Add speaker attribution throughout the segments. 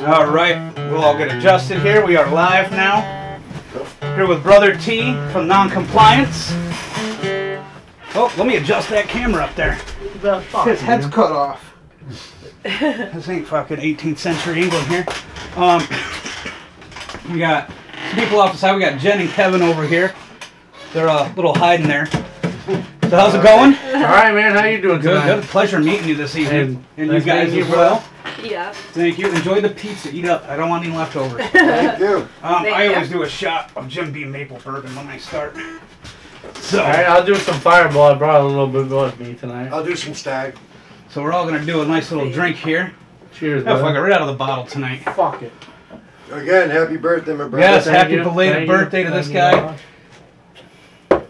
Speaker 1: All right, we'll all get adjusted here. We are live now. Here with Brother T from Non-Compliance. Oh, let me adjust that camera up there. His head's cut off. this ain't fucking 18th century England here. Um, we got some people off the side. We got Jen and Kevin over here. They're a little hiding there. So how's it going?
Speaker 2: All right, man. How you doing
Speaker 1: Good,
Speaker 2: tonight?
Speaker 1: good. Pleasure meeting you this evening.
Speaker 2: And
Speaker 1: And you guys
Speaker 2: meeting you,
Speaker 1: as well.
Speaker 3: Yeah.
Speaker 1: Thank you. Enjoy the pizza. Eat up. I don't want any leftovers.
Speaker 4: Thank you.
Speaker 1: Um,
Speaker 3: Thank
Speaker 1: I
Speaker 3: you.
Speaker 1: always do a shot of Jim Beam maple bourbon when I start. So,
Speaker 2: All right, I'll do some fireball. I brought a little bit with me tonight.
Speaker 4: I'll do some stag.
Speaker 1: so we're all gonna do a nice little drink here.
Speaker 2: Cheers,
Speaker 1: Oh, fuck it,
Speaker 2: bud.
Speaker 1: right out of the bottle tonight.
Speaker 2: Fuck it.
Speaker 4: Again, happy birthday, my brother.
Speaker 1: Yes,
Speaker 2: Thank
Speaker 1: happy
Speaker 2: you.
Speaker 1: belated
Speaker 2: Thank you.
Speaker 1: birthday to this
Speaker 2: Thank
Speaker 1: guy.
Speaker 2: very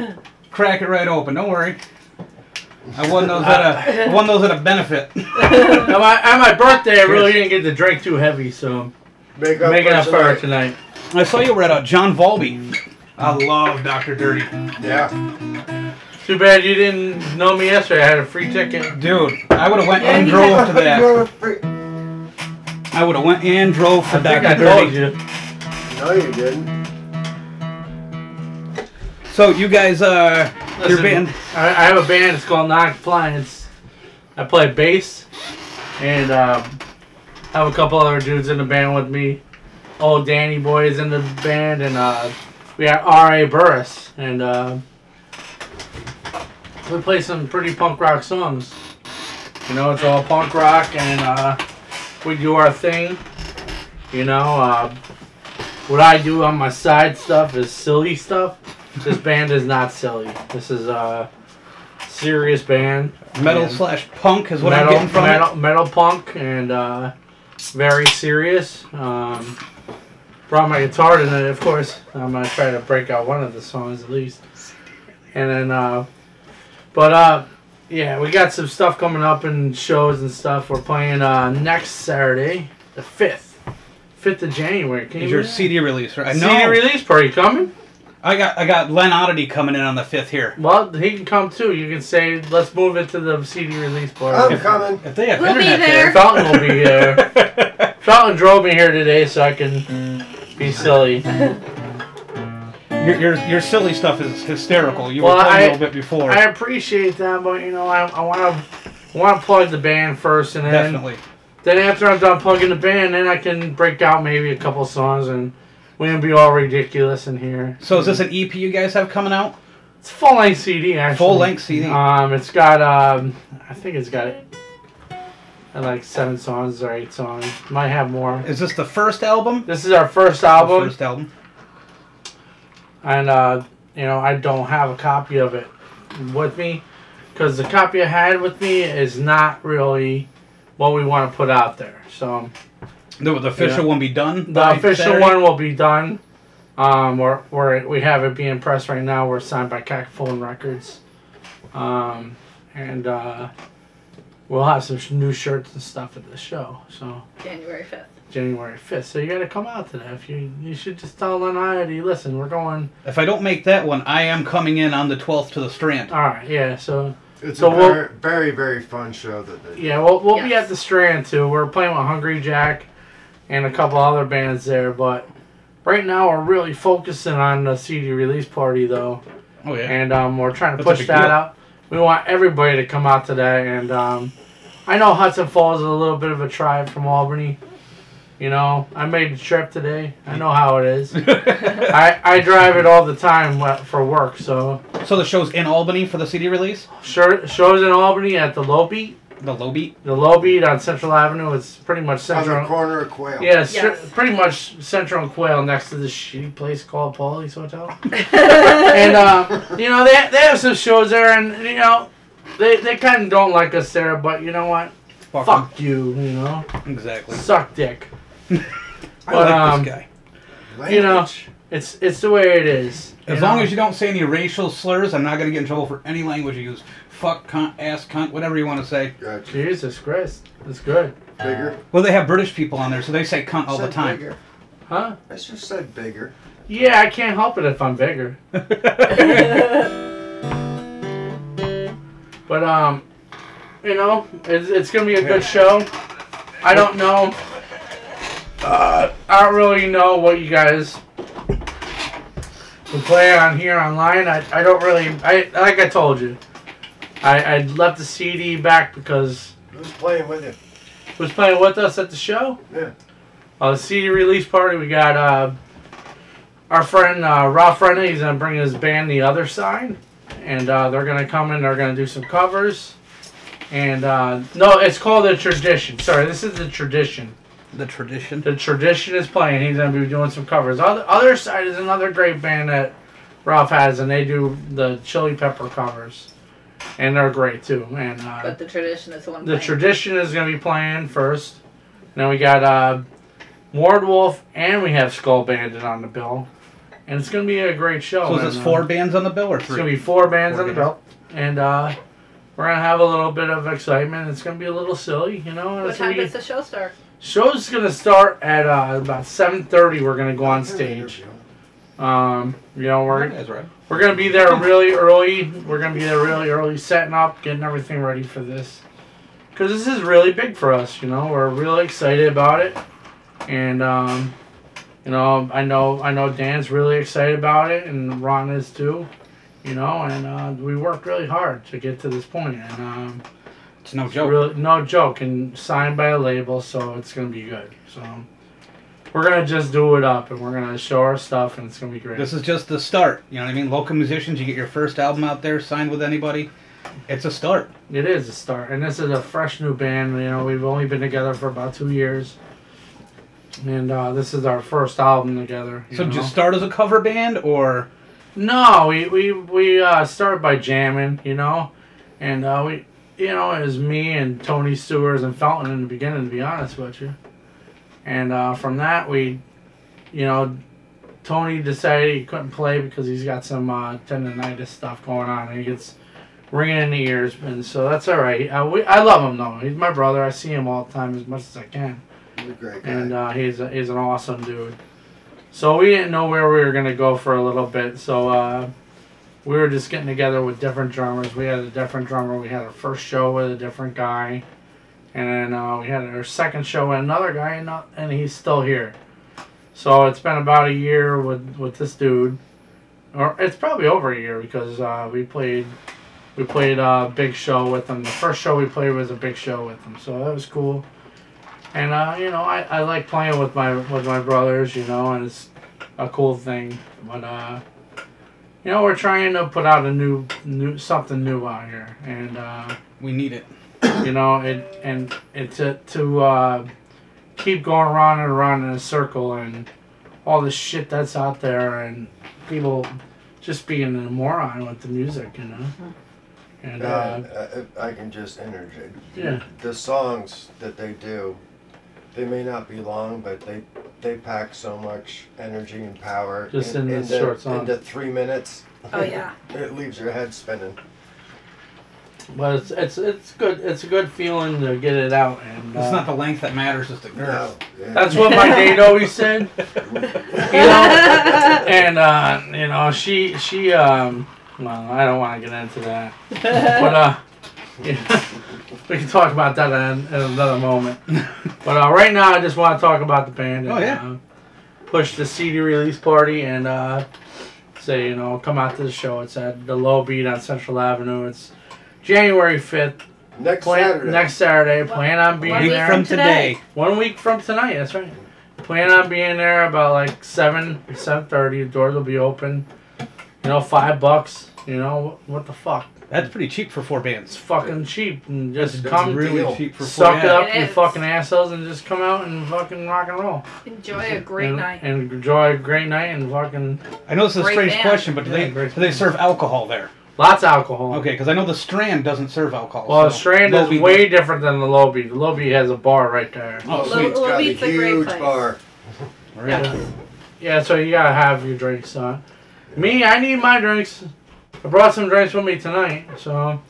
Speaker 2: much.
Speaker 1: Crack it right open. Don't worry. I won those at a I won those at a benefit.
Speaker 2: At my, at my birthday, I really didn't get to drink too heavy, so
Speaker 4: Make
Speaker 2: I'm making up for it
Speaker 4: tonight.
Speaker 2: tonight.
Speaker 1: I saw you were at uh, John Valby. I love Dr. Dirty.
Speaker 4: Yeah.
Speaker 2: Too bad you didn't know me yesterday. I had a free ticket.
Speaker 1: Dude, I would have went and drove to that.
Speaker 4: You're a freak.
Speaker 1: I would have went and drove for
Speaker 2: I
Speaker 1: Dr.
Speaker 2: I told
Speaker 1: Dirty.
Speaker 2: you.
Speaker 4: No, you didn't.
Speaker 1: So you guys uh your band
Speaker 2: I, I have a band. It's called Non-Compliance. I play bass, and um, have a couple other dudes in the band with me. Old Danny Boy is in the band, and uh, we got R.A. Burris, and uh, we play some pretty punk rock songs. You know, it's all punk rock, and uh, we do our thing. You know, uh, what I do on my side stuff is silly stuff. This band is not silly. This is a serious band.
Speaker 1: metal
Speaker 2: And
Speaker 1: slash punk is what
Speaker 2: metal,
Speaker 1: I'm getting from
Speaker 2: metal,
Speaker 1: it.
Speaker 2: metal punk and uh, very serious. Um, brought my guitar tonight, of course. I'm gonna try to break out one of the songs at least. And then, uh, but uh, yeah, we got some stuff coming up and shows and stuff. We're playing uh, next Saturday, the fifth, fifth of January. Can you
Speaker 1: Is your CD release, right? I
Speaker 2: that?
Speaker 1: know.
Speaker 2: CD release party coming?
Speaker 1: I got I got Len Oddity coming in on the fifth here.
Speaker 2: Well, he can come too. You can say, let's move it to the CD release party.
Speaker 4: I'm coming.
Speaker 1: If they have
Speaker 3: We'll be
Speaker 1: internet
Speaker 3: there.
Speaker 2: Fountain will be here. Fountain drove me here today so I can be silly.
Speaker 1: your, your your silly stuff is hysterical. You
Speaker 2: Well,
Speaker 1: were telling
Speaker 2: I-
Speaker 1: me a little bit before.
Speaker 2: I appreciate that, but you know, I, I want to want to plug the band first, and then
Speaker 1: Definitely.
Speaker 2: then after I'm done plugging the band, then I can break out maybe a couple songs, and we can be all ridiculous in here.
Speaker 1: So is this an EP you guys have coming out?
Speaker 2: It's full length CD actually.
Speaker 1: Full length CD.
Speaker 2: Um, it's got um, I think it's got uh, like seven songs or eight songs. Might have more.
Speaker 1: Is this the first album?
Speaker 2: This is our first album.
Speaker 1: first album.
Speaker 2: and uh, you know I don't have a copy of it with me because the copy I had with me is not really what we want to put out there. So
Speaker 1: The, the official
Speaker 2: Yeah.
Speaker 1: one be done.
Speaker 2: the
Speaker 1: by
Speaker 2: official
Speaker 1: Saturday?
Speaker 2: one will be done. Um, we're, we're, we have it being pressed right now. We're signed by Cacophone Records, um, and uh, we'll have some sh- new shirts and stuff at the show. So
Speaker 3: January 5th.
Speaker 2: January fifth. So you got to come out to that. If you you should just tell Lenardi, listen, we're going.
Speaker 1: If I don't make that one, I am coming in on the 12th to the Strand.
Speaker 2: All right, yeah. So
Speaker 4: It's
Speaker 2: So
Speaker 4: a
Speaker 2: we'll-
Speaker 4: very, very, very fun show that they
Speaker 2: Yeah, we'll, we'll be at the Strand too. We're playing with Hungry Jack and a couple other bands there, but right now we're really focusing on the CD release party though,
Speaker 1: Oh yeah.
Speaker 2: and um, we're trying to
Speaker 1: That's
Speaker 2: push that
Speaker 1: deal.
Speaker 2: out. We want everybody to come out to that, and um, I know Hudson Falls is a little bit of a drive from Albany. You know, I made the trip today. I know how it is. I, I drive it all the time for work, so
Speaker 1: so the show's in Albany for the CD release.
Speaker 2: sure, shows in Albany at the Low Beat.
Speaker 1: The low beat.
Speaker 2: The Low Beat on Central Avenue. It's pretty much
Speaker 4: on the
Speaker 2: central.
Speaker 4: corner of Quail.
Speaker 2: Yeah,
Speaker 3: Yes.
Speaker 2: str- pretty much Central and Quail next to this shitty place called Pauly's Hotel. and, uh, you know, they, they have some shows there, and, you know, they, they kind of don't like us there, but you know what?
Speaker 1: Fuck 'em.
Speaker 2: Fuck you, you know?
Speaker 1: Exactly.
Speaker 2: Suck dick.
Speaker 1: I like
Speaker 2: um,
Speaker 1: this guy.
Speaker 2: You know, it's it's the way it is.
Speaker 1: As long
Speaker 2: know?
Speaker 1: as you don't say any racial slurs, I'm not gonna get in trouble for any language you use. Fuck, cunt, ass, cunt, whatever you want to say.
Speaker 4: Gotcha.
Speaker 2: Jesus Christ. That's good.
Speaker 4: Bigger.
Speaker 1: Well, they have British people on there, so they say cunt all the time.
Speaker 4: Bigger.
Speaker 2: Huh?
Speaker 4: I just said bigger.
Speaker 2: Yeah, I can't help it if I'm bigger. But um, you know, it's, it's gonna be a good show. I don't know. uh, I don't really know what you guys would play on here online. I, I don't really. I like I told you. I I left the CD back because
Speaker 4: Who's playing with you?
Speaker 2: who's playing with us at the show.
Speaker 4: Yeah.
Speaker 2: Uh, the CD release party. We got uh, our friend uh, Ralph Renna. He's gonna bring his band The Other Side, and uh, they're gonna come in. They're gonna do some covers. And uh, no, it's called the tradition. Sorry, this is the tradition.
Speaker 1: The tradition.
Speaker 2: The tradition is playing. He's gonna be doing some covers. Other other side is another great band that Ralph has, and they do the Chili Pepper covers, and they're great too. And uh,
Speaker 3: But the tradition is the one.
Speaker 2: the
Speaker 3: playing.
Speaker 2: tradition is gonna be playing first. And then we got uh, Ward Wolf, and we have Skull Bandit on the bill, and it's gonna be a great show.
Speaker 1: So is
Speaker 2: and,
Speaker 1: this
Speaker 2: uh,
Speaker 1: four bands on the bill or three?
Speaker 2: It's gonna be four bands
Speaker 1: Four
Speaker 2: on the bill, and uh, we're gonna have a little bit of excitement. It's gonna be a little silly, you know.
Speaker 3: What
Speaker 2: it's gonna
Speaker 3: time does the show start?
Speaker 2: Show's gonna start at uh, about seven thirty. We're gonna go on stage. Um, you know, we're
Speaker 1: That's right.
Speaker 2: We're gonna be there really early. We're gonna be there really early, setting up, getting everything ready for this. Cause this is really big for us. You know, we're really excited about it, and um, you know, I know I know Dan's really excited about it, and Ron is too. You know, and uh, we worked really hard to get to this point, and um,
Speaker 1: It's no joke.
Speaker 2: Really, no joke, and signed by a label, so it's gonna be good. So we're gonna just do it up, and we're gonna show our stuff, and it's gonna be great.
Speaker 1: This is just the start. You know what I mean? Local musicians, you get your first album out there, signed with anybody. It's a start.
Speaker 2: it is a start, and this is a fresh new band. You know, we've only been together for about two years, and uh, this is our first album together.
Speaker 1: So
Speaker 2: know.
Speaker 1: just start as a cover band, or
Speaker 2: No, we we we uh, started by jamming, you know, and uh, we, you know, it was me and Tony Stewart and Felton in the beginning, to be honest with you, and uh, from that we, you know, Tony decided he couldn't play because he's got some uh, tendonitis stuff going on, and he gets ringing in the ears, and so that's all right. Uh, we, I love him though; he's my brother. I see him all the time as much as I can
Speaker 4: He's a great guy.
Speaker 2: and uh, he's a, he's an awesome dude. So we didn't know where we were gonna go for a little bit, so uh, we were just getting together with different drummers. We had a different drummer. We had our first show with a different guy, and uh, we had our second show with another guy, and, not, and he's still here. So it's been about a year with with this dude, or it's probably over a year because uh, we played. We played a big show with him. The first show we played was a big show with him, so that was cool. And uh, you know, I, I like playing with my with my brothers, you know, and it's a cool thing. But uh, you know, we're trying to put out a new new something new out here, and uh,
Speaker 1: we need it.
Speaker 2: You know, it and it to to uh, keep going around and around in a circle and all the shit that's out there and people just being a moron with the music, you know. And uh,
Speaker 4: And, uh, I can just interject.
Speaker 2: Yeah.
Speaker 4: The songs that they do, they may not be long, but they they pack so much energy and power
Speaker 2: Just in this
Speaker 4: into,
Speaker 2: short song.
Speaker 4: into three minutes.
Speaker 3: Oh yeah.
Speaker 4: It leaves your head spinning.
Speaker 2: But it's it's it's good. It's a good feeling to get it out and.
Speaker 1: It's
Speaker 2: uh,
Speaker 1: not the length that matters; it's the
Speaker 4: No. Yeah.
Speaker 2: That's what my date always said. You know, and uh, you know, she she um. Well, I don't want to get into that, but uh, yeah, we can talk about that in, in another moment. But uh, right now, I just want to talk about the band. And,
Speaker 1: Oh, yeah.
Speaker 2: Uh, push the CD release party and uh, say you know come out to the show. It's at the Low Beat on Central Avenue. It's January fifth.
Speaker 4: Next
Speaker 2: Plan,
Speaker 4: Saturday.
Speaker 2: next Saturday. Plan on being
Speaker 3: One
Speaker 1: Week
Speaker 3: week
Speaker 2: there.
Speaker 1: from
Speaker 3: today.
Speaker 1: today.
Speaker 2: One week from tonight, that's right. Plan on being there about like seven, seven thirty. The Doors will be open. You know, five bucks. You know what the fuck?
Speaker 1: That's pretty cheap for four
Speaker 2: It's
Speaker 1: bands.
Speaker 2: fucking cheap and just
Speaker 4: That's
Speaker 2: come,
Speaker 1: really
Speaker 4: deal.
Speaker 1: cheap for four.
Speaker 2: suck it up,
Speaker 3: It
Speaker 2: you
Speaker 3: is.
Speaker 2: fucking assholes, and just come out and fucking rock and roll.
Speaker 3: Enjoy a great
Speaker 2: and,
Speaker 3: night.
Speaker 2: and enjoy a great night and fucking
Speaker 1: I know this is a
Speaker 3: Great
Speaker 1: strange
Speaker 3: band.
Speaker 1: question, but do
Speaker 2: Yeah,
Speaker 1: they do they serve alcohol there?
Speaker 2: Lots of alcohol.
Speaker 1: Okay, because I know the Strand doesn't serve alcohol.
Speaker 2: Well, the
Speaker 1: so
Speaker 2: Strand
Speaker 1: Low
Speaker 2: is
Speaker 1: Beat-
Speaker 2: way different than the Low Beat. The Low Beat has a bar right there.
Speaker 1: Oh,
Speaker 3: Low-
Speaker 1: sweet.
Speaker 4: It's
Speaker 3: Low
Speaker 4: got a
Speaker 3: Beat's a great
Speaker 4: huge
Speaker 3: place.
Speaker 4: bar.
Speaker 1: Really?
Speaker 2: Yeah, so you gotta have your drinks. Uh, me, I need my drinks. I brought some drinks with me tonight, so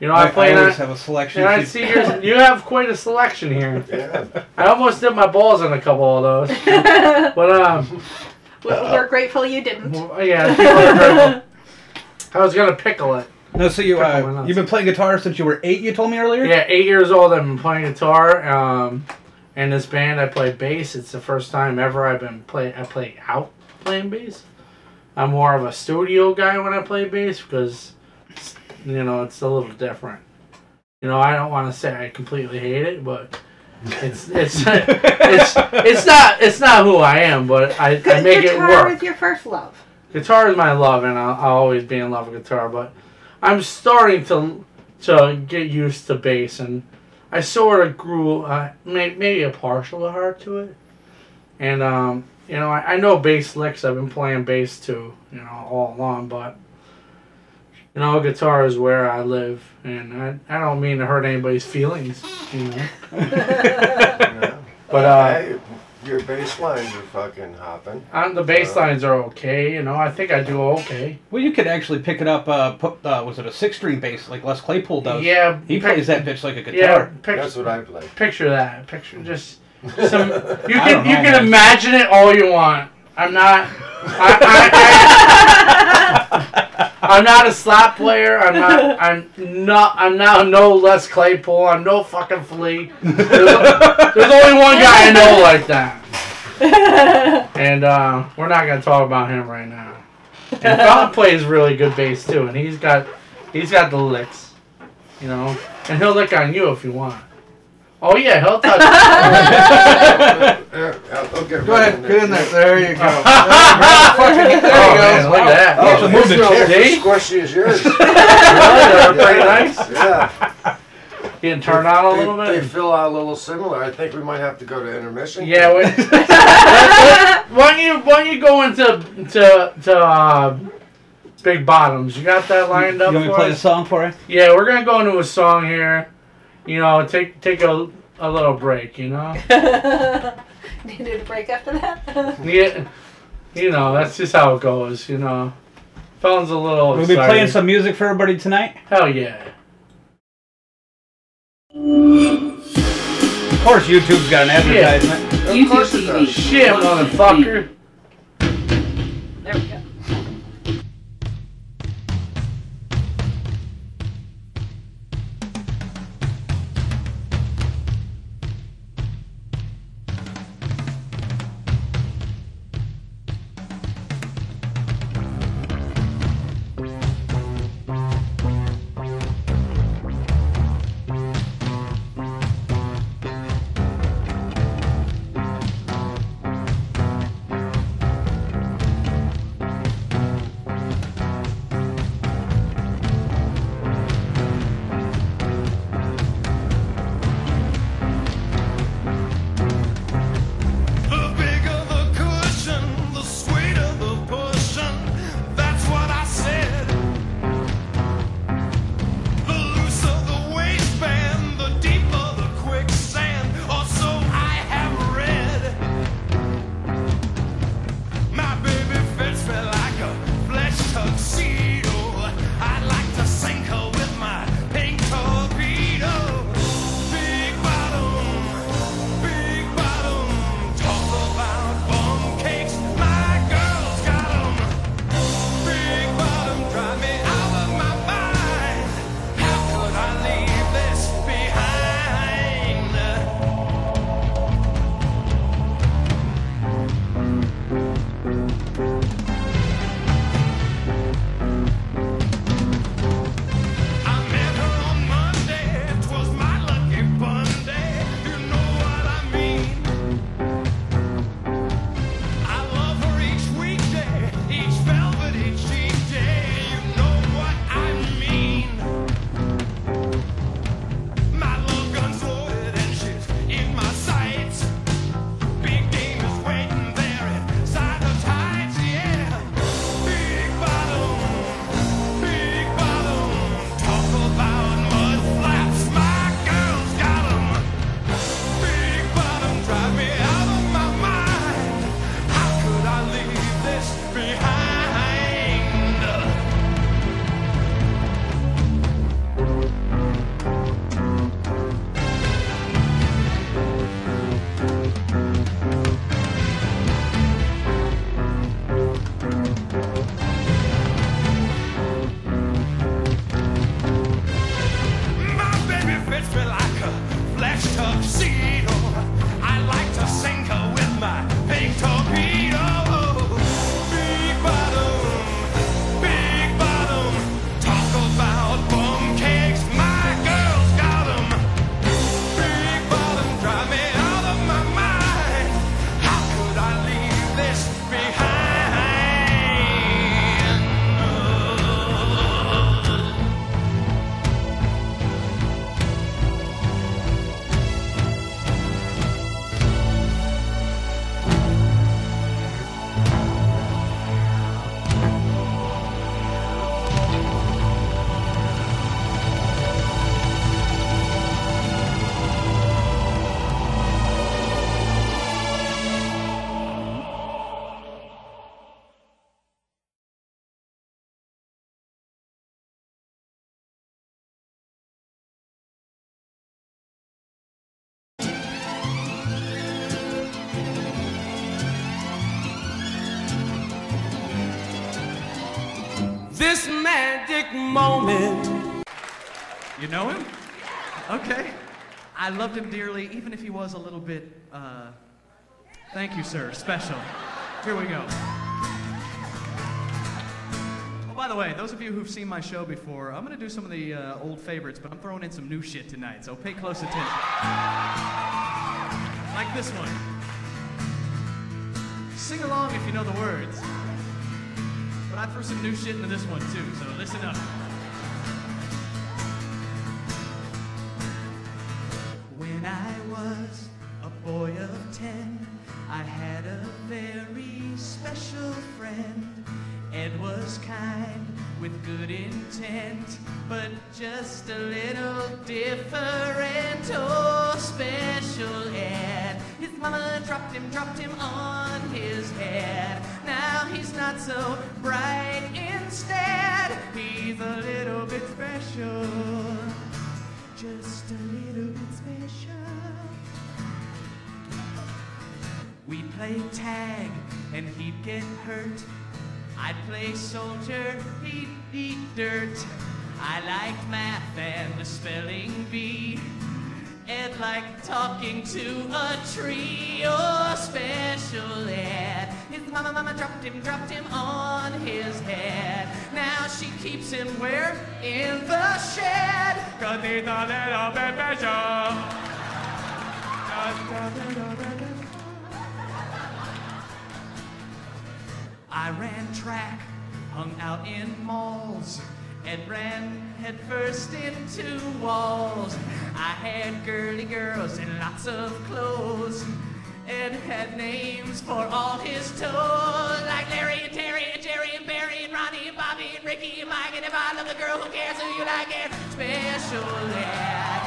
Speaker 2: you know I,
Speaker 1: I,
Speaker 2: play
Speaker 1: I always
Speaker 2: that.
Speaker 1: have a selection.
Speaker 2: And I
Speaker 1: You-
Speaker 2: see yours. You have quite a selection here.
Speaker 4: Yeah.
Speaker 2: I almost dipped my balls in a couple of those, but um,
Speaker 3: We're we're grateful you didn't.
Speaker 2: well, yeah, people are grateful. I was gonna pickle it.
Speaker 1: No, so you
Speaker 2: Pickle my
Speaker 1: uh,
Speaker 2: nuts.
Speaker 1: you've been playing guitar since you were eight. You told me earlier.
Speaker 2: Yeah, eight years old. I've been playing guitar, um, in this band, I play bass. It's the first time ever I've been play. I play out playing bass. I'm more of a studio guy when I play bass because, it's- you know, it's a little different. You know, I don't want to say I completely hate it, but it's it's it's it's not it's not who I am. But I, I
Speaker 3: Because
Speaker 2: make it
Speaker 3: guitar
Speaker 2: work.
Speaker 3: was your first love.
Speaker 2: Guitar is my love, and I'll, I'll always be in love with guitar. But I'm starting to to get used to bass, and I sort of grew uh, may, maybe a partial heart to it. And um, you know, I, I know bass licks. I've been playing bass too, you know, all along. But you know, guitar is where I live, and I, I don't mean to hurt anybody's feelings, you know.
Speaker 4: Yeah.
Speaker 2: But uh,
Speaker 4: Hey, your bass lines are fucking hopping.
Speaker 2: on the bass lines are okay. You know, I think I do okay.
Speaker 1: Well, you could actually pick it up. Uh, put uh, was it a six string bass like Les Claypool does?
Speaker 2: Yeah,
Speaker 1: he
Speaker 2: pic-
Speaker 1: plays that bitch like a
Speaker 2: Yeah,
Speaker 1: guitar.
Speaker 2: picture,
Speaker 4: That's what I play.
Speaker 2: picture that. Picture just some. You
Speaker 1: I don't
Speaker 2: can you can
Speaker 1: man.
Speaker 2: imagine it all you want. I'm not. I, I, am not a slap player. I'm not. I'm not. I'm not no Les Claypool. I'm no fucking flea. There's, there's only one guy I know like that, and uh, we're not gonna talk about him right now. And Fountain plays really good bass too, and he's got he's got the licks, you know, and he'll lick on you if you want. Oh yeah, he'll touch.
Speaker 4: There, I'll- I'll get
Speaker 1: Go ahead, get in there. There you go.
Speaker 2: oh
Speaker 1: Fucking- there you
Speaker 2: man,
Speaker 1: go.
Speaker 2: look at that.
Speaker 1: Oh, so move the
Speaker 4: not
Speaker 1: chair.
Speaker 2: See?
Speaker 4: squishy as yours.
Speaker 2: Really? They're pretty nice.
Speaker 4: Yeah.
Speaker 2: Getting turned on a
Speaker 4: They-
Speaker 2: little
Speaker 4: They
Speaker 2: bit.
Speaker 4: feel a little similar. I think we might have to go to intermission.
Speaker 2: Yeah. Wait. why don't you why don't you go into to to uh, Big Bottoms? You got that lined
Speaker 1: You
Speaker 2: up
Speaker 1: want me to play the
Speaker 2: us?
Speaker 1: song for you?
Speaker 2: Yeah, we're gonna go into a song here. You know, take take a a little break. You know.
Speaker 3: Needed a break after that.
Speaker 2: Yeah. You know, that's just how it goes. You know. Phone's a little.
Speaker 1: We'll be playing some music for everybody tonight.
Speaker 2: Hell yeah.
Speaker 1: Of course, YouTube's got an advertisement.
Speaker 4: Of
Speaker 5: YouTube
Speaker 4: course it
Speaker 5: TV.
Speaker 4: does.
Speaker 2: Shit, motherfucker.
Speaker 5: Moment.
Speaker 6: You know him? Okay. I loved him dearly, even if he was a little bit, uh, thank you, sir, special. Here we go. Oh, by the way, those of you who've seen my show before, I'm gonna do some of the uh, old favorites, but I'm throwing in some new shit tonight, so pay close attention. Like this one. Sing along if you know the words. I threw some new shit into this one too, so listen up. When I was a boy of ten, I had a very special friend. Ed was kind with good intent, but just a little different. Oh, special Ed. His mama dropped him, dropped him on his head. Now he's not so bright instead. He's a little bit special just a little bit special. We'd play tag and he'd get hurt. I'd play soldier, he'd eat dirt. I like math and the spelling bee. Ed liked talking to a tree. Oh, special Ed. His mama, mama dropped him, dropped him on his head. Now she keeps him where? In the shed. Cause he's a little bit special. Just a little bit. I ran track, hung out in malls, and ran headfirst into walls. I had girly girls and lots of clothes. and had names for all his toes, like Larry and Terry and Jerry and Barry and Ronnie and Bobby and Ricky and Mike. And if I love a girl, who cares who you like it? Special Ed.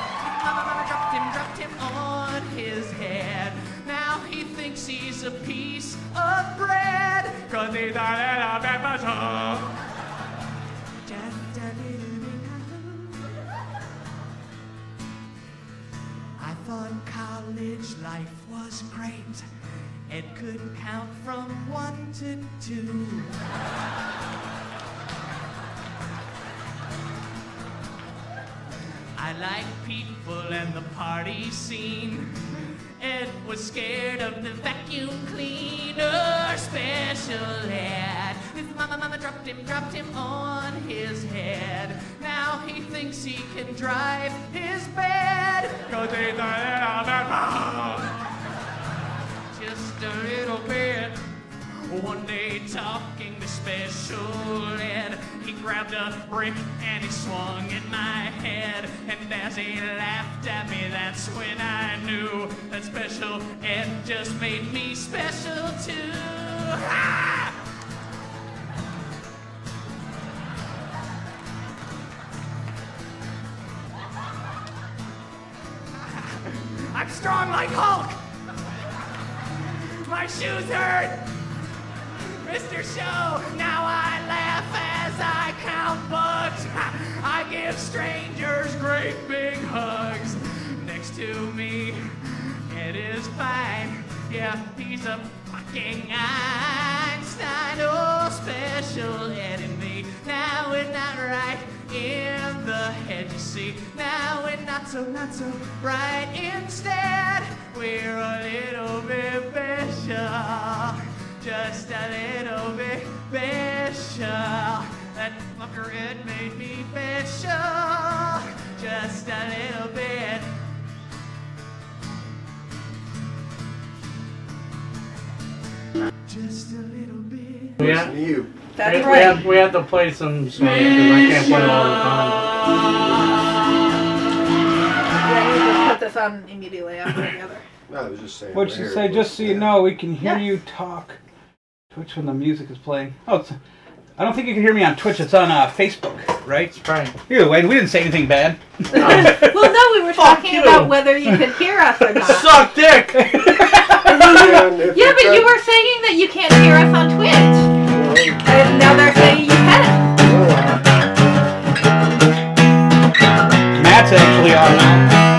Speaker 6: Mama, mama dropped him, dropped him on his head. Now he thinks he's a piece of bread. Cause he's a little a little bit. I thought college life was great. Ed could count from one to two. I like people and the party scene. Ed was scared of the vacuum cleaner. Special Ed. His mama, mama dropped him, dropped him on his head. Now he thinks he can drive his bed. Cause he's a little bit just a little bit. One day talking to Special Ed, he grabbed a brick and he swung at my head. And as he laughed at me, that's when I knew that Special Ed just made me special too. Ah! I'm strong like Hulk. My shoes hurt. Mr. Show, now I laugh I count bugs. I give strangers great big hugs. Next to me, it is fine. Yeah, he's a fucking Einstein. Oh, special enemy. Now we're not right in the head, you see. Now we're not so, not so bright. Instead, we're a little bit special. Just a little bit special. That fucker Ed made me special. Just a little bit. Just a little bit.
Speaker 2: Yeah.
Speaker 4: To you.
Speaker 3: That's
Speaker 2: we, we,
Speaker 3: right.
Speaker 2: have, we have to play some songs because I can't play all the time.
Speaker 3: Yeah, you just put this on immediately after the other.
Speaker 4: No, I was just saying.
Speaker 1: What'd
Speaker 4: we're
Speaker 1: she
Speaker 4: here,
Speaker 1: say? Just so you
Speaker 4: yeah.
Speaker 1: know, we can hear
Speaker 3: Yeah.
Speaker 1: you talk. Twitch when the music is playing. Oh, it's, I don't think you can hear me on Twitch. It's on uh, Facebook, right?
Speaker 2: Right.
Speaker 1: Either way, we didn't say anything bad.
Speaker 3: Well, no, we were
Speaker 2: Fuck
Speaker 3: talking
Speaker 2: you.
Speaker 3: about whether you could hear us or not.
Speaker 2: Suck dick!
Speaker 3: Yeah, but you were saying that you can't hear us on Twitch. And now they're saying you can.
Speaker 1: Matt's actually on now.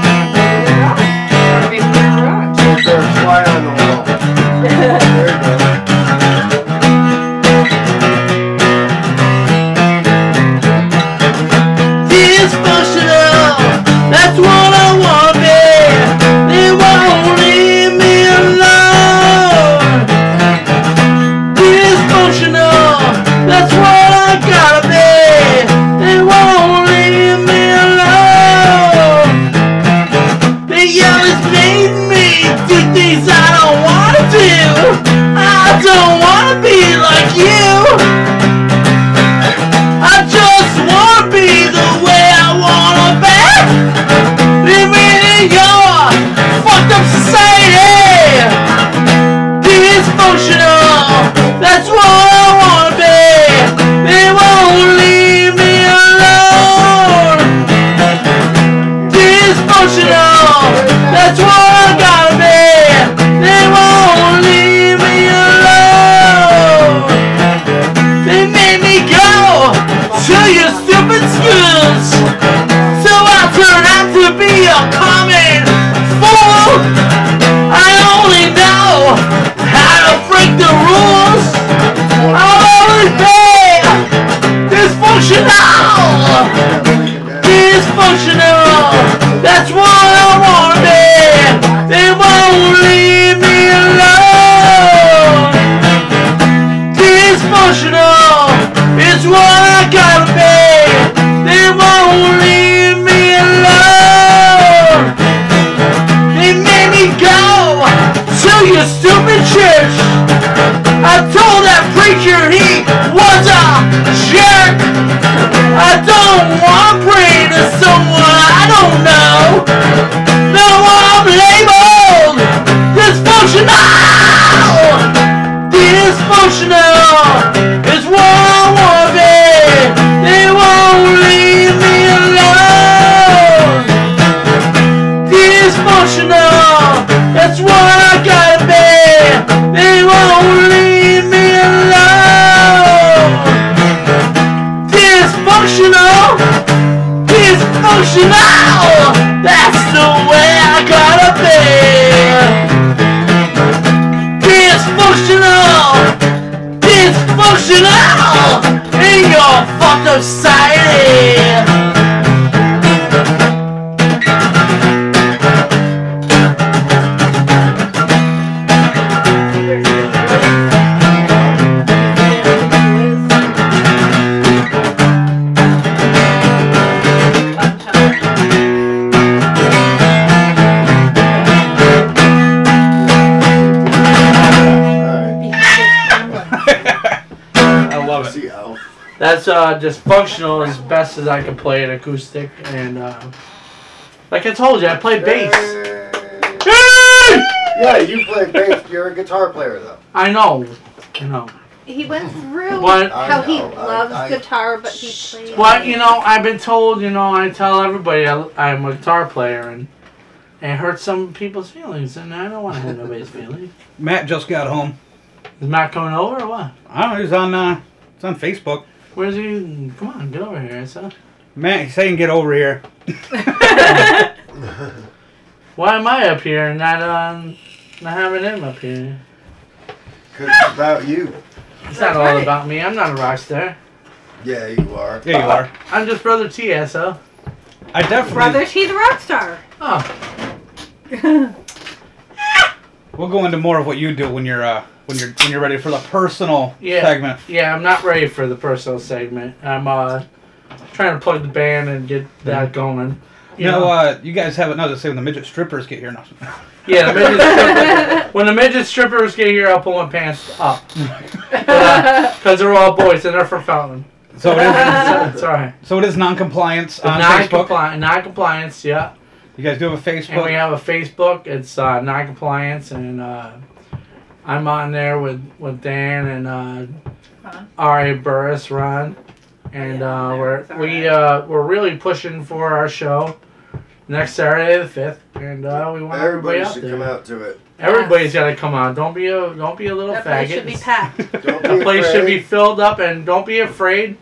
Speaker 2: To your stupid schools. So I turn out to be a common fool. I only know how to break the rules. I'll always be dysfunctional. Dysfunctional. That preacher he was a jerk. I don't want to pray to someone I don't know. No, I'm labeled dysfunctional. That's the way I gotta be. Dysfunctional, dysfunctional in your fucked up society. That's uh, dysfunctional as best as I can play an acoustic, and uh, like I told you, I play bass.
Speaker 4: Yeah, you play bass. You're a guitar player, though.
Speaker 2: I know, I know.
Speaker 3: He went through
Speaker 2: What?
Speaker 3: how
Speaker 4: I
Speaker 3: he
Speaker 4: know, I-
Speaker 3: loves
Speaker 4: I-
Speaker 3: guitar, but he plays.
Speaker 2: But you know, I've been told, you know, I tell everybody I, I'm a guitar player, and and it hurts some people's feelings, and I don't want to hurt nobody's feelings.
Speaker 1: Matt just got home.
Speaker 2: Is Matt coming over or what?
Speaker 1: I don't know. He's on. Uh, it's on Facebook.
Speaker 2: Where's he? Come on, get over here, son.
Speaker 1: Matt, he's saying get over here.
Speaker 2: Why am I up here and not um not having him up here?
Speaker 4: Cause it's about you.
Speaker 2: It's not all
Speaker 3: right.
Speaker 2: about me. I'm not a rock star.
Speaker 4: Yeah, you are.
Speaker 1: There you are.
Speaker 2: I'm just brother T, SO.
Speaker 1: I definitely.
Speaker 3: Brother, she's a rock star.
Speaker 2: Oh,
Speaker 1: We'll go into more of what you do when you're uh, when you're when you're ready for the personal
Speaker 2: Yeah.
Speaker 1: segment.
Speaker 2: yeah. I'm not ready for the personal segment. I'm uh trying to plug the band and get that going.
Speaker 1: You know, uh, you guys have it now to say when the midget strippers get here now.
Speaker 2: Yeah, the midget when the midget strippers get here, I'll pull my pants up. Because they're all boys and they're from Fountain.
Speaker 1: So it is.
Speaker 2: It's alright.
Speaker 1: So it is non-compliance on Facebook.
Speaker 2: Non-compliance, non-compliance, yeah.
Speaker 1: You guys do have a Facebook.
Speaker 2: And we have a Facebook. It's uh, non-compliance, and uh, I'm on there with, with Dan and uh,
Speaker 3: Ron.
Speaker 2: R.A. Burris, Ron, and
Speaker 3: Yeah,
Speaker 2: uh, we're we
Speaker 3: right.
Speaker 2: uh, we're really pushing for our show next Saturday the fifth, and uh, we want everybody,
Speaker 4: Everybody
Speaker 2: out
Speaker 4: should
Speaker 2: there.
Speaker 4: come out to it.
Speaker 2: Everybody's got to come out. Don't be a don't be a little
Speaker 3: That place should be packed.
Speaker 2: The
Speaker 4: be
Speaker 2: place should be filled up, and don't be afraid.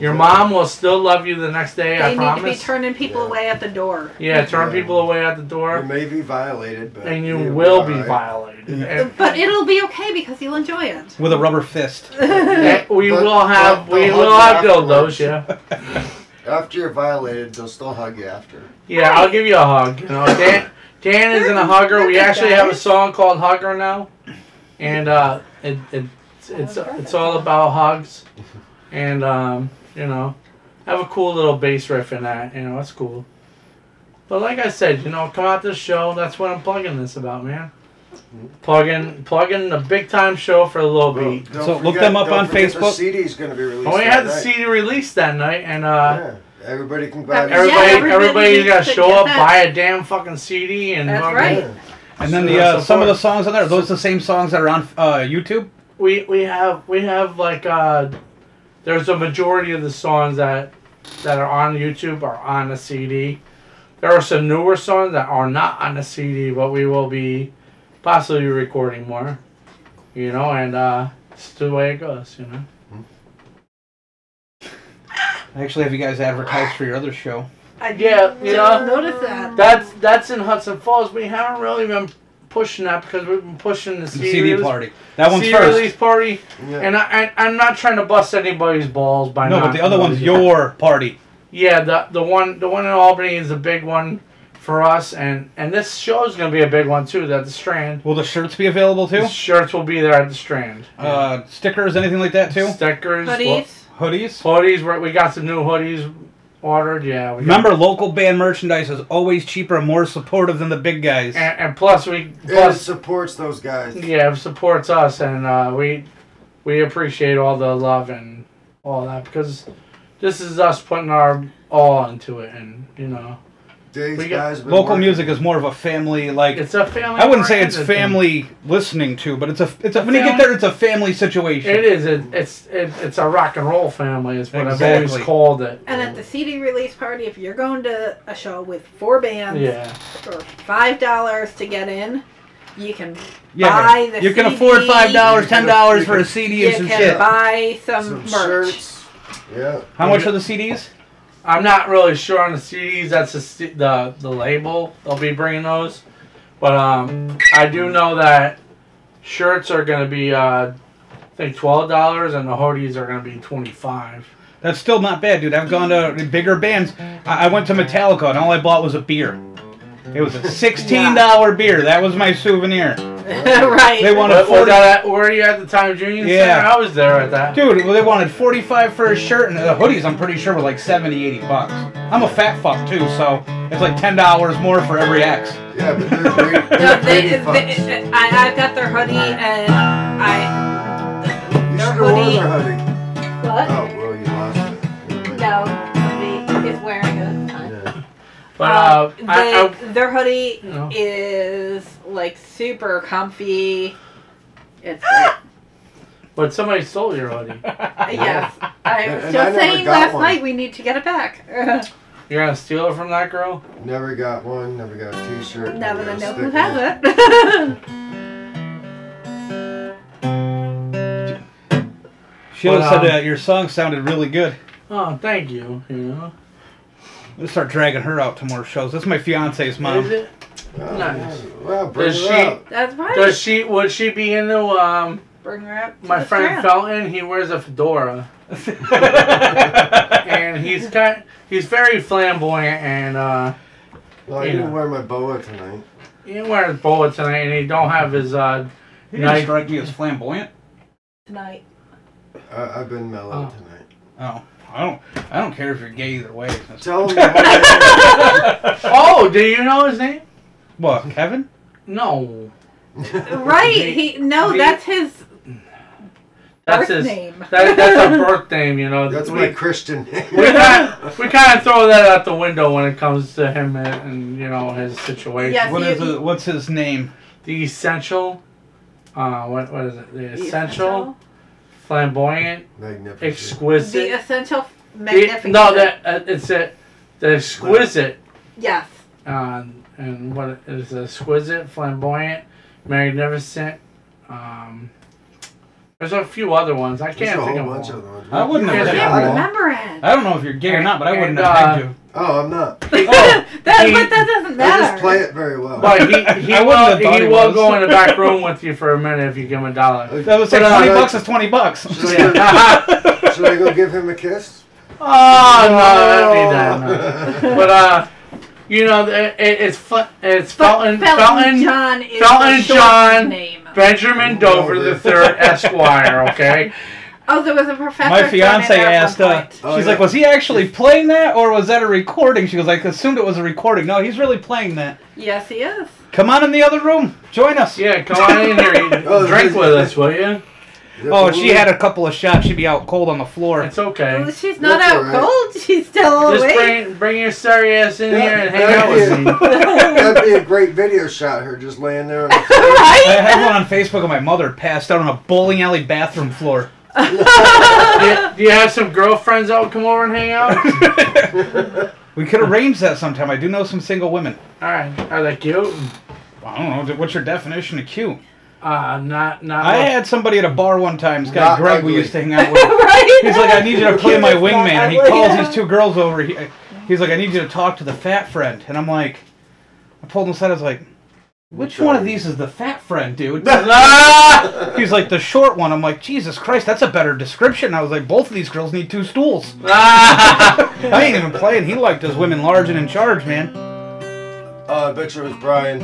Speaker 2: Your mom will still love you the next day.
Speaker 3: They
Speaker 2: I
Speaker 3: need to be turning people
Speaker 4: Yeah.
Speaker 3: away at the door.
Speaker 2: yeah, turn
Speaker 4: Yeah.
Speaker 2: people away at the door.
Speaker 4: You may be violated, but
Speaker 2: and you
Speaker 4: you'll
Speaker 2: will be
Speaker 4: alright.
Speaker 2: violated. And-
Speaker 3: But it'll be okay because you'll enjoy it.
Speaker 1: with a rubber fist.
Speaker 2: We
Speaker 4: But-
Speaker 2: will have
Speaker 4: but
Speaker 2: we
Speaker 4: they'll
Speaker 2: have
Speaker 4: you
Speaker 2: dildos, yeah.
Speaker 4: After you're violated, they'll still hug you after.
Speaker 2: Yeah, I'll give you a hug. You know, Dan Dan isn't a hugger. We actually have a song called Hugger now, and uh, it, it it's it's all about hugs, and um, you know, have a cool little bass riff in that. You know, that's cool. But like I said, you know, come out this show. That's what I'm plugging this about, man. Plugging plugging a big time show for a little
Speaker 4: Well,
Speaker 2: beat.
Speaker 4: don't
Speaker 1: So look them up
Speaker 4: don't
Speaker 1: on Facebook.
Speaker 4: The CD's going to be released.
Speaker 2: And we had the
Speaker 4: night.
Speaker 2: CD released that night, and uh.
Speaker 4: Yeah, everybody can buy.
Speaker 3: Yeah,
Speaker 4: the
Speaker 2: Everybody,
Speaker 3: everybody
Speaker 2: everybody
Speaker 3: needs
Speaker 2: got to
Speaker 3: to
Speaker 2: show up,
Speaker 3: that.
Speaker 2: buy a damn fucking CD, and
Speaker 3: That's
Speaker 2: fucking-
Speaker 3: right.
Speaker 4: Yeah.
Speaker 1: And then
Speaker 2: So
Speaker 1: the uh, some of the songs on there, are those the same songs that are on uh, YouTube?
Speaker 2: We we have we have like uh, there's a majority of the songs that that are on YouTube are on the CD. There are some newer songs that are not on the CD, but we will be possibly recording more. You know, and uh, it's the way it goes. You know.
Speaker 1: I actually have you guys advertise for your other show.
Speaker 3: I
Speaker 2: Yeah, you know,
Speaker 3: notice that.
Speaker 2: That's that's in Hudson Falls. We haven't really been pushing that because we've been pushing the
Speaker 1: The
Speaker 2: CD,
Speaker 1: CD
Speaker 2: release-
Speaker 1: party. That one's
Speaker 2: CD
Speaker 1: first.
Speaker 2: release party.
Speaker 4: Yeah.
Speaker 2: And I, I I'm not trying to bust anybody's balls by
Speaker 1: No,
Speaker 2: not
Speaker 1: but the other one's
Speaker 2: releasing-
Speaker 1: your party.
Speaker 2: Yeah, the the one the one in Albany is the big one for us, and and this show is gonna be a big one too. At the Strand,
Speaker 1: Will the shirts be available too?
Speaker 2: the shirts will be there at the Strand.
Speaker 1: Uh, stickers, anything like that too?
Speaker 2: Stickers,
Speaker 3: Hoodies.
Speaker 1: Hoodies.
Speaker 2: hoodies. We we got some new hoodies ordered. Yeah, we got-
Speaker 1: Remember, local band merchandise is always cheaper and more supportive than the big guys.
Speaker 2: and, and plus we
Speaker 4: And it
Speaker 2: plus
Speaker 4: supports those guys.
Speaker 2: yeah it supports us, and uh, we we appreciate all the love and all that because this is us putting our all into it, and you know
Speaker 4: These
Speaker 2: We
Speaker 4: guys have
Speaker 1: Local
Speaker 4: working-
Speaker 1: music is more of a family like.
Speaker 2: it's a family.
Speaker 1: I wouldn't say it's
Speaker 2: oriented thing.
Speaker 1: family listening to, but it's a it's a
Speaker 2: A
Speaker 1: when you get there, it's a family situation.
Speaker 2: It is. It, it's it, it's a rock and roll family. Is what I've always called it.
Speaker 3: And at the CD release party, if you're going to a show with four bands
Speaker 2: Yeah.
Speaker 3: for five dollars to get in, you can
Speaker 1: Yeah,
Speaker 3: buy the
Speaker 1: you can afford five dollars, ten dollars for a CD
Speaker 3: You
Speaker 1: and some
Speaker 3: can
Speaker 1: shit.
Speaker 3: buy some,
Speaker 4: some
Speaker 3: merch.
Speaker 4: shirts. Yeah.
Speaker 1: How much are the CDs?
Speaker 2: I'm not really sure on the CDs. That's the the the label. They'll be bringing those, but um, I do know that shirts are gonna be uh, I think twelve dollars, and the hoodies are gonna be twenty five.
Speaker 1: That's still not bad, dude. I've gone to bigger bands. I, I went to Metallica and all I bought was a beer. It was a sixteen dollar beer. That was my souvenir,
Speaker 3: right.
Speaker 1: They wanted.
Speaker 2: What,
Speaker 1: Forty-
Speaker 2: was that at, were you at the time, Junior?
Speaker 1: Yeah.
Speaker 2: I was there at that.
Speaker 1: dude. Well, they wanted forty five for a shirt, and the hoodies I'm pretty sure were like 70, 80 bucks. I'm a fat fuck too, so it's like ten dollars more for every X.
Speaker 4: Yeah, but they're great.
Speaker 3: No,
Speaker 4: They're
Speaker 3: they,
Speaker 4: great fucks.
Speaker 3: they, I, I've got their hoodie and I.
Speaker 4: You
Speaker 3: Their
Speaker 4: should have worn
Speaker 3: hoodie.
Speaker 4: their hoodie.
Speaker 3: What?
Speaker 4: Oh, well, you lost it.
Speaker 3: No,
Speaker 2: But uh,
Speaker 3: Um,
Speaker 2: I, I,
Speaker 3: their hoodie
Speaker 2: you know.
Speaker 3: is like super comfy. It's like,
Speaker 2: but somebody stole your hoodie.
Speaker 3: yes. I
Speaker 4: And-
Speaker 3: was
Speaker 4: and
Speaker 3: just
Speaker 4: I never
Speaker 3: saying
Speaker 4: got
Speaker 3: last
Speaker 4: one.
Speaker 3: night we need to get it back.
Speaker 2: You're gonna steal it from that girl?
Speaker 4: Never got one. Never got a T-shirt.
Speaker 3: now that I know who has it.
Speaker 1: Sheila
Speaker 2: But,
Speaker 1: said
Speaker 2: um,
Speaker 1: that your song sounded really good.
Speaker 2: Oh, thank you. You know.
Speaker 1: Let's start dragging her out to more shows. That's my fiance's mom.
Speaker 2: Is it?
Speaker 4: Oh,
Speaker 2: Nice.
Speaker 4: Well, bring
Speaker 2: Does
Speaker 4: it
Speaker 2: she-
Speaker 4: up.
Speaker 3: That's right.
Speaker 2: Does she? Would she be into um?
Speaker 3: Bring her up. to
Speaker 2: My
Speaker 3: the
Speaker 2: friend
Speaker 3: strand.
Speaker 2: Felton, he wears a fedora, and he's kind. He's very flamboyant, and uh,
Speaker 4: Well, I
Speaker 2: Yeah.
Speaker 4: didn't wear my boa tonight.
Speaker 2: he didn't wear his boa tonight, and he don't have his uh.
Speaker 1: He didn't
Speaker 2: Night-
Speaker 1: strike me as flamboyant.
Speaker 3: tonight.
Speaker 4: I, I've been mellow
Speaker 2: Oh.
Speaker 4: tonight.
Speaker 1: Oh, I don't. I don't care if you're gay either way. That's-
Speaker 4: Tell him.
Speaker 2: Oh, do you know his name?
Speaker 1: What, Kevin?
Speaker 2: No,
Speaker 3: Right. He no.
Speaker 2: He-
Speaker 3: That's his
Speaker 2: that's
Speaker 3: birth
Speaker 2: his.
Speaker 3: name.
Speaker 2: That, that's a birth name, you know.
Speaker 4: That's
Speaker 2: we,
Speaker 4: my Christian name.
Speaker 2: we kind we kind of throw that out the window when it comes to him and, and you know his situation.
Speaker 3: Yes.
Speaker 1: What
Speaker 3: you-
Speaker 1: is it? What's his name?
Speaker 2: The essential. Uh, what what is it? The
Speaker 3: The
Speaker 2: essential, flamboyant,
Speaker 4: Magnificent.
Speaker 2: exquisite.
Speaker 3: The essential
Speaker 2: The-
Speaker 3: magnificent.
Speaker 2: no, that uh, it's a the exquisite,
Speaker 3: Yes.
Speaker 2: uh, and what it is exquisite, flamboyant, magnificent. Um, there's a few other ones. I
Speaker 4: There's
Speaker 2: can't
Speaker 4: a
Speaker 2: think
Speaker 4: whole
Speaker 2: of
Speaker 4: bunch of them.
Speaker 1: I wouldn't
Speaker 3: I
Speaker 1: have
Speaker 2: Yeah,
Speaker 3: can't
Speaker 2: yeah.
Speaker 3: remember it.
Speaker 1: I don't know if you're gay or not, but I wouldn't
Speaker 2: And,
Speaker 1: have
Speaker 2: uh,
Speaker 1: pegged you.
Speaker 4: Oh, I'm not.
Speaker 2: He-
Speaker 3: that,
Speaker 2: he-
Speaker 3: but that doesn't
Speaker 4: I
Speaker 3: matter.
Speaker 4: just play it very well.
Speaker 2: but he he
Speaker 1: I wouldn't
Speaker 2: will
Speaker 1: have thought
Speaker 2: he
Speaker 1: he
Speaker 2: will
Speaker 1: was.
Speaker 2: go in the back room with you for a minute if you give him a dollar.
Speaker 1: That was like
Speaker 2: But, uh,
Speaker 1: twenty
Speaker 4: like-
Speaker 1: bucks is twenty bucks.
Speaker 4: Should I, should I go give him a kiss?
Speaker 2: Oh no, that ain't that. No. But uh, you know, it, it, it's fu- it's
Speaker 3: But
Speaker 2: Felton
Speaker 3: Felton,
Speaker 2: Felton
Speaker 3: John is
Speaker 2: Felton
Speaker 3: the short
Speaker 2: John.
Speaker 3: name.
Speaker 2: Benjamin Dover the third Esquire. Okay.
Speaker 3: Oh, there was a professor.
Speaker 1: My fiance
Speaker 3: it
Speaker 1: asked, uh,
Speaker 3: point.
Speaker 4: Oh,
Speaker 1: she's
Speaker 4: yeah.
Speaker 1: like, was he actually playing that or was that a recording? She was like, assumed it was a recording. No, he's really playing that.
Speaker 3: Yes, he is.
Speaker 1: Come on in the other room. Join us.
Speaker 2: Yeah, come on in here. You
Speaker 4: Oh,
Speaker 2: drink with us, will you?
Speaker 1: Oh, she had a couple of shots, she'd be out cold on the floor.
Speaker 2: It's okay.
Speaker 3: Well, she's not
Speaker 4: That's
Speaker 3: out
Speaker 4: all right.
Speaker 3: cold. She's still
Speaker 2: Just
Speaker 3: awake.
Speaker 2: bring bring your sorry ass in
Speaker 4: Yeah,
Speaker 2: here and hang out with me.
Speaker 4: That'd be a great video shot. Her just laying there on the floor.
Speaker 1: I had one on Facebook of my mother passed out on a bowling alley bathroom floor.
Speaker 2: do, you, do you have some girlfriends that would come over and hang out?
Speaker 1: We could arrange that sometime. I do know some single women.
Speaker 2: All right. Are they cute?
Speaker 1: I don't know. What's your definition of cute?
Speaker 2: Uh, not not.
Speaker 1: I had somebody at a bar one time. This guy
Speaker 4: Not
Speaker 1: Greg we
Speaker 4: ugly.
Speaker 1: used to hang out with.
Speaker 3: right?
Speaker 1: He's like, I need you to play my wingman. And he
Speaker 3: ugly.
Speaker 1: calls these two girls over. He, he's like, I need you to talk to the fat friend. And I'm like, I pulled him aside. I was like, which one of these is the fat friend, dude? He's like, the short one. I'm like, Jesus Christ, that's a better description. I was like, both of these girls need two stools. I ain't even playing. He liked his women large and in charge, man.
Speaker 4: Oh, I bet you it was Brian.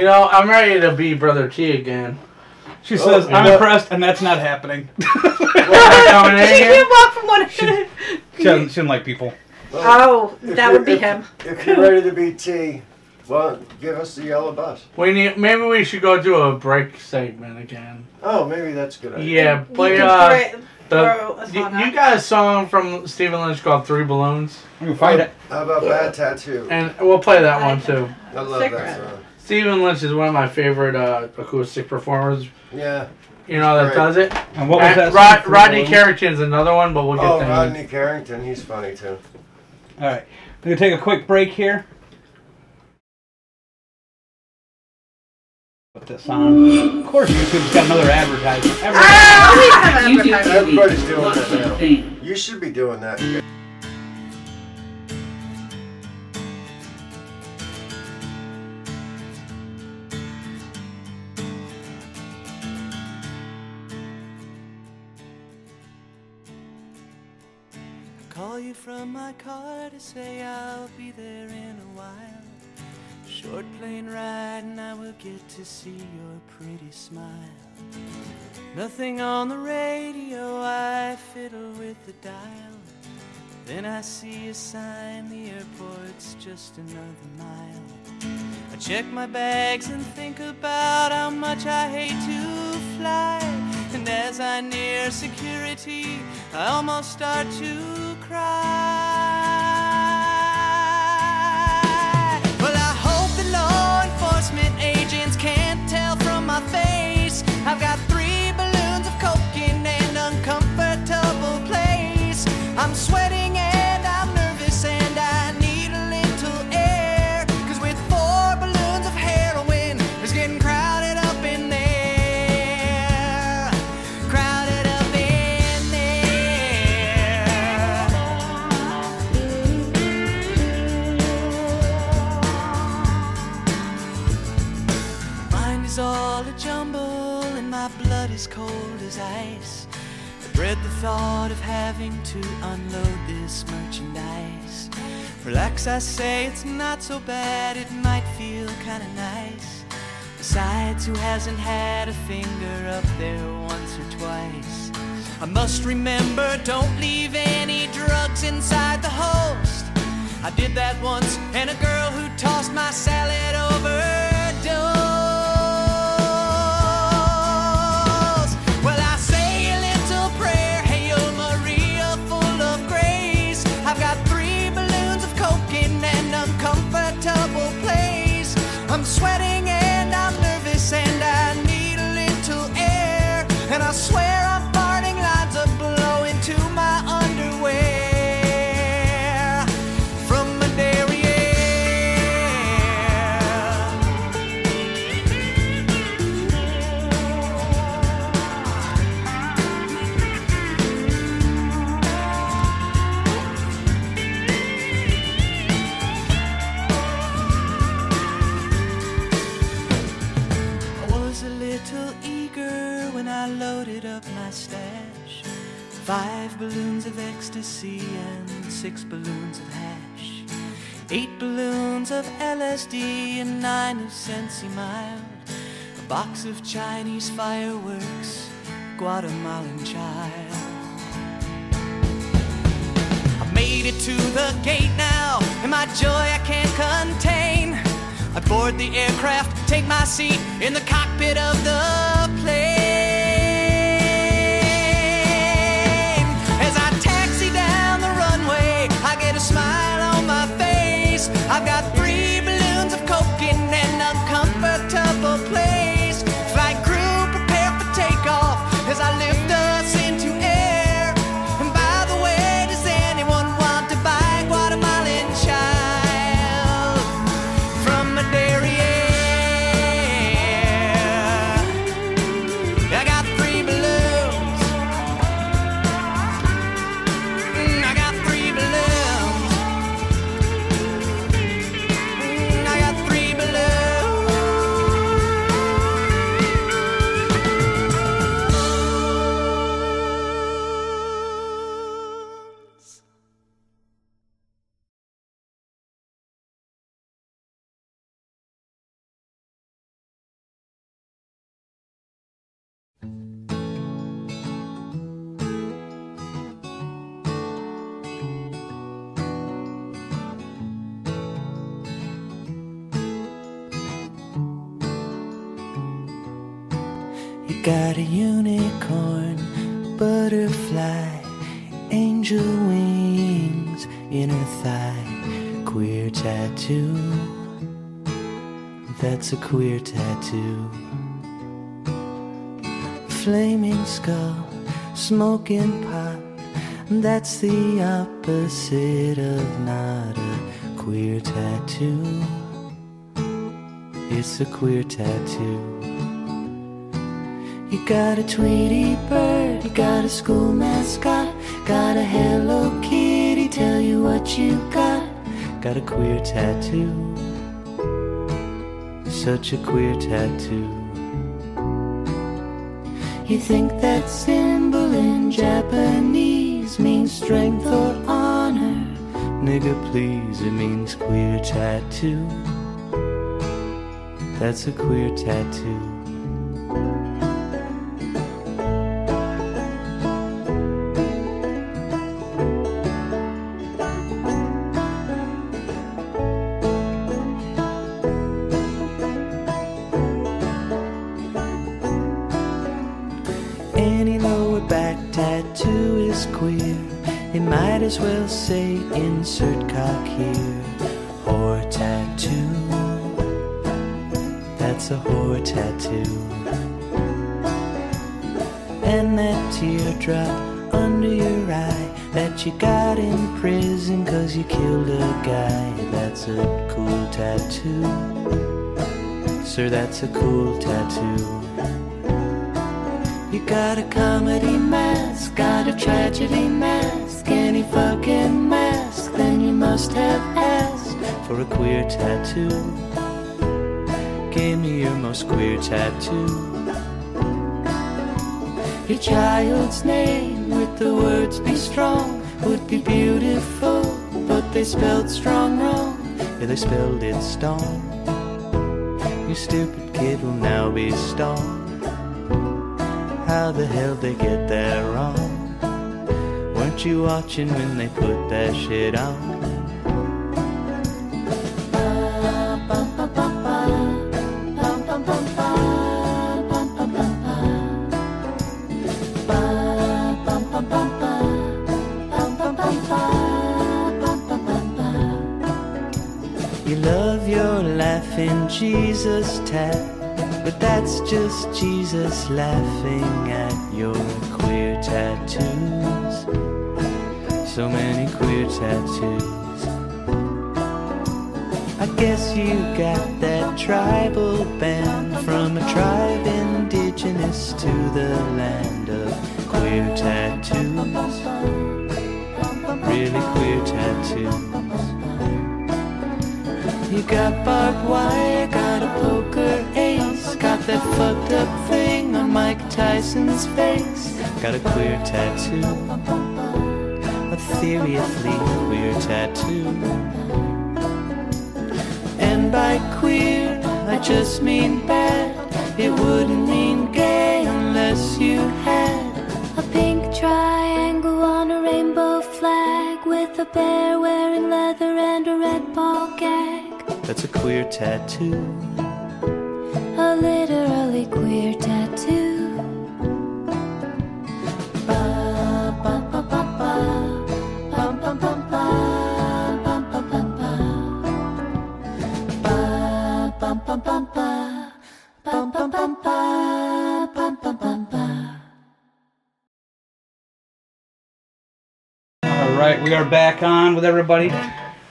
Speaker 2: You know, I'm ready to be Brother T again.
Speaker 1: She says, I'm
Speaker 2: yeah.
Speaker 1: impressed, and that's not happening.
Speaker 2: Coming in
Speaker 3: She
Speaker 2: here?
Speaker 3: can't walk from one.
Speaker 1: she, doesn't, she didn't like people.
Speaker 3: Oh, that would be
Speaker 4: if-
Speaker 3: him.
Speaker 4: If you're ready to be T, well, give us the yellow bus.
Speaker 2: We need. Maybe we should go do a break segment again.
Speaker 4: Oh, maybe that's a good idea.
Speaker 2: Yeah,
Speaker 3: You
Speaker 2: play uh.
Speaker 3: throw-
Speaker 2: The,
Speaker 3: a
Speaker 2: you,
Speaker 3: song
Speaker 2: you
Speaker 3: out.
Speaker 2: got a song from Stephen Lynch called Three Balloons,
Speaker 1: You can find it.
Speaker 4: How about Bad Tattoo?
Speaker 2: and we'll play that one too.
Speaker 4: I love
Speaker 3: Cigarette.
Speaker 4: that song.
Speaker 2: Stephen Lynch is one of my favorite uh, acoustic performers.
Speaker 4: Yeah.
Speaker 2: You know that
Speaker 4: Great.
Speaker 2: does it.
Speaker 1: And what was
Speaker 2: And
Speaker 1: that?
Speaker 2: Rod, Rodney
Speaker 1: Balloons?
Speaker 2: Carrington's another one, but we'll get
Speaker 4: Oh,
Speaker 2: there.
Speaker 4: Rodney Carrington, he's funny too.
Speaker 1: All right. We're going to take a quick break here. Put this on. Of course, YouTube's got another advertisement. Every-
Speaker 3: Ah, we have
Speaker 7: YouTube
Speaker 3: advertising.
Speaker 4: Everybody's doing
Speaker 7: Watch
Speaker 4: that now. You should be doing that.
Speaker 5: You from my car to say I'll be there in a while. Short plane ride and I will get to see your pretty smile. Nothing on the radio, I fiddle with the dial. Then I see a sign, the airport's just another mile. I check my bags and think about how much I hate to fly. And as I near security, I almost start to cry. Well, I hope the law enforcement agents can't tell from my face. I've got three balloons of coke in an uncomfortable place. I'm sweating thought of having to unload this merchandise. Relax, I say, it's not so bad, it might feel kinda nice. Besides, who hasn't had a finger up there once or twice? I must remember, don't leave any drugs inside the host. I did that once, and a girl who tossed my salad overdosed. Balloons of ecstasy and six balloons of hash. Eight balloons of LSD and nine of Sensi Mild. A box of Chinese fireworks, Guatemalan child. I made it to the gate now, and my joy I can't contain. I board the aircraft, take my seat in the cockpit of the I've got That's a queer tattoo. Flaming skull, smoking pot. That's the opposite of not a queer tattoo. It's a queer tattoo. You got a Tweety bird, you got a school mascot, got a Hello Kitty, tell you what you got. Got a queer tattoo, such a queer tattoo. You think that symbol in Japanese means strength or honor? Nigga, please, it means queer tattoo. That's a queer tattoo. As well say insert cock here. Whore tattoo. That's a whore tattoo. And that teardrop under your eye that you got in prison cause you killed a guy. That's a cool tattoo. Sir, that's a cool tattoo. You got a comedy mask, got a tragedy mask, fucking mask, then you must have asked for a queer tattoo. Give me your most queer tattoo. Your child's name with the words be strong would be beautiful, but they spelled strong wrong. Yeah, they spelled it stone. You stupid kid will now be stoned how the hell did they get that wrong? You watching when they put that shit on? You love your laughing Jesus tap. But that's just Jesus laughing at your queer tattoos. So many queer tattoos. I guess you got that tribal band from a tribe indigenous to the land of queer tattoos. Really queer tattoos. You got barbed wire, got a poker ace, got that fucked up thing on Mike Tyson's face. Got a queer tattoo, seriously queer tattoo. And by queer, I just mean bad. It wouldn't mean gay unless you had
Speaker 7: A pink triangle on a rainbow flag with a bear wearing leather and a red ball gag.
Speaker 5: that's a queer tattoo.
Speaker 7: A literally queer tattoo.
Speaker 1: Right, we are back on with everybody.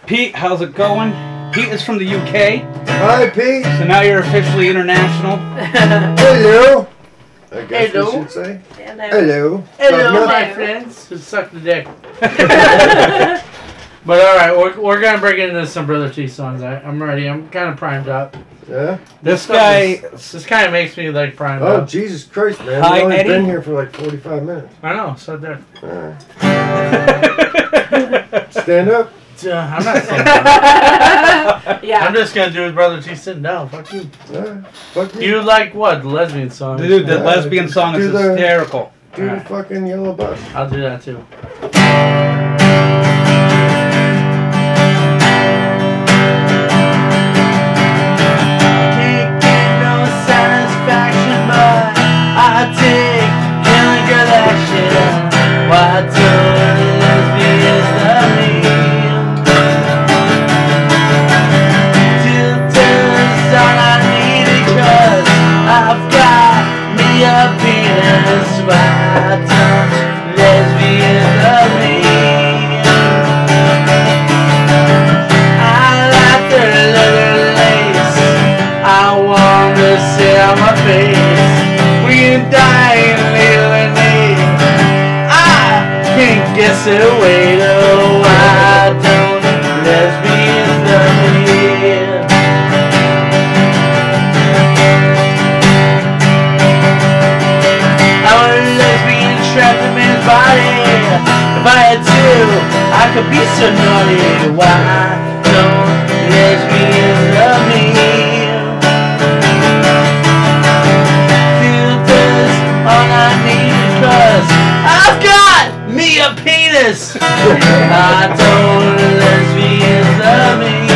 Speaker 1: Pete, how's it going? Pete is from the UK,
Speaker 4: Hi, Pete.
Speaker 1: so now you're officially international.
Speaker 4: Hello. I guess
Speaker 2: Hello.
Speaker 4: we should say.
Speaker 3: Hello.
Speaker 4: Hello.
Speaker 2: Hello, my friends. Just suck the dick. but all right, we're, we're gonna break into some Brother T songs. I, I'm ready. I'm kind of primed up.
Speaker 4: Yeah.
Speaker 1: This
Speaker 2: stuff
Speaker 1: guy,
Speaker 2: is- this kind of makes me like primed
Speaker 4: Oh,
Speaker 2: up.
Speaker 4: Oh Jesus Christ, man.
Speaker 1: Hi,
Speaker 4: We've only
Speaker 1: Eddie.
Speaker 4: been here for like 45 minutes.
Speaker 2: I know. So there.
Speaker 4: All right. Stand up.
Speaker 2: Uh, I'm not saying. that.
Speaker 3: Yeah.
Speaker 2: I'm just gonna do with Brother T sitting down. Fuck you.
Speaker 4: All right. Fuck me.
Speaker 2: You like what? The lesbian song?
Speaker 1: dude, the
Speaker 4: Yeah,
Speaker 1: lesbian song is
Speaker 4: the-
Speaker 1: hysterical.
Speaker 4: Do the
Speaker 2: Alright.
Speaker 4: fucking yellow bus.
Speaker 2: I'll do that too. what do? Can't guess way to why don't lesbians love me. I'm a lesbian trapped in man's body. If I had to, I could be so naughty. Why don't lesbians love me? Feel this all I need, cause I've got me a penis. I don't lesbians love me.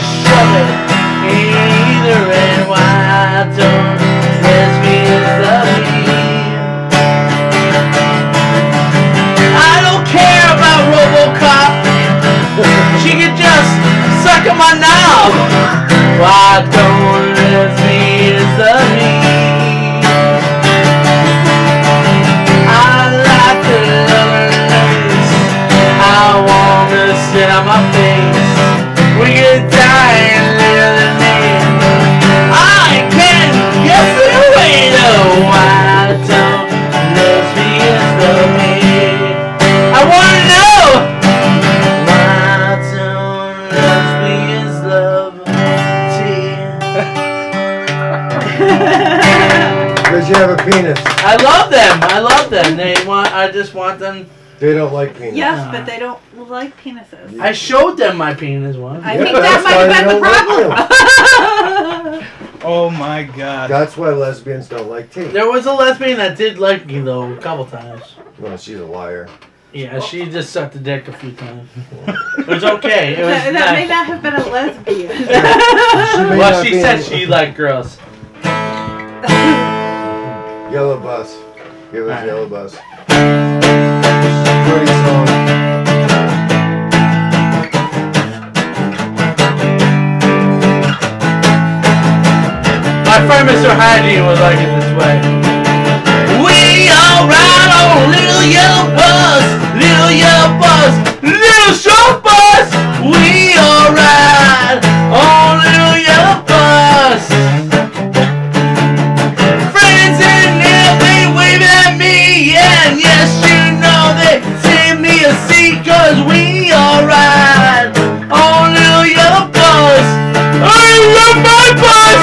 Speaker 2: Shove it either end. Why don't lesbians love me? I don't care about RoboCop. She can just suck on my knob. Why don't lesbians love me?
Speaker 4: You have a penis.
Speaker 2: I love them. I love them. They want. I just want them.
Speaker 4: They don't like penises.
Speaker 3: Yes, but they don't like penises.
Speaker 2: I showed them my penis once.
Speaker 3: I
Speaker 4: Yeah,
Speaker 3: think
Speaker 4: that's
Speaker 3: that might
Speaker 4: why
Speaker 3: have been
Speaker 4: they
Speaker 3: the
Speaker 4: don't
Speaker 3: problem.
Speaker 1: Oh my god.
Speaker 4: That's why lesbians don't like tea.
Speaker 2: There was a lesbian that did like me though a couple times.
Speaker 4: Well, she's a liar.
Speaker 2: Yeah, she just sucked the dick a few times. It was okay. It was
Speaker 3: that, that may
Speaker 2: nice.
Speaker 3: not have been a lesbian.
Speaker 4: may
Speaker 2: well,
Speaker 4: not
Speaker 2: she
Speaker 4: be-
Speaker 2: said she liked girls.
Speaker 4: Yellow bus. Give us
Speaker 2: Alright.
Speaker 4: yellow bus. Great song.
Speaker 2: My friend Mr. Hygiene was like it this way. We all ride on little yellow bus, little yellow bus, little short bus. We all ride on little yellow bus. Yes, you know they send me a seat, cause we ride on little yellow bus. I love my bus!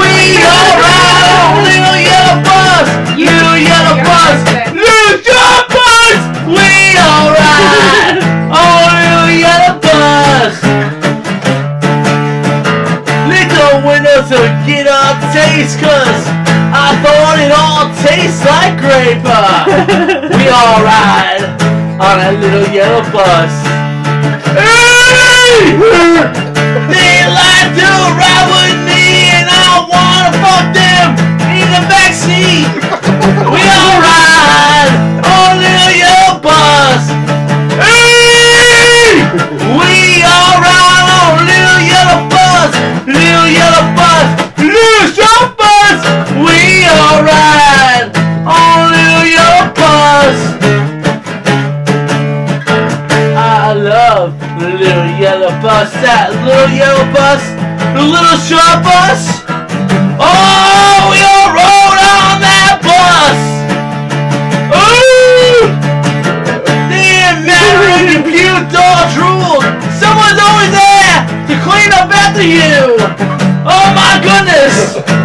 Speaker 2: We ride on little yellow bus! Little yellow bus! Little short bus! We ride on little yellow bus! Little windows to get a taste, cause I thought it all tastes like grape. Uh. we all ride on a little yellow bus. Hey! They like to ride with me and I wanna fuck them in the backseat. We all ride bus. I love the little yellow bus, that little yellow bus, the little short bus. Oh, we all rode on that bus. Ooh! Damn, man, you puked or drooled. Someone's always there to clean up after you. Oh my goodness,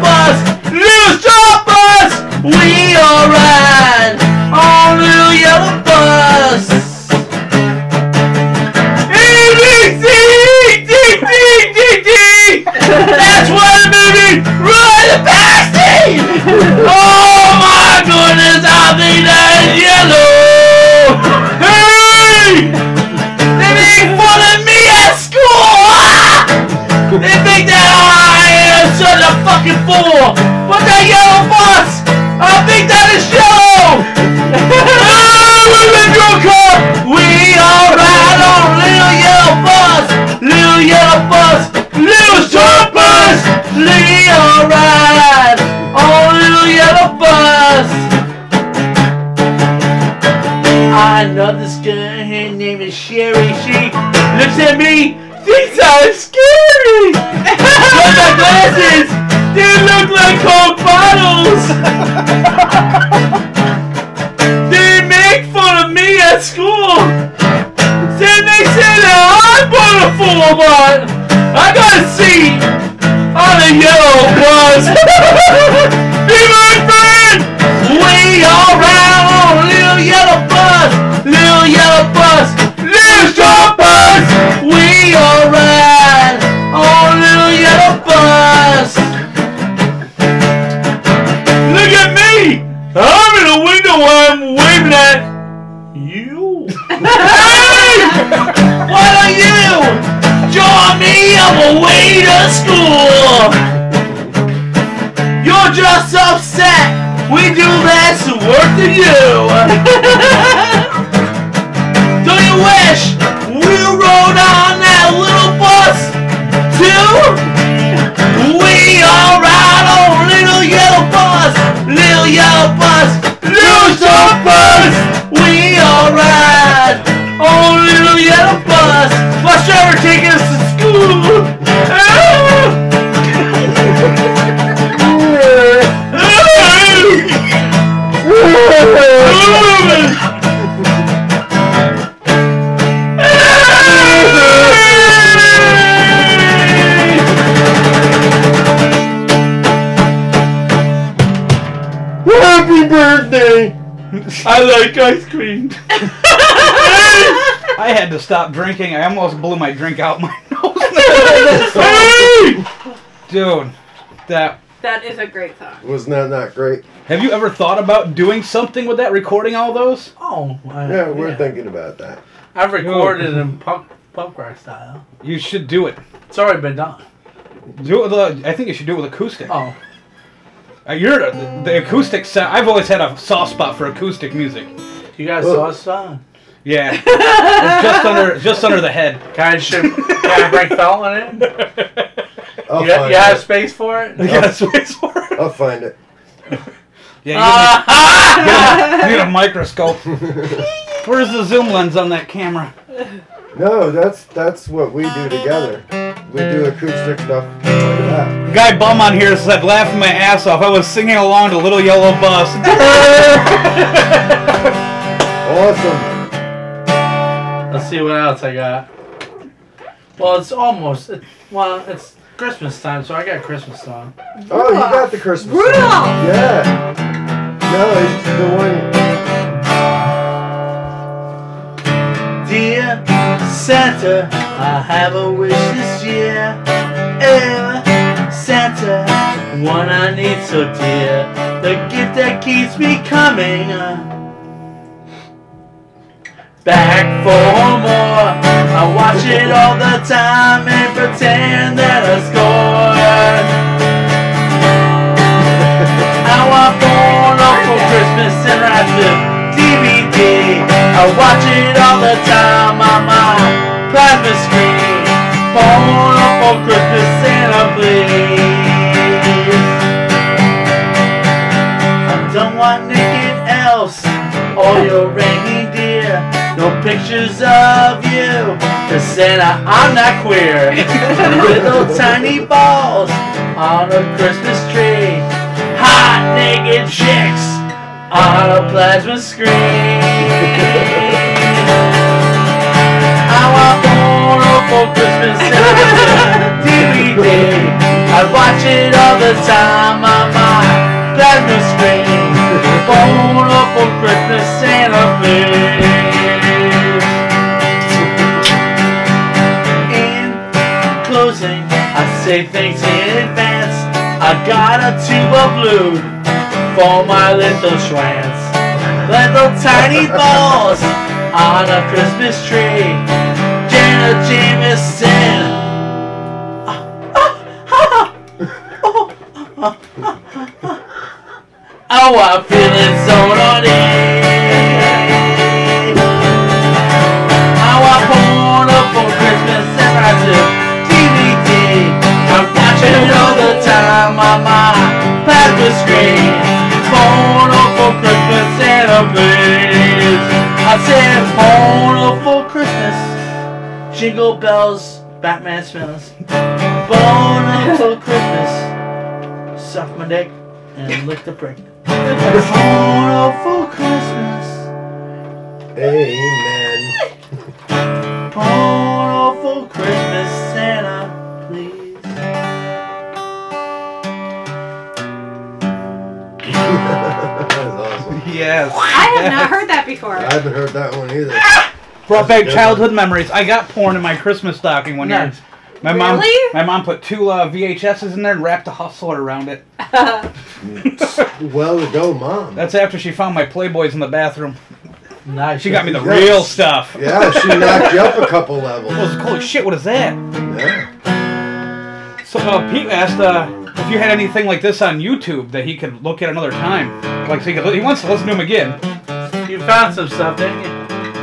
Speaker 2: bus, little short bus. We you fool! Put that yellow bus? I think that is yellow! oh, we're in your car! We all ride on oh, little yellow bus! Little yellow bus! Little short bus! Little ride on little yellow bus! I know this girl, her name is Sherry. She looks at me Thinks I'm scary. But my glasses, they look like Coke bottles. they make fun of me at school. Then they say that I'm wonderful, but I got a seat on a yellow bus. on the way to school? You're just upset. We do less work than you. Don't you wish we rode on that little bus too? We all ride on little yellow bus, little yellow bus, little short bus. We all ride a little yellow bus. Bus driver taking us to school. Happy birthday! I like ice cream.
Speaker 1: I had to stop drinking. I almost blew my drink out my nose. Dude, that.
Speaker 3: That is a great song.
Speaker 4: Wasn't that not great?
Speaker 1: Have you ever thought about doing something with that, recording all those?
Speaker 2: Oh, I,
Speaker 4: Yeah, we're thinking about that.
Speaker 2: I've recorded in punk punk rock style.
Speaker 1: You should do it.
Speaker 2: It's already been done.
Speaker 1: Do it with a, I think you should do it with acoustic.
Speaker 2: Oh,
Speaker 1: Uh, you're the, the acoustic sound. I've always had a soft spot for acoustic music.
Speaker 2: you guys
Speaker 4: Well-
Speaker 2: saw a song.
Speaker 1: Yeah, It's just under just under the head.
Speaker 2: Can I, should, can I bring Felton in?
Speaker 4: I'll
Speaker 2: You,
Speaker 4: find
Speaker 2: you have
Speaker 4: it.
Speaker 2: space for it?
Speaker 1: You got space for it.
Speaker 4: I'll find it.
Speaker 1: Yeah,
Speaker 2: Ah!
Speaker 1: you need, a, need a microscope. Where's the zoom lens on that camera?
Speaker 4: No, that's that's what we do together. We do acoustic stuff like that.
Speaker 1: Guy bum on here said, laughing my ass off. I was singing along to Little Yellow Bus.
Speaker 4: Awesome.
Speaker 2: Let's see what else I got. Well, it's almost. It, well, it's Christmas time, so I got a Christmas song.
Speaker 4: Oh, you got the Christmas song.
Speaker 3: Rudolph!
Speaker 4: Yeah. No, it's the one.
Speaker 2: Dear Santa, I have a wish this year. Oh, Santa, one I need so dear. The gift that keeps me coming. Back for more. I watch it all the time and pretend that I scored. I want up for Christmas and I the DVD. I watch it all the time on my plasma screen. Born up for Christmas Santa, please. I don't want naked elves or your reindeer. No pictures of you. Cause Santa, I'm not queer. Little tiny balls on a Christmas tree. Hot naked chicks on a plasma screen. I want porno for Christmas and DVD. I watch it all the time on my plasma screen. Porno for Christmas Santa please. Say thanks in advance. I got a tube of blue for my little schwants. Little tiny balls on a Christmas tree. Jenna Jameson. Oh, I'm oh, feeling so Santa's Wonderful Christmas. Jingle bells, Batman smells. Wonderful Christmas. Suck my dick and lick the prick. Wonderful Christmas.
Speaker 4: Amen.
Speaker 2: Wonderful Christmas.
Speaker 8: Yes.
Speaker 3: I have not heard that before.
Speaker 4: I haven't heard that one either.
Speaker 8: Brought back
Speaker 4: Good
Speaker 8: childhood memories. I got porn in my Christmas stocking one year.
Speaker 2: Nice.
Speaker 8: My mom,
Speaker 3: Really?
Speaker 8: my mom put two uh, VHSs in there and wrapped a hustler around it.
Speaker 4: Well to go, mom.
Speaker 8: That's after she found my Playboys in the bathroom.
Speaker 2: Nice.
Speaker 8: She got me the
Speaker 4: Yes.
Speaker 8: real stuff.
Speaker 4: Yeah, she knocked you up a couple levels.
Speaker 8: I was like, holy shit, what is that?
Speaker 4: Yeah.
Speaker 8: So uh, Pete asked uh, if you had anything like this on YouTube that he could look at another time. Like, so he, could, he wants to listen to him again.
Speaker 2: You found some stuff, didn't you?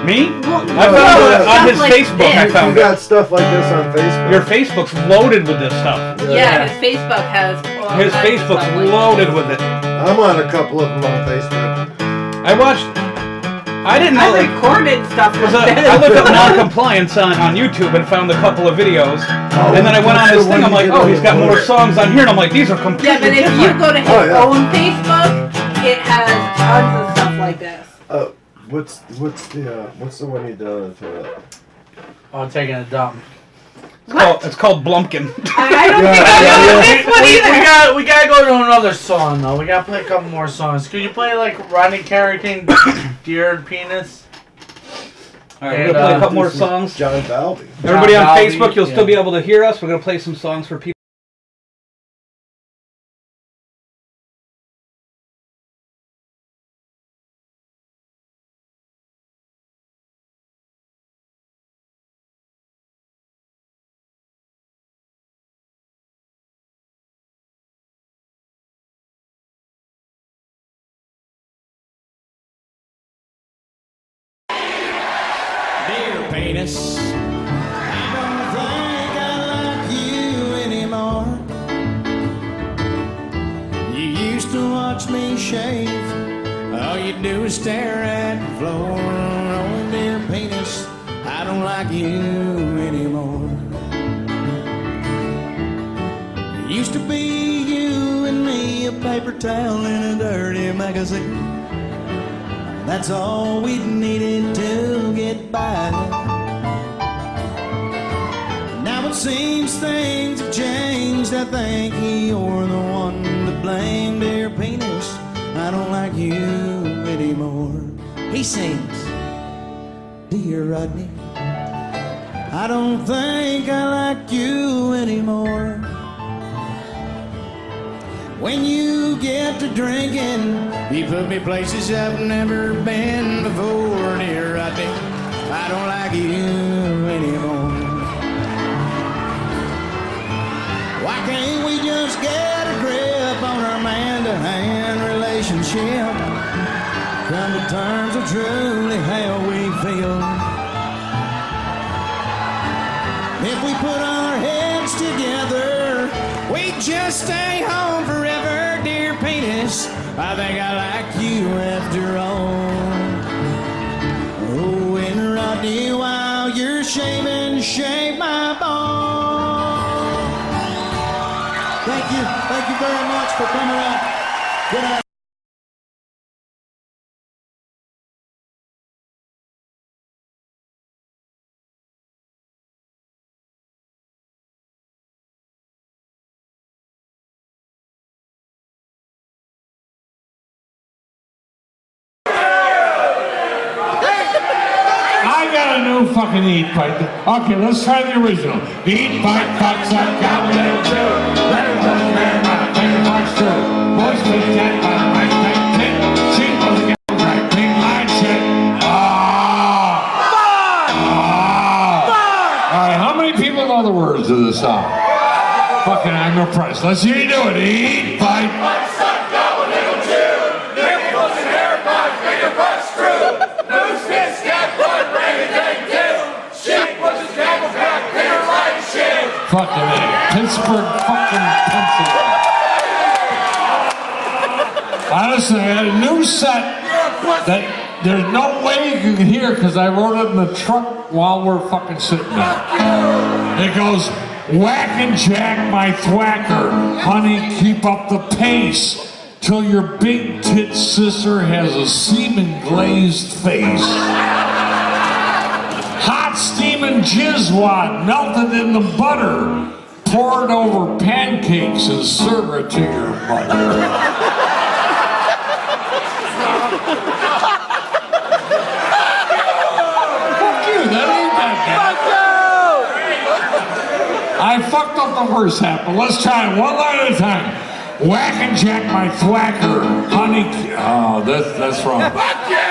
Speaker 8: Me?
Speaker 3: Well,
Speaker 8: I
Speaker 3: no,
Speaker 8: it on his
Speaker 3: like
Speaker 8: Facebook. I
Speaker 3: this.
Speaker 4: You
Speaker 8: found it.
Speaker 4: got stuff like this on Facebook.
Speaker 8: Your Facebook's loaded with this stuff.
Speaker 3: Yeah, his Facebook has. all
Speaker 8: His Facebook's
Speaker 3: stuff like
Speaker 8: loaded with it.
Speaker 4: I'm on a couple of them on Facebook.
Speaker 8: I watched. I didn't know.
Speaker 3: I
Speaker 8: Like,
Speaker 3: recorded stuff
Speaker 8: was
Speaker 3: like.
Speaker 8: I looked up non-compliance on, on YouTube and found a couple of videos, and then I went on his thing. I'm like, oh, he's got more songs on here, and I'm like, these are completely
Speaker 3: Yeah, but if
Speaker 8: different.
Speaker 3: you go to his
Speaker 4: Oh, yeah.
Speaker 3: own Facebook, it has tons of stuff like this.
Speaker 4: Uh, what's what's the uh, what's the one you did on the?
Speaker 2: Oh, taking a dump.
Speaker 8: It's called, it's called Blumpkin.
Speaker 3: I, I don't
Speaker 4: Yeah,
Speaker 3: think I
Speaker 4: yeah,
Speaker 3: know
Speaker 4: yeah.
Speaker 3: this one
Speaker 2: we, we
Speaker 3: either.
Speaker 2: got we gotta go to another song though. We gotta play a couple more songs. Could you play like Rodney Carrington, Dear Penis?
Speaker 8: All right, we're
Speaker 2: And,
Speaker 8: gonna play a
Speaker 2: uh,
Speaker 8: couple more songs.
Speaker 4: John Valby.
Speaker 8: Everybody on
Speaker 2: John
Speaker 8: Facebook, you'll still be able to hear us. We're gonna play some songs for people.
Speaker 9: You. Very much for coming out. Good night.
Speaker 10: I got a new fucking eat fight. Okay, let's try the original. Eat fuck, suck, got a little too. Let it know the words to this song? Fucking, I'm impressed. Let's hear you do it. Eat, fight. Fucking A. Pittsburgh, fucking Pennsylvania. Honestly, I had a new set that there's no way you can hear because I wrote it in the truck while we're fucking sitting there. It goes, whack and jack my thwacker, honey, keep up the pace. Till your big tit sister has a semen glazed face. Hot steaming jizwad melted in the butter. Pour it over pancakes and serve it to your mother. Fuck you, that ain't that bad. I fucked up the first half, but let's try it one line at a time. Whack and jack my thwacker, honey. Oh, that's that's wrong. Fuck you!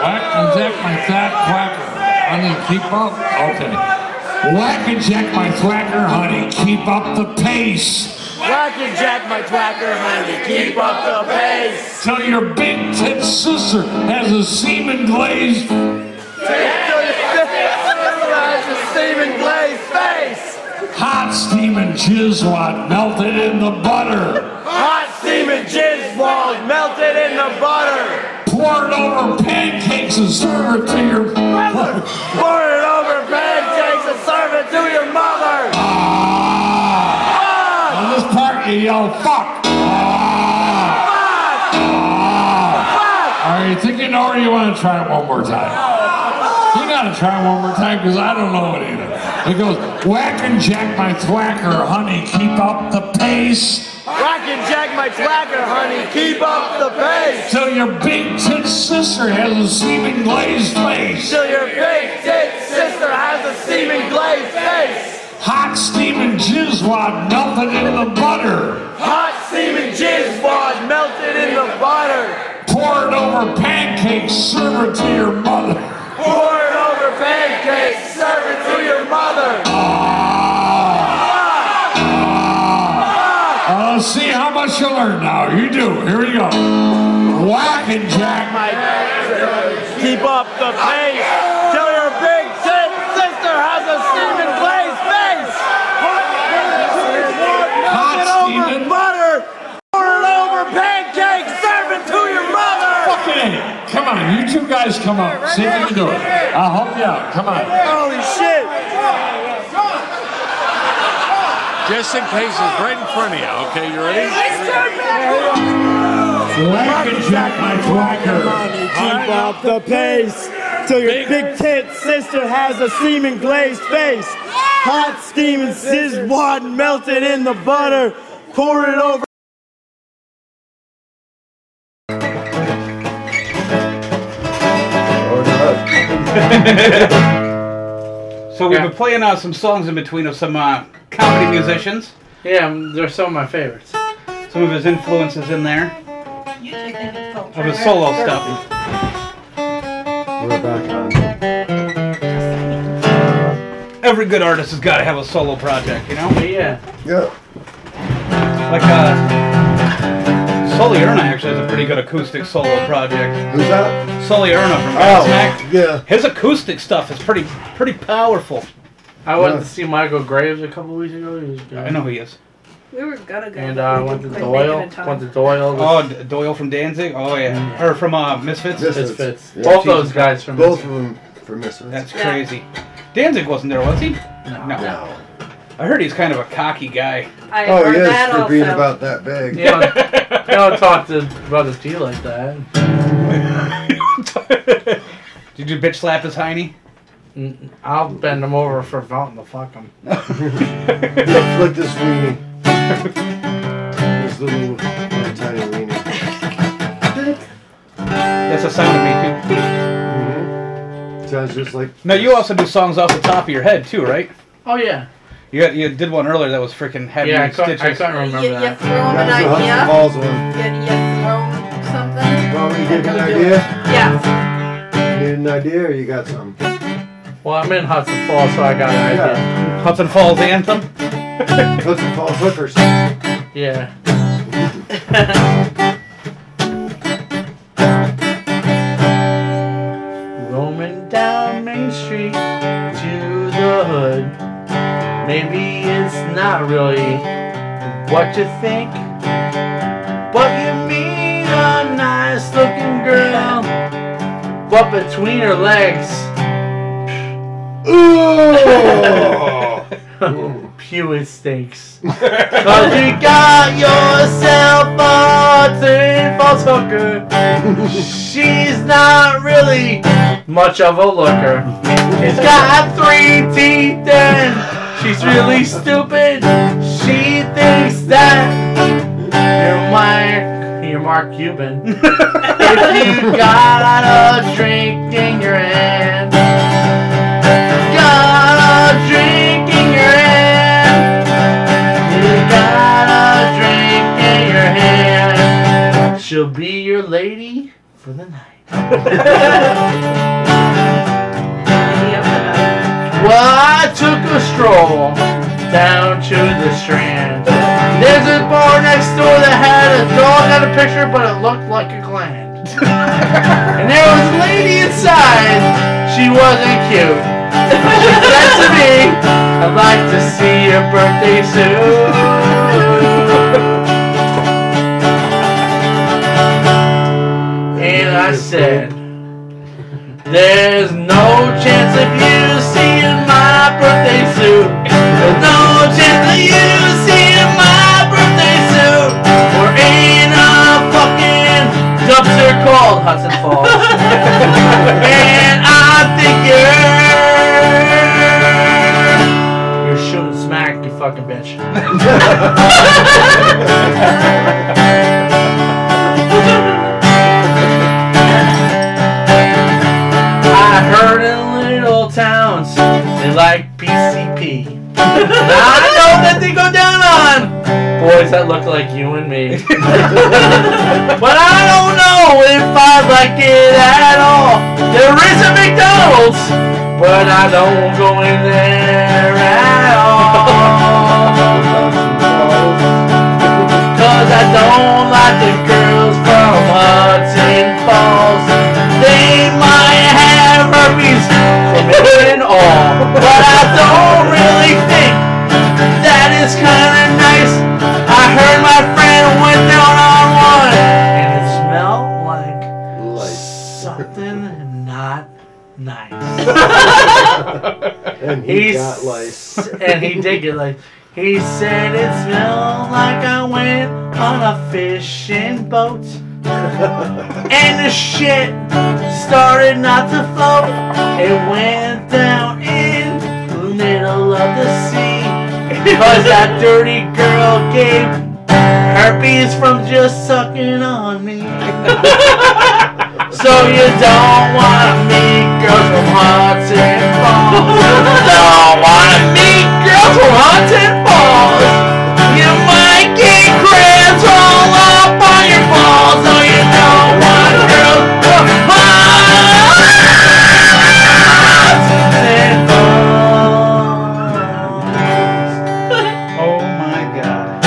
Speaker 10: Whack and jack my fat quacker, honey. Keep up. Okay. Whack and jack my thwacker, honey. Keep up the pace.
Speaker 11: Whack and jack my twacker, honey. Keep up the pace.
Speaker 10: Till your big tit sister has a semen glazed.
Speaker 11: Steaming glazed face.
Speaker 10: Hot steaming jizz jizwad melted in the butter.
Speaker 11: Hot steaming jizz balls melted in the butter.
Speaker 10: Pour it over pancakes and serve it to your mother.
Speaker 11: Pour it over pancakes and serve it to your mother.
Speaker 10: Ah! On this part, you yell, fuck! Ah! Ah! Are you thinking or you want to try it one more time? You gotta try it one more time because I don't know it either. It goes, whack and jack my thwacker, honey, keep up the pace.
Speaker 11: Whack and jack my twacker, honey. Keep up the pace.
Speaker 10: Till your big tit sister has a seeming glazed face.
Speaker 11: Till your big tit sister has a steaming glazed face.
Speaker 10: Hot steaming jizwad melted in the butter.
Speaker 11: Hot steaming jizz wad melted in the butter.
Speaker 10: Pour it over pancakes, serve it to your mother.
Speaker 11: Pour it over pancakes, serve it to your mother.
Speaker 10: Uh, let's see how much you learn now. You do. Here we go. Whack and jack.
Speaker 11: My keep up the pace till your big sister has a steaming glazed face.
Speaker 10: Hot
Speaker 11: Melt it over
Speaker 10: steaming.
Speaker 11: butter. Pour it over pancakes, serve it to your mother.
Speaker 10: Fucking. Come on, you two guys come up. See if you can do it. I'll help you out. Come on.
Speaker 11: Holy shit.
Speaker 12: Just in case it's right in front of you. Okay, you ready?
Speaker 10: Whack and jack my thwacker.
Speaker 11: Keep up the pace till your big tit sister has a steaming glazed face. Hot steaming sizz wad melted in the butter. Pour it over.
Speaker 1: So we've
Speaker 2: Yeah.
Speaker 1: been playing uh, some songs in between of some uh, comedy musicians.
Speaker 2: Yeah, um, they're some of my favorites.
Speaker 1: Some of his influences in there
Speaker 3: You take that and filter
Speaker 1: of his solo stuff.
Speaker 4: We're back on.
Speaker 1: Every good artist has got to have a solo project, you know?
Speaker 2: But yeah,
Speaker 4: Yeah.
Speaker 1: Like uh, Sully Erna actually has a pretty good acoustic solo project.
Speaker 4: Who's that?
Speaker 1: Sully Erna from
Speaker 4: Oh,
Speaker 1: Godsmack.
Speaker 4: yeah.
Speaker 1: His acoustic stuff is pretty pretty powerful.
Speaker 2: I went
Speaker 4: Yeah.
Speaker 2: to see Michael Graves a couple weeks ago. He was good.
Speaker 1: I know who he is.
Speaker 3: We were gonna go.
Speaker 2: And
Speaker 3: but
Speaker 2: uh,
Speaker 3: we
Speaker 2: went to
Speaker 3: couldn't make
Speaker 2: Doyle.
Speaker 3: in time.
Speaker 2: Went to Doyle.
Speaker 1: Oh, D- Doyle from Danzig. Oh yeah, or from uh, Misfits.
Speaker 4: Misfits.
Speaker 2: Misfits.
Speaker 4: Yeah.
Speaker 2: Both
Speaker 1: Jesus
Speaker 2: those guys from
Speaker 4: Both
Speaker 2: Misfits.
Speaker 4: of them from Misfits.
Speaker 1: That's
Speaker 3: Yeah.
Speaker 1: crazy. Danzig wasn't there, was he?
Speaker 2: No.
Speaker 4: no.
Speaker 1: I heard he's kind of a cocky guy.
Speaker 3: I
Speaker 4: Oh,
Speaker 3: heard
Speaker 4: yes,
Speaker 3: that
Speaker 4: for
Speaker 3: also.
Speaker 4: being about that big.
Speaker 2: You don't, you don't talk to Brother T like that.
Speaker 1: Did you bitch slap his hiney?
Speaker 2: Mm, I'll bend him over for Fountain to fuck him.
Speaker 4: Flick this weenie. This little, little tiny weenie.
Speaker 1: That's a sound of me too.
Speaker 4: Sounds just like.
Speaker 1: No, you also do songs off the top of your head too, right?
Speaker 2: Oh yeah.
Speaker 1: You got, you did one earlier that was freaking heavy
Speaker 2: Yeah, I
Speaker 1: and
Speaker 2: can't, I
Speaker 1: stitches.
Speaker 2: can't
Speaker 3: You,
Speaker 2: remember
Speaker 3: you
Speaker 2: that.
Speaker 3: throw him an
Speaker 4: was the Hudson
Speaker 3: idea.
Speaker 4: Falls one.
Speaker 3: You, you throw him something.
Speaker 4: Want me to give you an idea?
Speaker 3: Yeah.
Speaker 4: Need an idea or you got some?
Speaker 2: Well, I'm in Hudson Falls, so I got an idea.
Speaker 1: Hudson Falls anthem.
Speaker 4: Hudson Falls Hookers.
Speaker 2: Yeah. Maybe it's not really what you think, but you meet a nice looking girl but between her legs, Ooh! Pew stinks. Cause you got yourself a tin false hooker. She's not really much of a looker. It's got three teeth and she's really stupid. She thinks that you're Mark, you're Mark Cuban. if you got a drink in your hand, got a drink in your hand, you got a drink in your hand, she'll be your lady for the night. a stroll down to the strand. There's a bar next door that had a dog on a picture, but it looked like a gland. and there was a lady inside. She wasn't cute. She said to me, I'd like to see your birthday suit. And I said, there's no chance of you birthday suit. No chance of you seeing my birthday suit. We're in a fucking dumpster called Hudson Falls. and I think you're you're shooting smack, you fucking bitch. I know that they go down on boys that look like you and me. but I don't know if I like it at all. There is a McDonald's, but I don't go in there at all. Cause I don't like the girls from Hudson Falls. And
Speaker 4: he
Speaker 2: did get like he said it smelled like I went on a fishing boat. and the shit started not to float. It went down in the middle of the sea. Cause that dirty girl gave herpes from just sucking on me. So you don't wanna meet girls from Haunted Falls. Don't wanna meet girls from Haunted Falls. You might get crabs all up on your balls. So you don't want girls from Haunted
Speaker 1: Oh my god.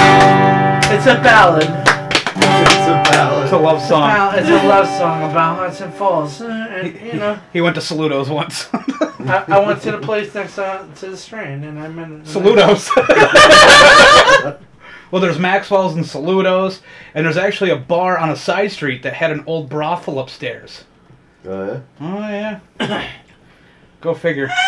Speaker 2: It's a ballad.
Speaker 4: It's a ballad.
Speaker 1: It's a love song.
Speaker 2: It's a love song about Hudson Falls. And, you know,
Speaker 1: He went to Saludos once.
Speaker 2: I, I went to the place next to, to the Strand, and I'm in.
Speaker 1: Saludos. well, there's Maxwell's and Saludos, and there's actually a bar on a side street that had an old brothel upstairs.
Speaker 4: Oh, yeah?
Speaker 1: Oh yeah. Go figure.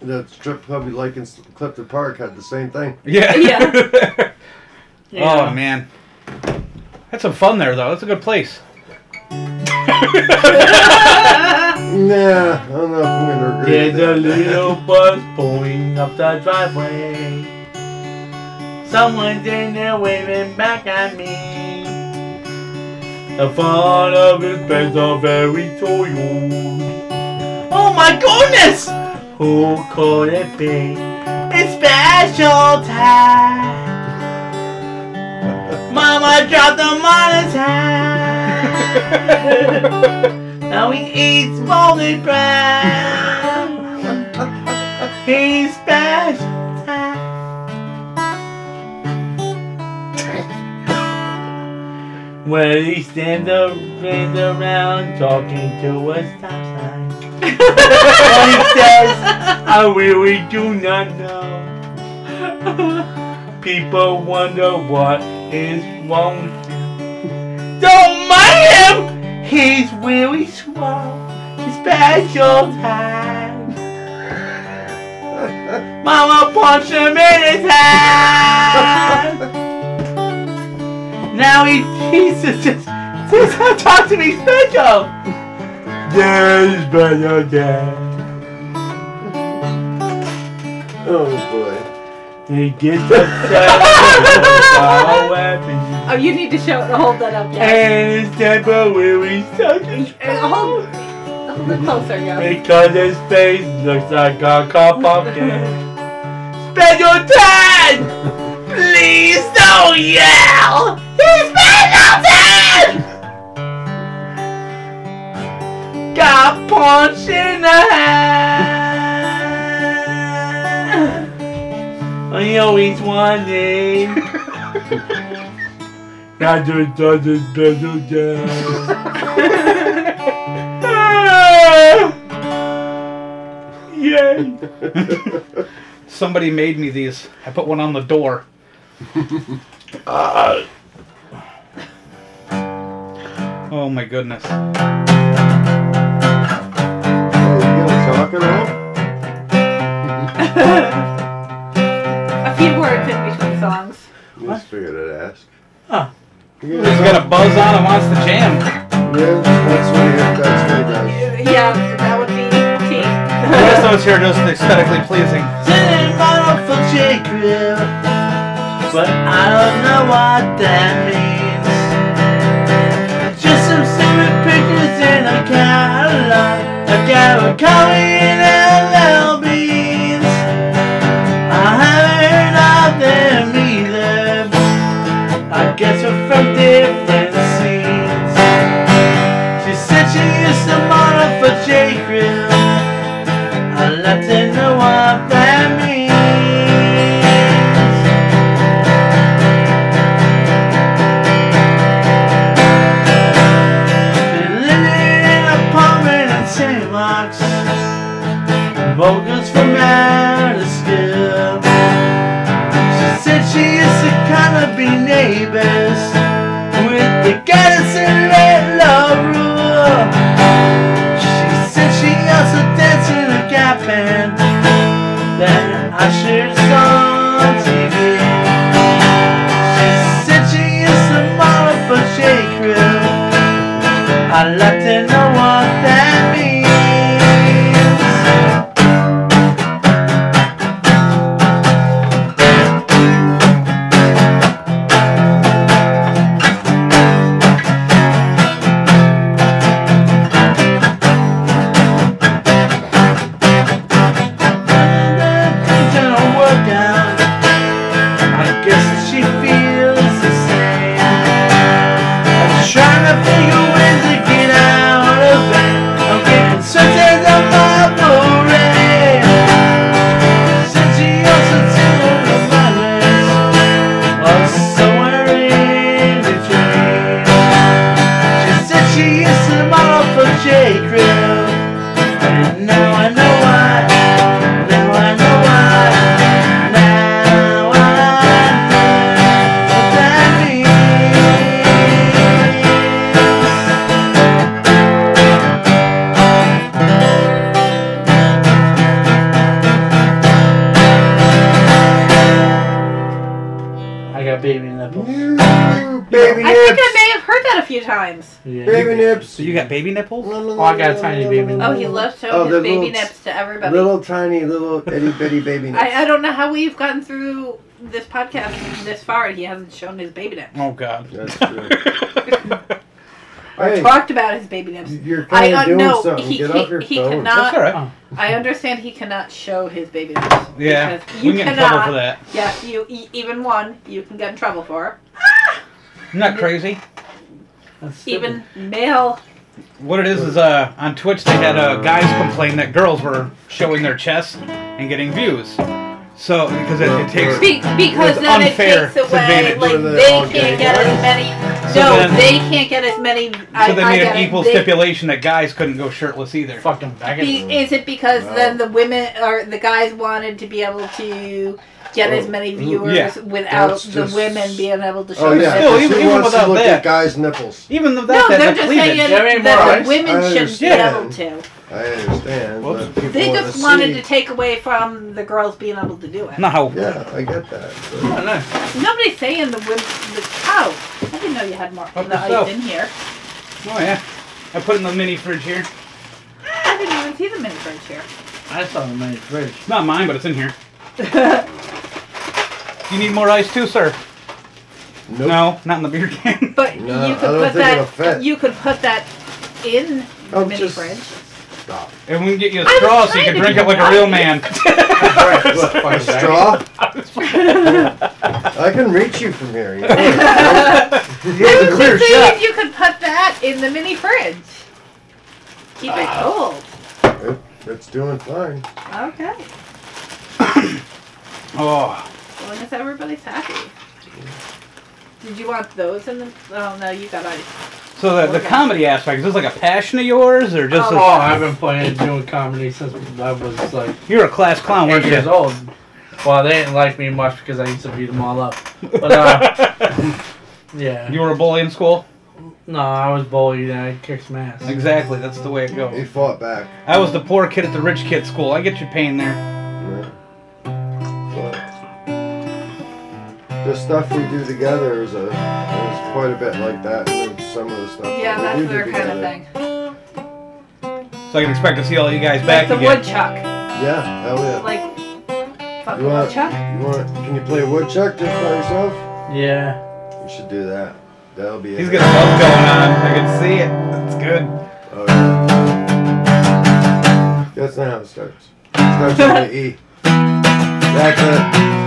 Speaker 4: That strip club we like in Clifton Park had the same thing.
Speaker 1: Yeah.
Speaker 3: Yeah.
Speaker 1: Oh man. Had some fun there though. That's a good place.
Speaker 4: Nah, I don't know if I'm gonna agree.
Speaker 2: There's
Speaker 4: with
Speaker 2: a little bus pulling up the driveway. Someone's in there waving back at me. The front of his pants are very toiled. Oh my goodness! Who could it be? It's special time. Mama dropped his head. now he eats molded bread. He's time. When he stands up, around talking to a stop sign. and he says, I really do not know. People wonder what is wrong. Don't mind him! He's really swole. Special time. Mama punched him in his hand. Now he, he's just, just, talk to me special. There's special dad.
Speaker 4: Oh boy.
Speaker 2: He gets upset. oh, weapons.
Speaker 3: Oh, you need to show it. hold that up, Jack.
Speaker 2: And it's temporary such
Speaker 3: Uh, Hold, hold it closer, yo.
Speaker 2: Because his face looks like a cup of pumpkin. Special Ted! Please don't yell! He's Special Ted! Got punched in the head. I always wanted. Not just does a special Ted. Yay!
Speaker 1: Somebody made me these. I put one on the door.
Speaker 2: Uh,
Speaker 1: Oh my goodness.
Speaker 4: Hey, you gonna talk at all?
Speaker 3: Words in songs.
Speaker 4: Just figured I'd ask.
Speaker 2: Huh.
Speaker 4: You
Speaker 1: He's
Speaker 4: gonna
Speaker 1: got a buzz on and wants to jam.
Speaker 4: Yeah, that's what he, that's what he does.
Speaker 3: Yeah, that would be T.
Speaker 1: The rest of us here are just aesthetically pleasing.
Speaker 2: But I don't know what that means. Just some stupid pictures in a catalog. I got a catalog calling LL from different scenes. She said she used to model for J. Crew. I'd like to know what got baby nipples? Oh, I got a tiny baby nipples.
Speaker 3: Oh, he loves showing
Speaker 4: Oh,
Speaker 3: his baby
Speaker 4: little-
Speaker 3: nips to everybody.
Speaker 4: Little tiny little itty bitty baby nips.
Speaker 3: I, I don't know how we've gotten through this podcast this far and he hasn't shown his baby nips.
Speaker 1: Oh God.
Speaker 4: That's true.
Speaker 3: Or
Speaker 4: Hey,
Speaker 3: talked about his baby nips.
Speaker 4: you're
Speaker 3: I
Speaker 4: kind
Speaker 3: uh,
Speaker 4: of doing
Speaker 3: no,
Speaker 4: something.
Speaker 3: he,
Speaker 4: Get
Speaker 3: he,
Speaker 4: off your
Speaker 3: he
Speaker 4: phone.
Speaker 1: That's all
Speaker 3: cannot. I understand he cannot show his baby nips.
Speaker 1: Yeah.
Speaker 3: because
Speaker 1: We
Speaker 3: you
Speaker 1: can get in
Speaker 3: cannot.
Speaker 1: trouble for that.
Speaker 3: Yeah, you e- even one you can get in trouble for.
Speaker 1: Isn't that crazy?
Speaker 2: That's
Speaker 3: Even male.
Speaker 1: What it is is uh on Twitch they had uh, guys complain that girls were showing their chests and getting views. So because it, it takes
Speaker 3: Be- because
Speaker 1: It's
Speaker 3: then it
Speaker 1: unfair
Speaker 3: takes away,
Speaker 1: advantage.
Speaker 3: like
Speaker 4: For the
Speaker 3: they can't get as many.
Speaker 1: So
Speaker 3: no,
Speaker 1: then-
Speaker 3: they can't get as many. I,
Speaker 1: so they
Speaker 3: I
Speaker 1: made
Speaker 3: get
Speaker 1: an
Speaker 3: it.
Speaker 1: equal
Speaker 3: They-
Speaker 1: stipulation that guys couldn't go shirtless either.
Speaker 2: fucking back
Speaker 3: Be, is it because then the women or the guys wanted to be able to get as many mm, viewers
Speaker 1: Yeah.
Speaker 3: without
Speaker 2: That's
Speaker 3: the
Speaker 2: just-
Speaker 3: women being able to oh, show
Speaker 2: Oh yeah,
Speaker 3: their
Speaker 1: Still, even-
Speaker 2: who
Speaker 1: even
Speaker 2: wants to
Speaker 1: without
Speaker 2: look
Speaker 1: that-
Speaker 2: at guys' nipples?
Speaker 1: Even though
Speaker 3: No,
Speaker 1: that,
Speaker 3: they're
Speaker 1: that,
Speaker 3: just
Speaker 1: cleavage.
Speaker 3: saying
Speaker 4: Yeah, I
Speaker 3: that
Speaker 4: more
Speaker 3: the
Speaker 4: ice.
Speaker 3: women shouldn't be
Speaker 2: understand.
Speaker 3: able to.
Speaker 2: I understand,
Speaker 1: Whoops.
Speaker 2: but people
Speaker 3: They
Speaker 2: want
Speaker 3: just
Speaker 2: to
Speaker 3: wanted
Speaker 2: see.
Speaker 3: to take away from the girls being able to do it.
Speaker 1: No.
Speaker 2: Yeah, I get that. but-
Speaker 4: Oh, nice.
Speaker 3: Nobody's saying the women. The, oh, I didn't know you had more
Speaker 1: Help
Speaker 3: the
Speaker 1: yourself.
Speaker 3: ice in here.
Speaker 1: Oh yeah. I put it in the mini fridge here.
Speaker 3: I didn't even see the mini fridge here.
Speaker 4: I saw the mini fridge.
Speaker 1: It's not mine, but it's in here. You need more ice too, sir?
Speaker 2: Nope.
Speaker 1: No, not in the beer can.
Speaker 3: But
Speaker 2: No,
Speaker 3: you
Speaker 2: I
Speaker 3: could
Speaker 2: don't
Speaker 3: put
Speaker 2: think it'll
Speaker 3: that. You could put that in the
Speaker 2: Oh,
Speaker 3: mini
Speaker 2: just-
Speaker 3: fridge.
Speaker 2: Stop.
Speaker 1: And we can get you a
Speaker 3: I was
Speaker 1: straw so you
Speaker 3: trying
Speaker 1: can
Speaker 3: to
Speaker 1: drink it like a real
Speaker 3: nice.
Speaker 1: man.
Speaker 2: What, a straw? I can reach you from here. You know?
Speaker 1: Yeah, clear
Speaker 3: See
Speaker 1: shot.
Speaker 3: if you could put that in the mini fridge. Keep it
Speaker 2: Ah.
Speaker 3: cold.
Speaker 2: It- it's doing fine.
Speaker 3: Okay.
Speaker 1: Oh,
Speaker 3: As long as everybody's happy. Did you want those in the? Oh no, you got ice.
Speaker 1: so the, the comedy aspect is this like a passion of yours, or just
Speaker 3: Oh,
Speaker 1: a,
Speaker 4: Oh, I've been playing doing comedy since I was like
Speaker 1: you're a class clown,
Speaker 4: eight
Speaker 1: weren't
Speaker 4: years
Speaker 1: you?
Speaker 4: old. Well, they didn't like me much because I used to beat them all up. But uh, yeah,
Speaker 1: You were a bully in school.
Speaker 4: no, I was bullied and I kicked some ass.
Speaker 1: Exactly, that's the way it goes.
Speaker 2: He fought back.
Speaker 1: I was the poor kid at the rich kid school. I get your pain there.
Speaker 2: The stuff we do together is a is quite a bit like that. And some of the stuff
Speaker 3: Yeah,
Speaker 2: that we
Speaker 3: that's
Speaker 2: do
Speaker 3: their
Speaker 2: do
Speaker 3: kind of thing.
Speaker 1: So I can expect to see all you guys
Speaker 3: Like
Speaker 1: back
Speaker 3: the
Speaker 1: again.
Speaker 3: woodchuck.
Speaker 2: Yeah, hell yeah.
Speaker 3: Like fuck
Speaker 2: You want,
Speaker 3: woodchuck.
Speaker 2: you want? Can you play woodchuck just by yourself?
Speaker 4: Yeah.
Speaker 2: You should do that. That'll be.
Speaker 1: He's
Speaker 2: it.
Speaker 1: got a buzz going on. I can see it. That's good.
Speaker 2: Oh, yeah. That's not how it starts. It starts with the E. That's it.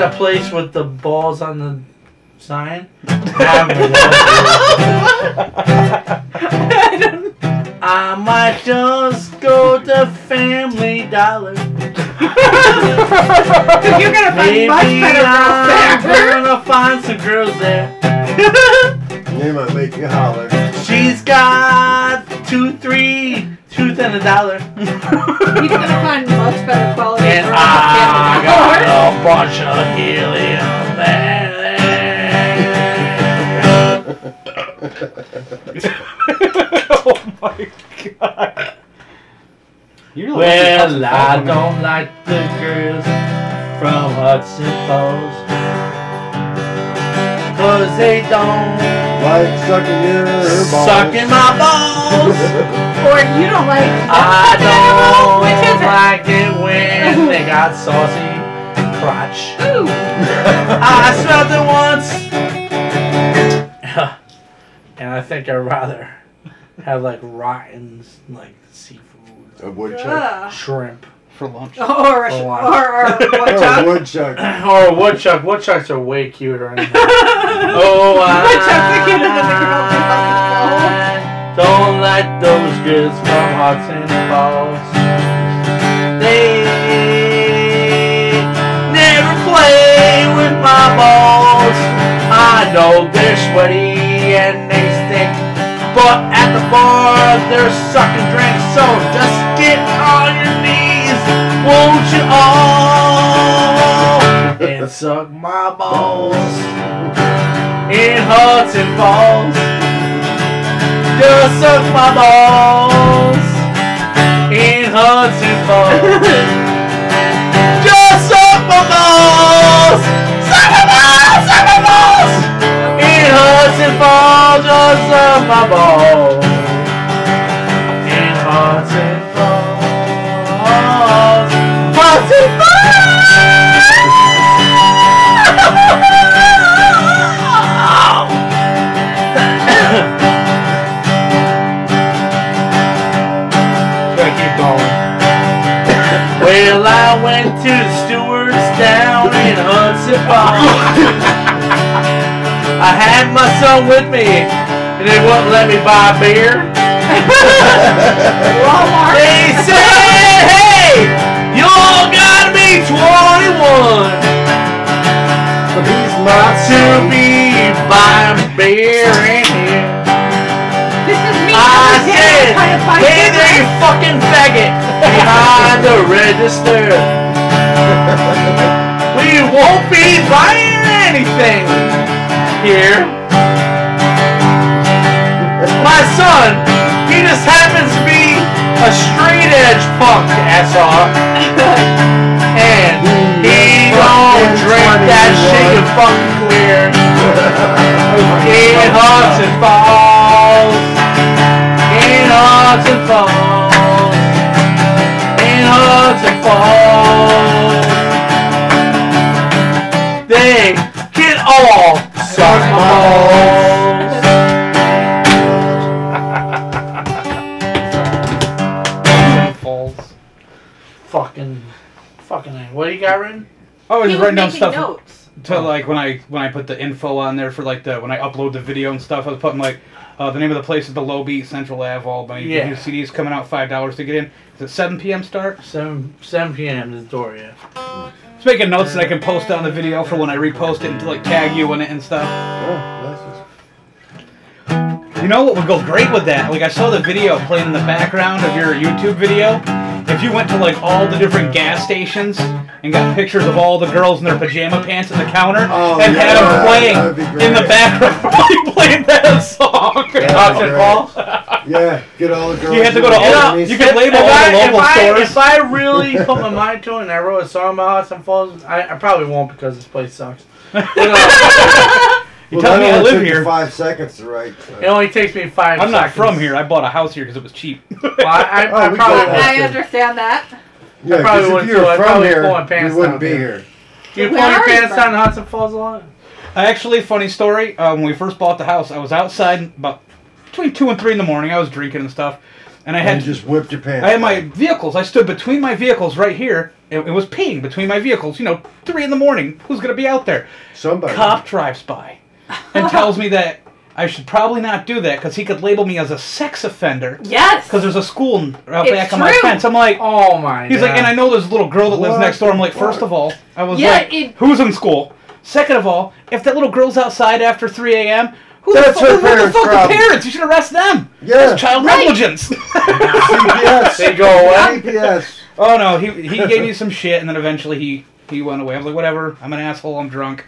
Speaker 4: Licking on my balls. They're up
Speaker 2: at the place with the balls on the sign. I I might just go to Family Dollar.
Speaker 3: You're gonna find
Speaker 2: Maybe
Speaker 3: much better
Speaker 2: I'm
Speaker 3: girls there.
Speaker 2: gonna find some girls there.
Speaker 4: They might make you holler.
Speaker 2: She's got two, three tooth and a dollar.
Speaker 3: He's gonna find much better quality
Speaker 2: And I got a bunch of helium there.
Speaker 1: oh my god. You're
Speaker 2: Well, I don't like the girls from Hudson Falls. Cause they don't
Speaker 4: Like sucking your balls.
Speaker 2: sucking my balls.
Speaker 3: Or you don't like
Speaker 2: I
Speaker 3: animals? Which is
Speaker 2: don't
Speaker 3: it?
Speaker 2: like it when they got saucy crotch.
Speaker 3: Ooh.
Speaker 2: I smelled it once. and I think I'd rather have like rotten like seafood.
Speaker 4: A woodchuck.
Speaker 3: Uh, Ugh.
Speaker 2: Shrimp.
Speaker 1: For lunch.
Speaker 3: Or, or,
Speaker 2: For
Speaker 3: or,
Speaker 2: what?
Speaker 3: or,
Speaker 4: Oh,
Speaker 3: woodchuck.
Speaker 4: woodchuck.
Speaker 2: or a woodchuck. Woodchucks are way cuter. Anyway. oh, I
Speaker 3: Woodchucks are cuter than the girls in Hudson
Speaker 2: don't like those girls from Hudson Falls. They never play with my balls. I know they're sweaty and they stink, but at the bar they're sucking drinks. So just get on your knees, won't you all, and suck my balls in Hudson Falls. Just suck my balls in Hudson Falls. Just suck my balls. Suck my balls. Suck my balls. In Hudson Falls. Just suck my balls. Hudson Falls. I had my son with me, and they wouldn't let me buy beer.
Speaker 3: Walmart.
Speaker 2: They said, hey, you all gotta be 21
Speaker 4: He's my
Speaker 2: to be buying beer in here.
Speaker 3: This is me.
Speaker 2: I said, hey there, you fucking faggot, behind the register. we won't be buying anything here. My son, he just happens to be a straight edge punk, SR. and he don't drink that shit, you fucking queer. In Hudson Falls. In Hudson Falls. In Hudson Falls. Suck my balls.
Speaker 1: Falls.
Speaker 2: Fucking, fucking. A. What do you got written?
Speaker 1: I was
Speaker 3: He
Speaker 1: just
Speaker 3: was
Speaker 1: writing down
Speaker 3: making
Speaker 1: stuff
Speaker 3: notes.
Speaker 1: to like when I when I put the info on there for like the when I upload the video and stuff. I was putting like uh, the name of the place is the Low Beat Central Ave. All my
Speaker 2: Yeah.
Speaker 1: new CDs coming out five dollars to get in. Is it seven p.m. start?
Speaker 2: Seven, seven p.m. is the door. Yeah.
Speaker 1: Just making notes that I can post on the video for when I repost it and to like tag you in it and stuff. You know what would go great with that? Like I saw the video playing in the background of your YouTube video. If you went to like all the different gas stations and got pictures of all the girls in their pajama pants at the counter
Speaker 4: Oh,
Speaker 1: and
Speaker 4: yeah,
Speaker 1: had them playing in the background playing that song.
Speaker 4: Be
Speaker 2: Falls.
Speaker 4: Yeah, get all the girls.
Speaker 1: You have to go to
Speaker 4: in
Speaker 1: all-
Speaker 4: the
Speaker 1: you can label
Speaker 2: if
Speaker 1: all the local
Speaker 2: if I,
Speaker 1: stores.
Speaker 2: If I really put my mind to it and I wrote a song about Hudson Falls, I, I probably won't because this place sucks. But, uh,
Speaker 1: You
Speaker 4: Well,
Speaker 1: tell
Speaker 4: that
Speaker 1: me I live
Speaker 4: took
Speaker 1: here.
Speaker 4: Five seconds to write.
Speaker 2: it only takes me 5
Speaker 1: I'm not
Speaker 2: seconds.
Speaker 1: from here. I bought a house here because it was cheap.
Speaker 2: Well, I, I,
Speaker 4: Oh,
Speaker 2: I
Speaker 4: we
Speaker 2: probably
Speaker 4: got that.
Speaker 2: won't.
Speaker 3: I understand that.
Speaker 4: Yeah,
Speaker 2: probably
Speaker 4: 'cause
Speaker 2: would
Speaker 4: if you
Speaker 2: too.
Speaker 4: were
Speaker 2: I'd
Speaker 4: from
Speaker 2: probably
Speaker 4: here,
Speaker 2: pull my pants
Speaker 4: you wouldn't
Speaker 2: down
Speaker 4: be
Speaker 2: here.
Speaker 4: here.
Speaker 2: You
Speaker 3: Where
Speaker 2: pull your
Speaker 3: are you
Speaker 2: pants
Speaker 3: from?
Speaker 2: down in Hudson Falls a lot?
Speaker 1: Actually, funny story. Um, when we first bought the house, I was outside about between two and three in the morning. I was drinking and stuff, and I
Speaker 4: And
Speaker 1: had
Speaker 4: you just whipped your pants.
Speaker 1: I had my vehicles. I stood between my vehicles right here. It, it was peeing between my vehicles. You know, three in the morning. Who's gonna be out there?
Speaker 4: Somebody.
Speaker 1: Cop drives by and tells me that I should probably not do that because he could label me as a sex offender.
Speaker 3: Yes.
Speaker 1: Because there's a school n- out
Speaker 3: It's
Speaker 1: back of my fence. I'm like,
Speaker 2: Oh my. God.
Speaker 1: He's like, and I know there's a little girl that lives next door. I'm like, first of all, I was
Speaker 3: Yeah,
Speaker 1: like,
Speaker 3: it-
Speaker 1: who's in school? Second of all, if that little girl's outside after 3 a.m., who
Speaker 4: That's
Speaker 1: the fuck,
Speaker 4: her
Speaker 1: who the
Speaker 4: parents'
Speaker 1: fuck the parents? You should arrest them.
Speaker 4: Yeah.
Speaker 1: That's child
Speaker 3: Right.
Speaker 1: negligence.
Speaker 4: CPS.
Speaker 2: They go away.
Speaker 4: CPS.
Speaker 1: Oh no, he he gave me some shit, and then eventually he he went away. I was like, whatever. I'm an asshole. I'm drunk.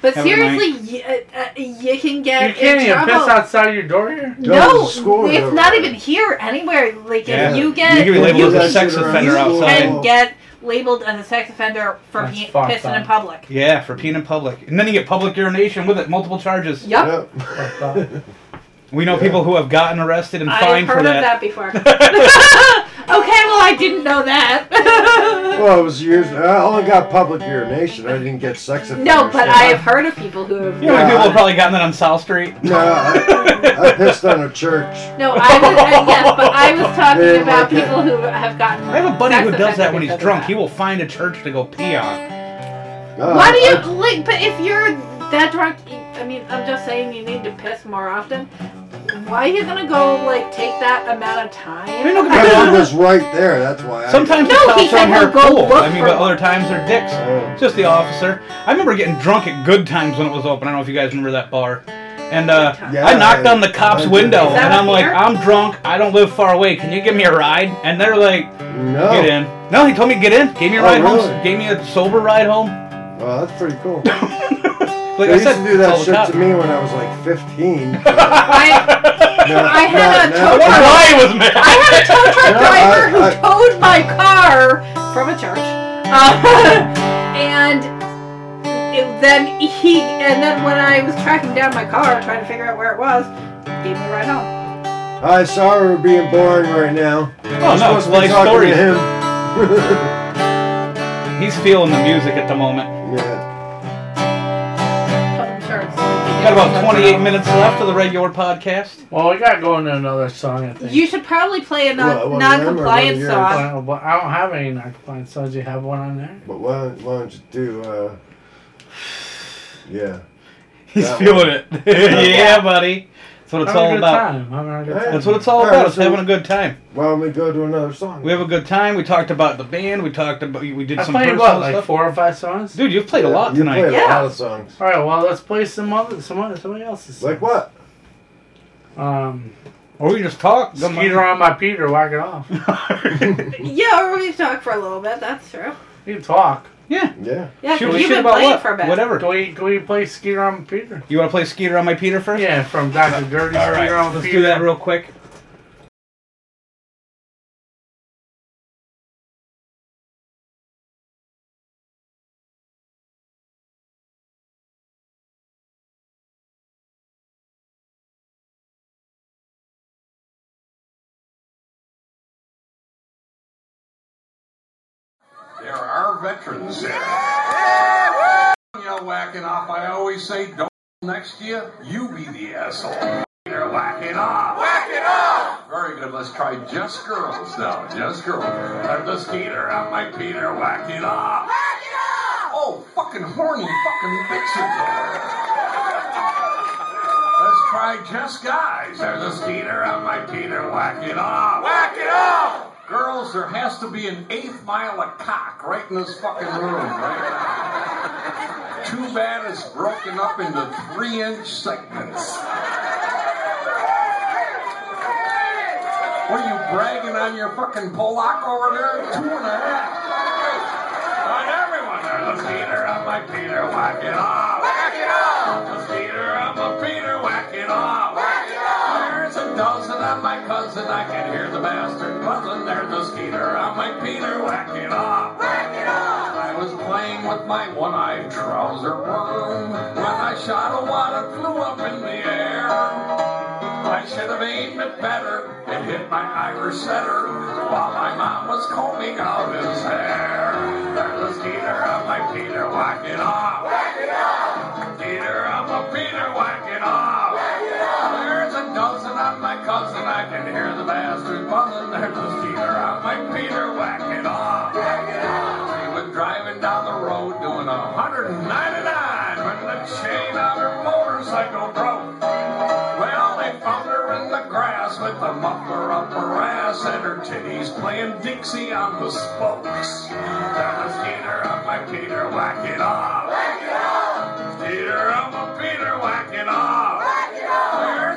Speaker 3: But
Speaker 1: Have
Speaker 3: seriously, you, uh, uh, you can get
Speaker 2: You can't
Speaker 3: in
Speaker 2: even
Speaker 3: trouble.
Speaker 2: piss outside of your door here.
Speaker 4: Go
Speaker 3: No,
Speaker 4: to school
Speaker 3: it's not even here anywhere. Like
Speaker 1: Yeah.
Speaker 3: if you get, You
Speaker 1: can be labeled as a sex offender outside.
Speaker 3: can get labeled as a sex offender for
Speaker 2: That's
Speaker 3: pe-
Speaker 2: fucked
Speaker 3: pissing in
Speaker 2: up.
Speaker 3: public.
Speaker 1: Yeah, for peeing in public, and then you get public urination with it, multiple charges.
Speaker 3: Yep.
Speaker 4: Yep.
Speaker 1: We know people who have gotten arrested and
Speaker 3: I've
Speaker 1: fined
Speaker 3: heard
Speaker 1: for
Speaker 3: of
Speaker 1: that.
Speaker 3: that before. okay, well I didn't know that.
Speaker 4: Well, it was years. I only got public urination. I didn't get sex offender.
Speaker 3: no, but
Speaker 4: stuff.
Speaker 3: I have heard of people who have.
Speaker 1: You know,
Speaker 4: Yeah,
Speaker 1: people
Speaker 4: I-
Speaker 1: have probably gotten that on South Street.
Speaker 4: No, I, I pissed on a church.
Speaker 3: No, I was uh, yes, but I was talking
Speaker 4: They
Speaker 3: about
Speaker 4: like it.
Speaker 3: people who have gotten.
Speaker 1: I have a buddy who does that when he's drunk.
Speaker 3: that.
Speaker 1: He will find a church to go pee on.
Speaker 4: No,
Speaker 3: Why do you
Speaker 4: I-
Speaker 3: like? But if you're that drunk, I mean, I'm just saying you need to piss more often. Why are you gonna go like take that amount of time?
Speaker 1: I mean, don't get me
Speaker 4: Because was right there. That's why. I,
Speaker 1: Sometimes
Speaker 3: No,
Speaker 1: the
Speaker 3: he
Speaker 1: cops
Speaker 3: said
Speaker 1: on here
Speaker 3: he'll
Speaker 1: are
Speaker 3: go
Speaker 1: cool.
Speaker 3: look
Speaker 1: I mean,
Speaker 3: for
Speaker 1: but other times they're dicks.
Speaker 4: Oh.
Speaker 1: Just the officer. I remember getting drunk at Good Times when it was open. I don't know if you guys remember that bar. And uh,
Speaker 4: Yeah,
Speaker 1: I knocked
Speaker 4: I-
Speaker 1: on the cop's
Speaker 4: do.
Speaker 1: window,
Speaker 3: Is that
Speaker 1: and I'm
Speaker 3: up
Speaker 1: like,
Speaker 3: here?
Speaker 1: I'm drunk. I don't live far away. Can you give me a ride? And they're like,
Speaker 4: No.
Speaker 1: get in. No, he told me get in. Gave me a
Speaker 4: Oh,
Speaker 1: ride home.
Speaker 4: really?
Speaker 1: Gave me a sober ride home.
Speaker 4: Well, that's pretty cool.
Speaker 1: Like
Speaker 4: they
Speaker 1: I
Speaker 4: used
Speaker 1: said,
Speaker 4: to do that shit to me when I was like 15.
Speaker 3: I,
Speaker 4: No,
Speaker 3: I had
Speaker 4: not
Speaker 3: a
Speaker 4: now.
Speaker 3: tow truck.
Speaker 1: Why was mad?
Speaker 3: I had a tow truck driver
Speaker 4: I-
Speaker 3: who
Speaker 4: I-
Speaker 3: towed my car from a church, uh, and it, then he and then when I was tracking down my car trying to figure out where it was, he gave me a ride home.
Speaker 4: Hi, sorry we're being boring right now.
Speaker 1: Oh
Speaker 4: We're
Speaker 1: no,
Speaker 4: supposed to be
Speaker 1: life
Speaker 4: talking to him.
Speaker 1: He's feeling the music at the moment.
Speaker 4: yeah.
Speaker 1: Got about 28 minutes left of the regular podcast.
Speaker 2: Well, we got going to another song. I think.
Speaker 3: You should probably play a
Speaker 4: What,
Speaker 3: non-
Speaker 4: one of them or one
Speaker 3: non-compliant
Speaker 4: of yours?
Speaker 3: song.
Speaker 2: Well, but I don't have any non-compliant songs. Do you have one on there?
Speaker 4: But why, why don't you do, uh, yeah.
Speaker 1: He's
Speaker 4: That
Speaker 1: feeling it. yeah, buddy. That's what it's
Speaker 2: Having a
Speaker 1: all
Speaker 2: good
Speaker 1: about.
Speaker 2: time. Having a good time.
Speaker 1: That's what it's all
Speaker 4: All
Speaker 1: about.
Speaker 4: right,
Speaker 1: It's
Speaker 4: so-
Speaker 1: having a good time.
Speaker 4: Why don't we go to another song?
Speaker 1: We have a good time. We talked about the band. We talked about we did
Speaker 2: I
Speaker 1: some
Speaker 2: played
Speaker 1: personal
Speaker 2: what, like
Speaker 1: stuff.
Speaker 2: four or five songs.
Speaker 1: Dude, you've played a
Speaker 4: Yeah,
Speaker 1: lot
Speaker 4: you
Speaker 1: tonight.
Speaker 4: played a
Speaker 3: Yeah.
Speaker 4: lot of songs.
Speaker 2: All right, well, let's play some other, some other, somebody else's.
Speaker 4: Like what?
Speaker 2: Um,
Speaker 1: Or we just talk. Don't
Speaker 2: Skeeter on my Peter, whack it off.
Speaker 3: Yeah, or we talk for a little bit. That's true.
Speaker 2: You can talk.
Speaker 1: Yeah.
Speaker 4: Yeah.
Speaker 3: Yeah,
Speaker 1: Shoot
Speaker 3: because
Speaker 1: the
Speaker 3: you've
Speaker 1: shit
Speaker 3: been
Speaker 1: about
Speaker 3: playing
Speaker 1: what?
Speaker 3: for a bit.
Speaker 1: Whatever.
Speaker 2: Can we, can we play Skeeter on Peter?
Speaker 1: You want to play Skeeter on my Peter first?
Speaker 2: Yeah, from Dr. Dirty
Speaker 1: All right.
Speaker 2: Skeeter on
Speaker 1: Let's
Speaker 2: Peter.
Speaker 1: do that real quick.
Speaker 13: Veterans there. You're whacking off. I always say, don't next to you, you be the asshole. You're whacking off. Whack it off. Very good. Let's try just girls now. Just girls. I'm the Skeeter. I'm my Peter. Whack it off. Whack it off. Oh, fucking horny fucking bitches. Let's try just guys. There's a Skeeter. I'm my Peter. Whack it off. Whack it off. Girls, there has to be an eighth mile of cock right in this fucking room, right? Too bad it's broken up into three inch segments. What are you bragging on your fucking Polak over there? Two and a half. On everyone there. The Peter, I'm my Peter, whack it off. Whack it off. The Peter, I'm a Peter, whack it off. My cousin, I can hear the bastard buzzing. There's the Skeeter, I'm my Peter, whack it off. Whack it off. I was playing with my one-eyed trouser worm when I shot a wad that flew up in the air. I should have aimed it better and hit my Irish setter while my mom was combing out his hair. There's a Skeeter, I'm my Peter, whack it off. Whack it off. Peter, cousin, I'm my cousin. I can hear the bastard buzzing. There's a steamer on my Peter. whacking off. Whack off. She was driving down the road doing 199 when the chain on her motorcycle broke. Well, they found her in the grass with the muffler up her ass and her titties playing Dixie on the spokes. That was Peter on my Peter. whacking off. Whack it off. Peter on my Peter. whacking off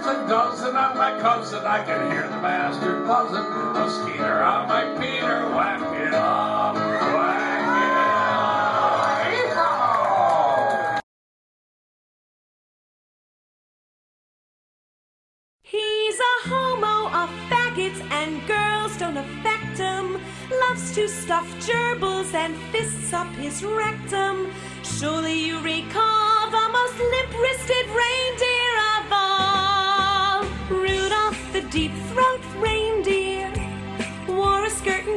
Speaker 13: a dozen on my cousin, I can hear the bastard buzzing. A skeeter on my Peter, whack it off. Whack it. Yeehaw!
Speaker 14: He's a homo of faggots and girls don't affect him. Loves to stuff gerbils and fists up his rectum. Surely you recall the most limp-wristed reindeer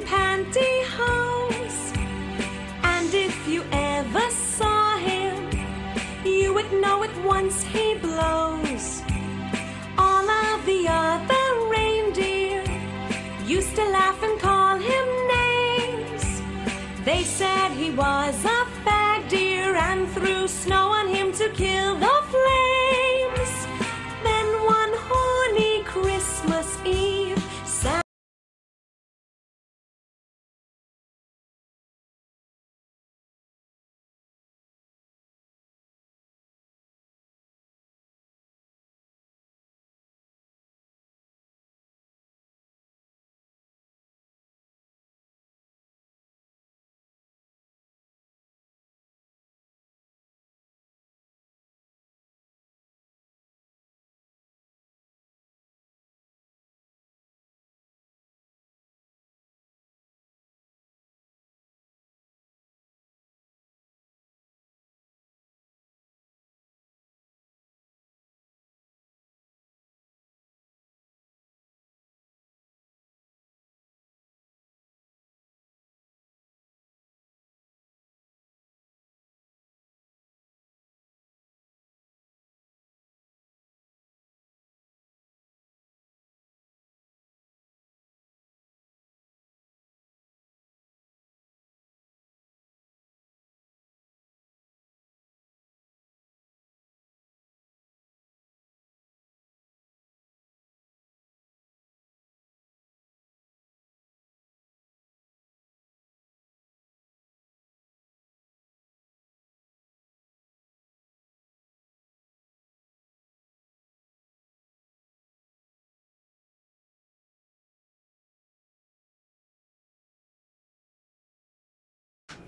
Speaker 14: pantyhose. And if you ever saw him, you would know at once he blows. All of the other reindeer used to laugh and call him names. They said he was a fag deer and threw snow on him to kill the flames.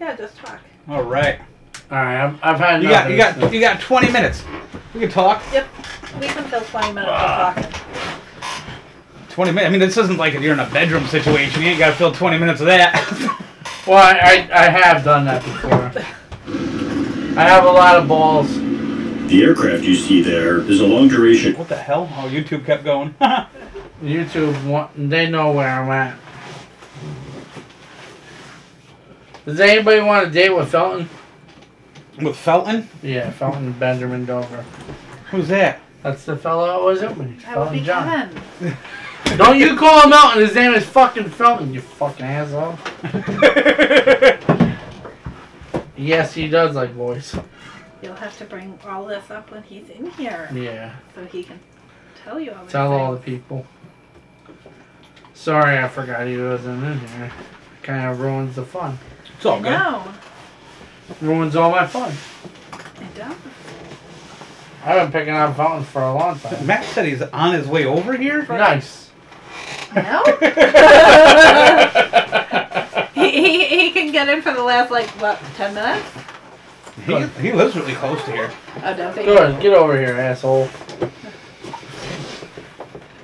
Speaker 3: Yeah, just talk.
Speaker 1: All right.
Speaker 2: All right, I've, I've had
Speaker 1: You got you got
Speaker 2: so-
Speaker 1: you got 20 minutes. We can talk.
Speaker 3: Yep. We can fill 20 minutes
Speaker 1: Ah.
Speaker 3: of talking.
Speaker 1: 20 minutes. I mean, this isn't like if you're in a bedroom situation. You ain't got to fill 20 minutes of that.
Speaker 2: Well, I, I, I have done that before. I have a lot of balls.
Speaker 15: The aircraft you see there is a long duration.
Speaker 1: what the hell? Oh, YouTube kept going.
Speaker 2: YouTube, want, they know where I'm at. Does anybody want to date with Felton?
Speaker 1: With Felton?
Speaker 2: Yeah, Felton Benjamin Dover.
Speaker 1: Who's that?
Speaker 2: That's the fellow that was with me.
Speaker 3: That would be
Speaker 2: Felton John.
Speaker 3: Kevin.
Speaker 2: Don't you call him Elton. His name is fucking Felton, you fucking asshole. Yes, he does like boys.
Speaker 3: You'll have to bring all this up when he's in here
Speaker 2: Yeah.
Speaker 3: so he can tell you all
Speaker 2: Tell all the people. Sorry, I forgot he wasn't in here. Kind of ruins the fun.
Speaker 1: It's all good.
Speaker 3: No,
Speaker 2: Ruins all my fun.
Speaker 3: it does.
Speaker 2: I've been picking out fountains for a long time.
Speaker 1: Matt said he's on his way over here.
Speaker 2: Nice.
Speaker 3: No? he, he, he can get in for the last, like, what, 10 minutes?
Speaker 1: He, he lives really close to here.
Speaker 3: Oh, does he?
Speaker 2: Good. Get over here, asshole.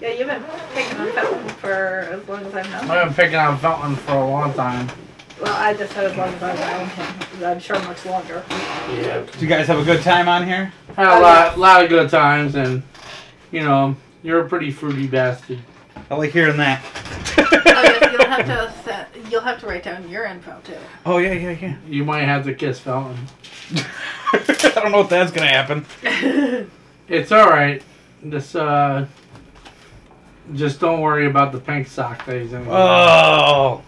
Speaker 3: Yeah, you've been picking on Felton for as long as I've known him.
Speaker 2: I've been picking out fountain for a long time.
Speaker 3: Well, I just said as long as I've known him. I'm sure much longer.
Speaker 2: Yeah.
Speaker 1: Did you guys have a good time on here?
Speaker 2: Had a lot, lot of good times, and you know, you're a pretty fruity bastard.
Speaker 1: I like hearing that.
Speaker 3: oh, yes, you'll have to set, you'll have to write down your info too.
Speaker 1: Oh yeah, yeah, yeah.
Speaker 2: You might have to kiss Felton.
Speaker 1: I don't know if that's gonna happen.
Speaker 2: It's all right. Just uh, just don't worry about the pink sock that he's in.
Speaker 1: Oh.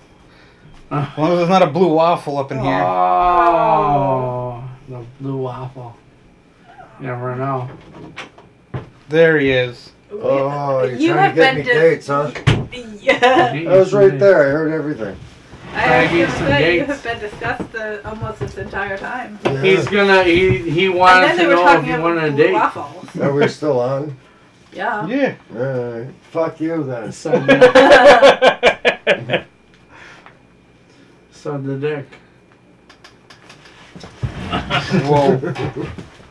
Speaker 1: As long as there's not a blue waffle up in here.
Speaker 2: Oh. oh, the blue waffle. You never know.
Speaker 1: There he is.
Speaker 4: Oh, you're
Speaker 3: You
Speaker 4: trying
Speaker 3: have
Speaker 4: to get
Speaker 3: been
Speaker 4: me
Speaker 3: dis-
Speaker 4: dates, huh?
Speaker 3: Yeah.
Speaker 4: I was right there. I heard everything.
Speaker 3: I
Speaker 2: give you some
Speaker 3: gonna say, you
Speaker 2: dates.
Speaker 3: have been discussed the, almost this entire time.
Speaker 2: He's gonna. He he
Speaker 3: And
Speaker 2: wanted to know if
Speaker 3: talking
Speaker 2: you wanted a
Speaker 3: blue
Speaker 2: date.
Speaker 3: waffles.
Speaker 4: Are we still on?
Speaker 3: Yeah.
Speaker 1: Yeah.
Speaker 4: Alright. Fuck you then.
Speaker 2: Suck the dick.
Speaker 1: Whoa.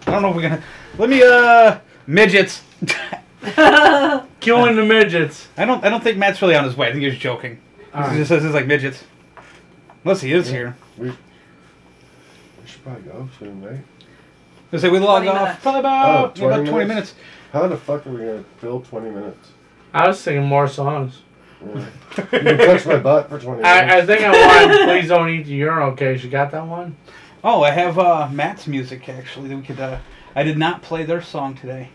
Speaker 1: I don't know if we're gonna. Let me uh midgets.
Speaker 2: Killing the midgets.
Speaker 1: I don't. I don't think Matt's really on his way. I think he was joking.
Speaker 2: Alright.
Speaker 1: He just says it's like midgets. Unless he is here.
Speaker 4: We, we should probably go soon, right?
Speaker 1: I say we log
Speaker 3: 20
Speaker 1: off
Speaker 3: minutes.
Speaker 1: probably about,
Speaker 4: Oh, 20
Speaker 1: about 20 minutes.
Speaker 4: minutes? How the fuck are we gonna fill 20 minutes?
Speaker 2: I was singing more songs.
Speaker 4: Yeah. You can touch my butt for 20 minutes.
Speaker 2: I, I think I want Please Don't Eat the Urinal Case. You got that one?
Speaker 1: Oh, I have uh, Matt's music actually. That we could. Uh, I did not play their song today.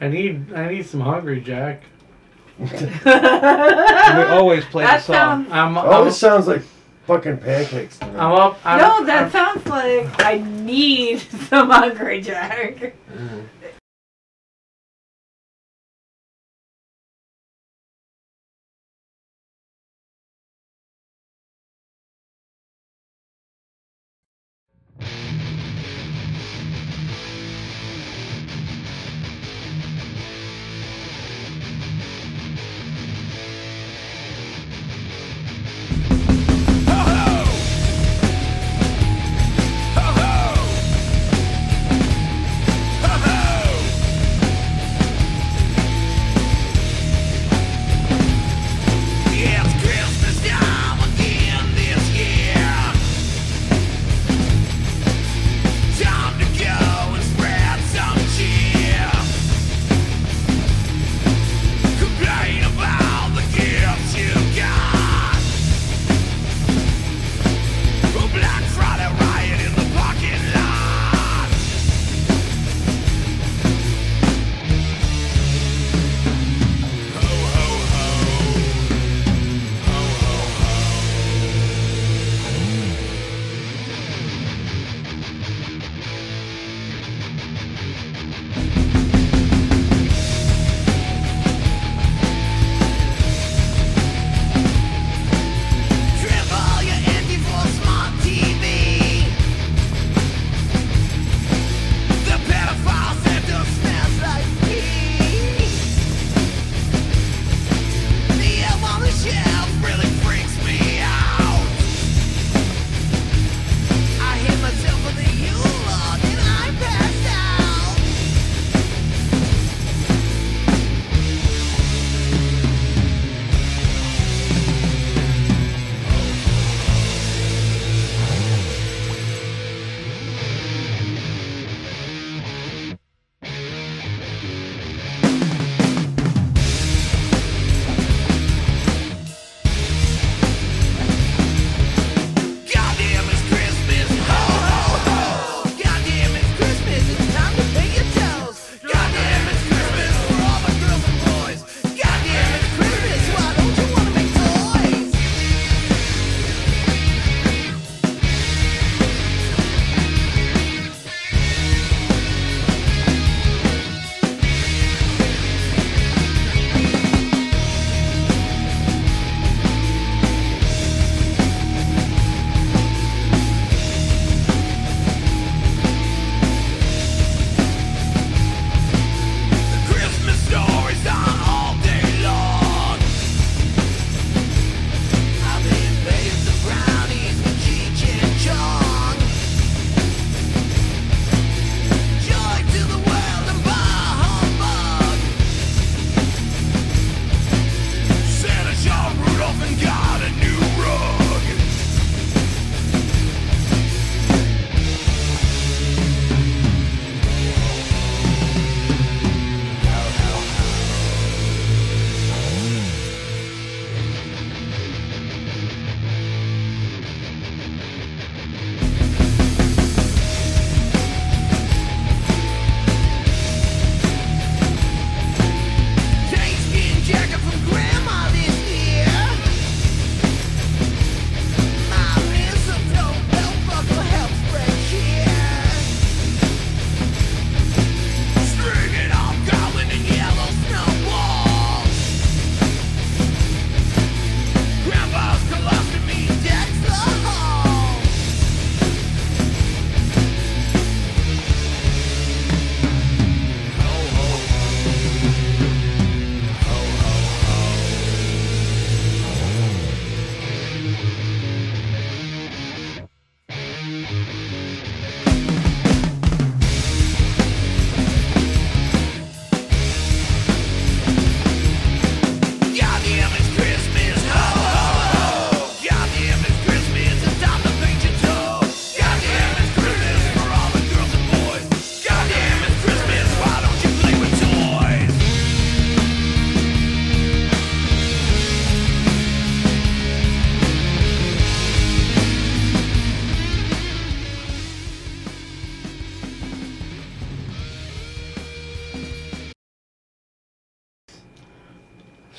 Speaker 2: I need I need some Hungry Jack.
Speaker 1: we always play
Speaker 3: That
Speaker 1: the song.
Speaker 3: sounds.
Speaker 2: I'm,
Speaker 4: Oh,
Speaker 2: I'm,
Speaker 4: this sounds like fucking pancakes to me.
Speaker 2: I'm up. I'm,
Speaker 3: No, that
Speaker 2: I'm,
Speaker 3: sounds like I need some Hungry Jack.
Speaker 4: Mhm.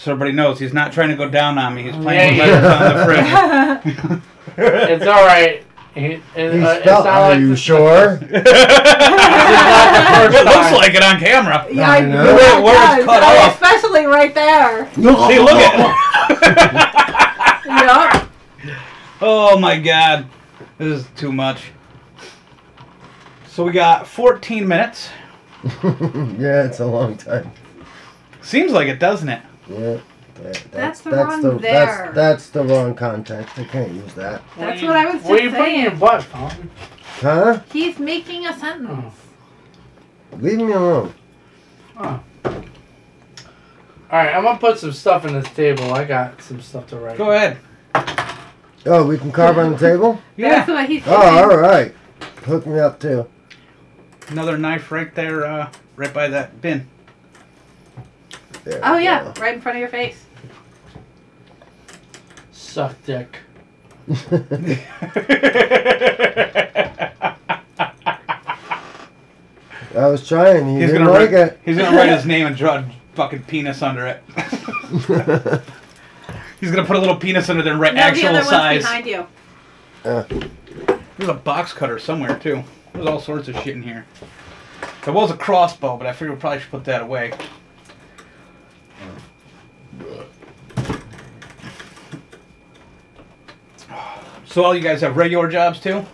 Speaker 1: So everybody knows he's not trying to go down on me. He's playing
Speaker 2: he
Speaker 1: with letters on the fridge.
Speaker 2: It's all right. He, it,
Speaker 4: He
Speaker 2: uh, it's
Speaker 4: spelled-
Speaker 2: not
Speaker 4: are
Speaker 2: like
Speaker 4: you sure?
Speaker 2: Not the
Speaker 1: it looks
Speaker 2: time.
Speaker 1: like it on camera.
Speaker 3: Yeah, I
Speaker 4: know.
Speaker 3: know.
Speaker 1: Where-
Speaker 3: it
Speaker 1: where it's
Speaker 3: does.
Speaker 1: cut
Speaker 3: Oh,
Speaker 1: off.
Speaker 3: Especially right there.
Speaker 1: See, look at
Speaker 3: Yup.
Speaker 1: Oh my god. This is too much. So we got 14 minutes.
Speaker 4: yeah, it's a long time.
Speaker 1: Seems like it, doesn't it?
Speaker 4: Yeah. that-
Speaker 3: That's the wrong there.
Speaker 4: That's, that's the wrong context. I can't use that.
Speaker 3: That's what I was just
Speaker 2: What are you putting in your
Speaker 3: saying.
Speaker 2: butt, Fountain?
Speaker 4: Huh?
Speaker 3: He's making a sentence.
Speaker 4: Leave me alone.
Speaker 2: Oh. All right, I'm gonna put some stuff in this table. I got some stuff to write.
Speaker 1: Go ahead.
Speaker 4: Oh, we can carve on the table?
Speaker 3: Yeah, that's what he's
Speaker 4: Oh, all right. Hook me up too.
Speaker 1: Another knife right there, uh, right by that bin.
Speaker 4: There
Speaker 3: Oh
Speaker 4: we
Speaker 3: yeah, right in front of your face.
Speaker 2: Suck dick.
Speaker 4: I was trying. You
Speaker 1: He's
Speaker 4: didn't
Speaker 1: gonna
Speaker 4: like
Speaker 1: write,
Speaker 4: it.
Speaker 1: He's gonna write his name and draw a fucking penis under it. He's gonna put a little penis under there and write
Speaker 3: No,
Speaker 1: actual
Speaker 3: other
Speaker 1: size.
Speaker 3: behind you.
Speaker 4: Uh,
Speaker 1: There's a box cutter somewhere too. There's all sorts of shit in here. There was a crossbow, but I figured we probably should put that away. So all you guys have regular jobs too?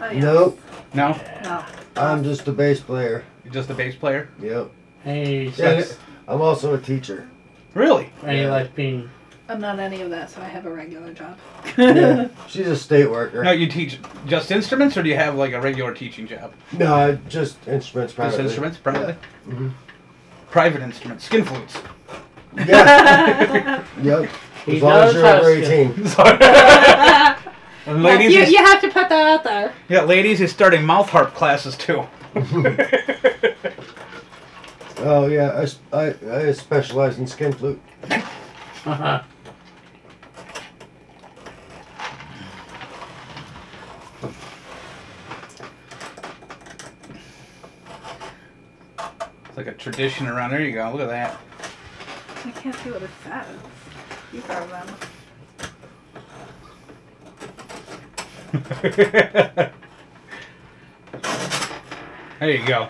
Speaker 3: Oh, yeah.
Speaker 4: nope.
Speaker 1: No?
Speaker 3: No.
Speaker 4: I'm just a bass player.
Speaker 1: You're just a bass player?
Speaker 4: Yep.
Speaker 2: Hey,
Speaker 4: Yeah,
Speaker 2: sex.
Speaker 4: I'm also a teacher.
Speaker 1: Really?
Speaker 2: And you like being.
Speaker 3: I'm not any of that, so I have a regular job.
Speaker 4: Yeah. She's a state worker.
Speaker 1: No, you teach just instruments, or do you have like a regular teaching job?
Speaker 4: No, I just instruments
Speaker 1: Just
Speaker 4: privately.
Speaker 1: instruments, privately.
Speaker 4: Mhm.
Speaker 1: Private instruments, skin flutes.
Speaker 4: Yeah. yep.
Speaker 2: He
Speaker 4: As long as
Speaker 2: does
Speaker 4: you're
Speaker 2: have
Speaker 4: over
Speaker 2: skin.
Speaker 4: 18.
Speaker 1: And ladies,
Speaker 3: you,
Speaker 1: he's-
Speaker 3: you have to put that out there.
Speaker 1: yeah, ladies, he's starting mouth harp classes too.
Speaker 4: Oh yeah, I I specialize in skin flute. Uh huh.
Speaker 1: It's like a tradition around. There you go. Look at that.
Speaker 3: I can't see what it says. You carve them.
Speaker 1: There you go.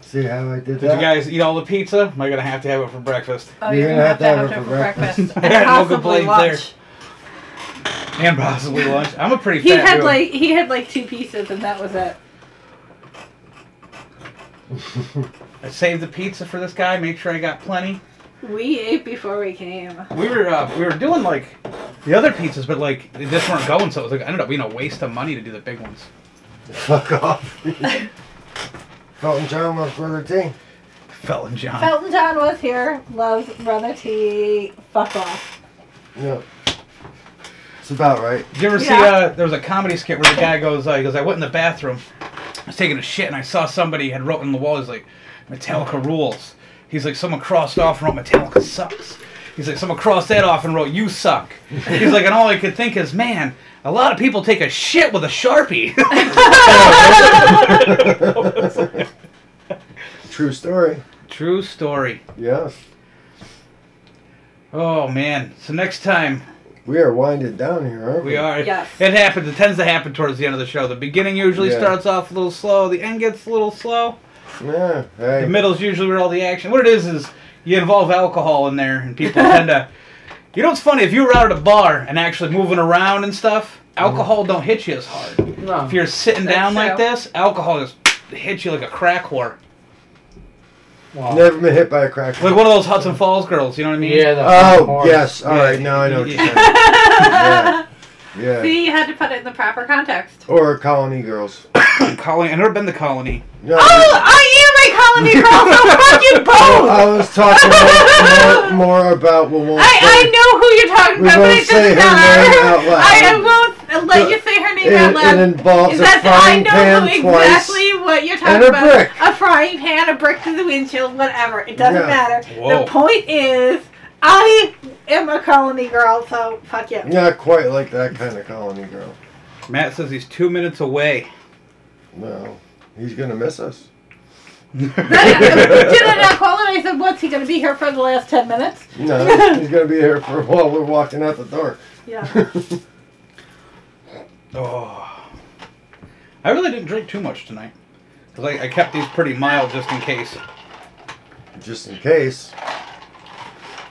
Speaker 4: See how I did
Speaker 1: Did
Speaker 4: that?
Speaker 1: Did you guys eat all the pizza? Am I gonna have to have it for breakfast?
Speaker 3: Oh,
Speaker 4: You're
Speaker 3: you're,
Speaker 4: gonna
Speaker 3: gonna
Speaker 4: have
Speaker 3: have
Speaker 4: to
Speaker 3: to
Speaker 4: have
Speaker 3: have
Speaker 4: it
Speaker 3: it
Speaker 4: for
Speaker 3: for breakfast.
Speaker 1: No
Speaker 3: and possibly
Speaker 1: complaints
Speaker 3: lunch.
Speaker 1: And possibly lunch. I'm a pretty
Speaker 3: He
Speaker 1: fat
Speaker 3: had
Speaker 1: dude.
Speaker 3: like he had like two pieces and that was it.
Speaker 1: I saved the pizza for this guy. Make sure I got plenty.
Speaker 3: We ate before we came.
Speaker 1: We were uh, we were doing like the other pizzas, but like they just weren't going. So it was like ended up being a waste of money to do the big ones.
Speaker 4: Fuck off. Felton John loves brother T.
Speaker 1: Felton John.
Speaker 3: Felton John was here. Loves brother T. Fuck off.
Speaker 4: Yeah. It's about right.
Speaker 1: Did you ever see?
Speaker 3: Yeah.
Speaker 1: Uh, there was a comedy skit where the guy goes, uh, he goes, I went in the bathroom, I was taking a shit, and I saw somebody had wrote on the wall. He's like, Metallica rules. He's like, someone crossed off and wrote Metallica sucks. He's like, someone crossed that off and wrote you suck. He's like, and all I could think is, man, a lot of people take a shit with a sharpie.
Speaker 4: True story.
Speaker 1: True story.
Speaker 4: Yes.
Speaker 1: Oh man. So next time
Speaker 4: We are winded down here, aren't we?
Speaker 1: we are.
Speaker 3: Yes.
Speaker 1: It happens. It tends to happen towards the end of the show. The beginning usually
Speaker 4: Yeah.
Speaker 1: starts off a little slow. The end gets a little slow.
Speaker 4: Yeah. Hey.
Speaker 1: The middle's usually where all the action. What it is is you involve alcohol in there, and people tend to. You know what's funny? If you were out at a bar and actually moving around and stuff, alcohol don't hit you as hard.
Speaker 2: No.
Speaker 1: If you're sitting
Speaker 3: That's
Speaker 1: down like
Speaker 3: true.
Speaker 1: this, alcohol just hits you like a crack whore.
Speaker 2: Wow.
Speaker 4: Never been hit by a crack.
Speaker 1: Like one of those Hudson Falls girls. You know what I mean?
Speaker 2: Yeah. The
Speaker 4: Oh
Speaker 2: horse.
Speaker 4: yes. All
Speaker 1: Yeah.
Speaker 4: right. Now I know what you're saying.
Speaker 3: Yeah.
Speaker 4: Yeah.
Speaker 3: See, you had to put it in the proper context.
Speaker 4: Or colony girls.
Speaker 1: Colony. I've never been to Colony.
Speaker 4: No,
Speaker 3: Oh, I am a colony girl, so fuck you both!
Speaker 4: I was talking more, more, more about what won't
Speaker 3: I, I know who you're talking
Speaker 4: We
Speaker 3: about, but
Speaker 4: won't
Speaker 3: it
Speaker 4: say
Speaker 3: doesn't
Speaker 4: her
Speaker 3: matter.
Speaker 4: name out loud.
Speaker 3: I won't let you say her name out loud.
Speaker 4: it involves
Speaker 3: Is
Speaker 4: a
Speaker 3: that I
Speaker 4: frying
Speaker 3: know
Speaker 4: pan twice.
Speaker 3: exactly what you're talking
Speaker 4: and a
Speaker 3: about.
Speaker 4: brick.
Speaker 3: A frying pan, a brick to the windshield, whatever. It doesn't
Speaker 4: Yeah.
Speaker 3: matter.
Speaker 1: Whoa.
Speaker 3: The point is, I am a colony girl, so fuck you.
Speaker 4: Not quite like that kind of colony girl.
Speaker 1: Matt says he's two minutes away.
Speaker 4: No. He's gonna miss us.
Speaker 3: Did I not call it? I said, what's he going to be here for the last 10 minutes?
Speaker 4: No, he's gonna be here for while we're walking out the door.
Speaker 3: Yeah.
Speaker 1: Oh. I really didn't drink too much tonight. Because I, I kept these pretty mild just in case.
Speaker 4: Just in case.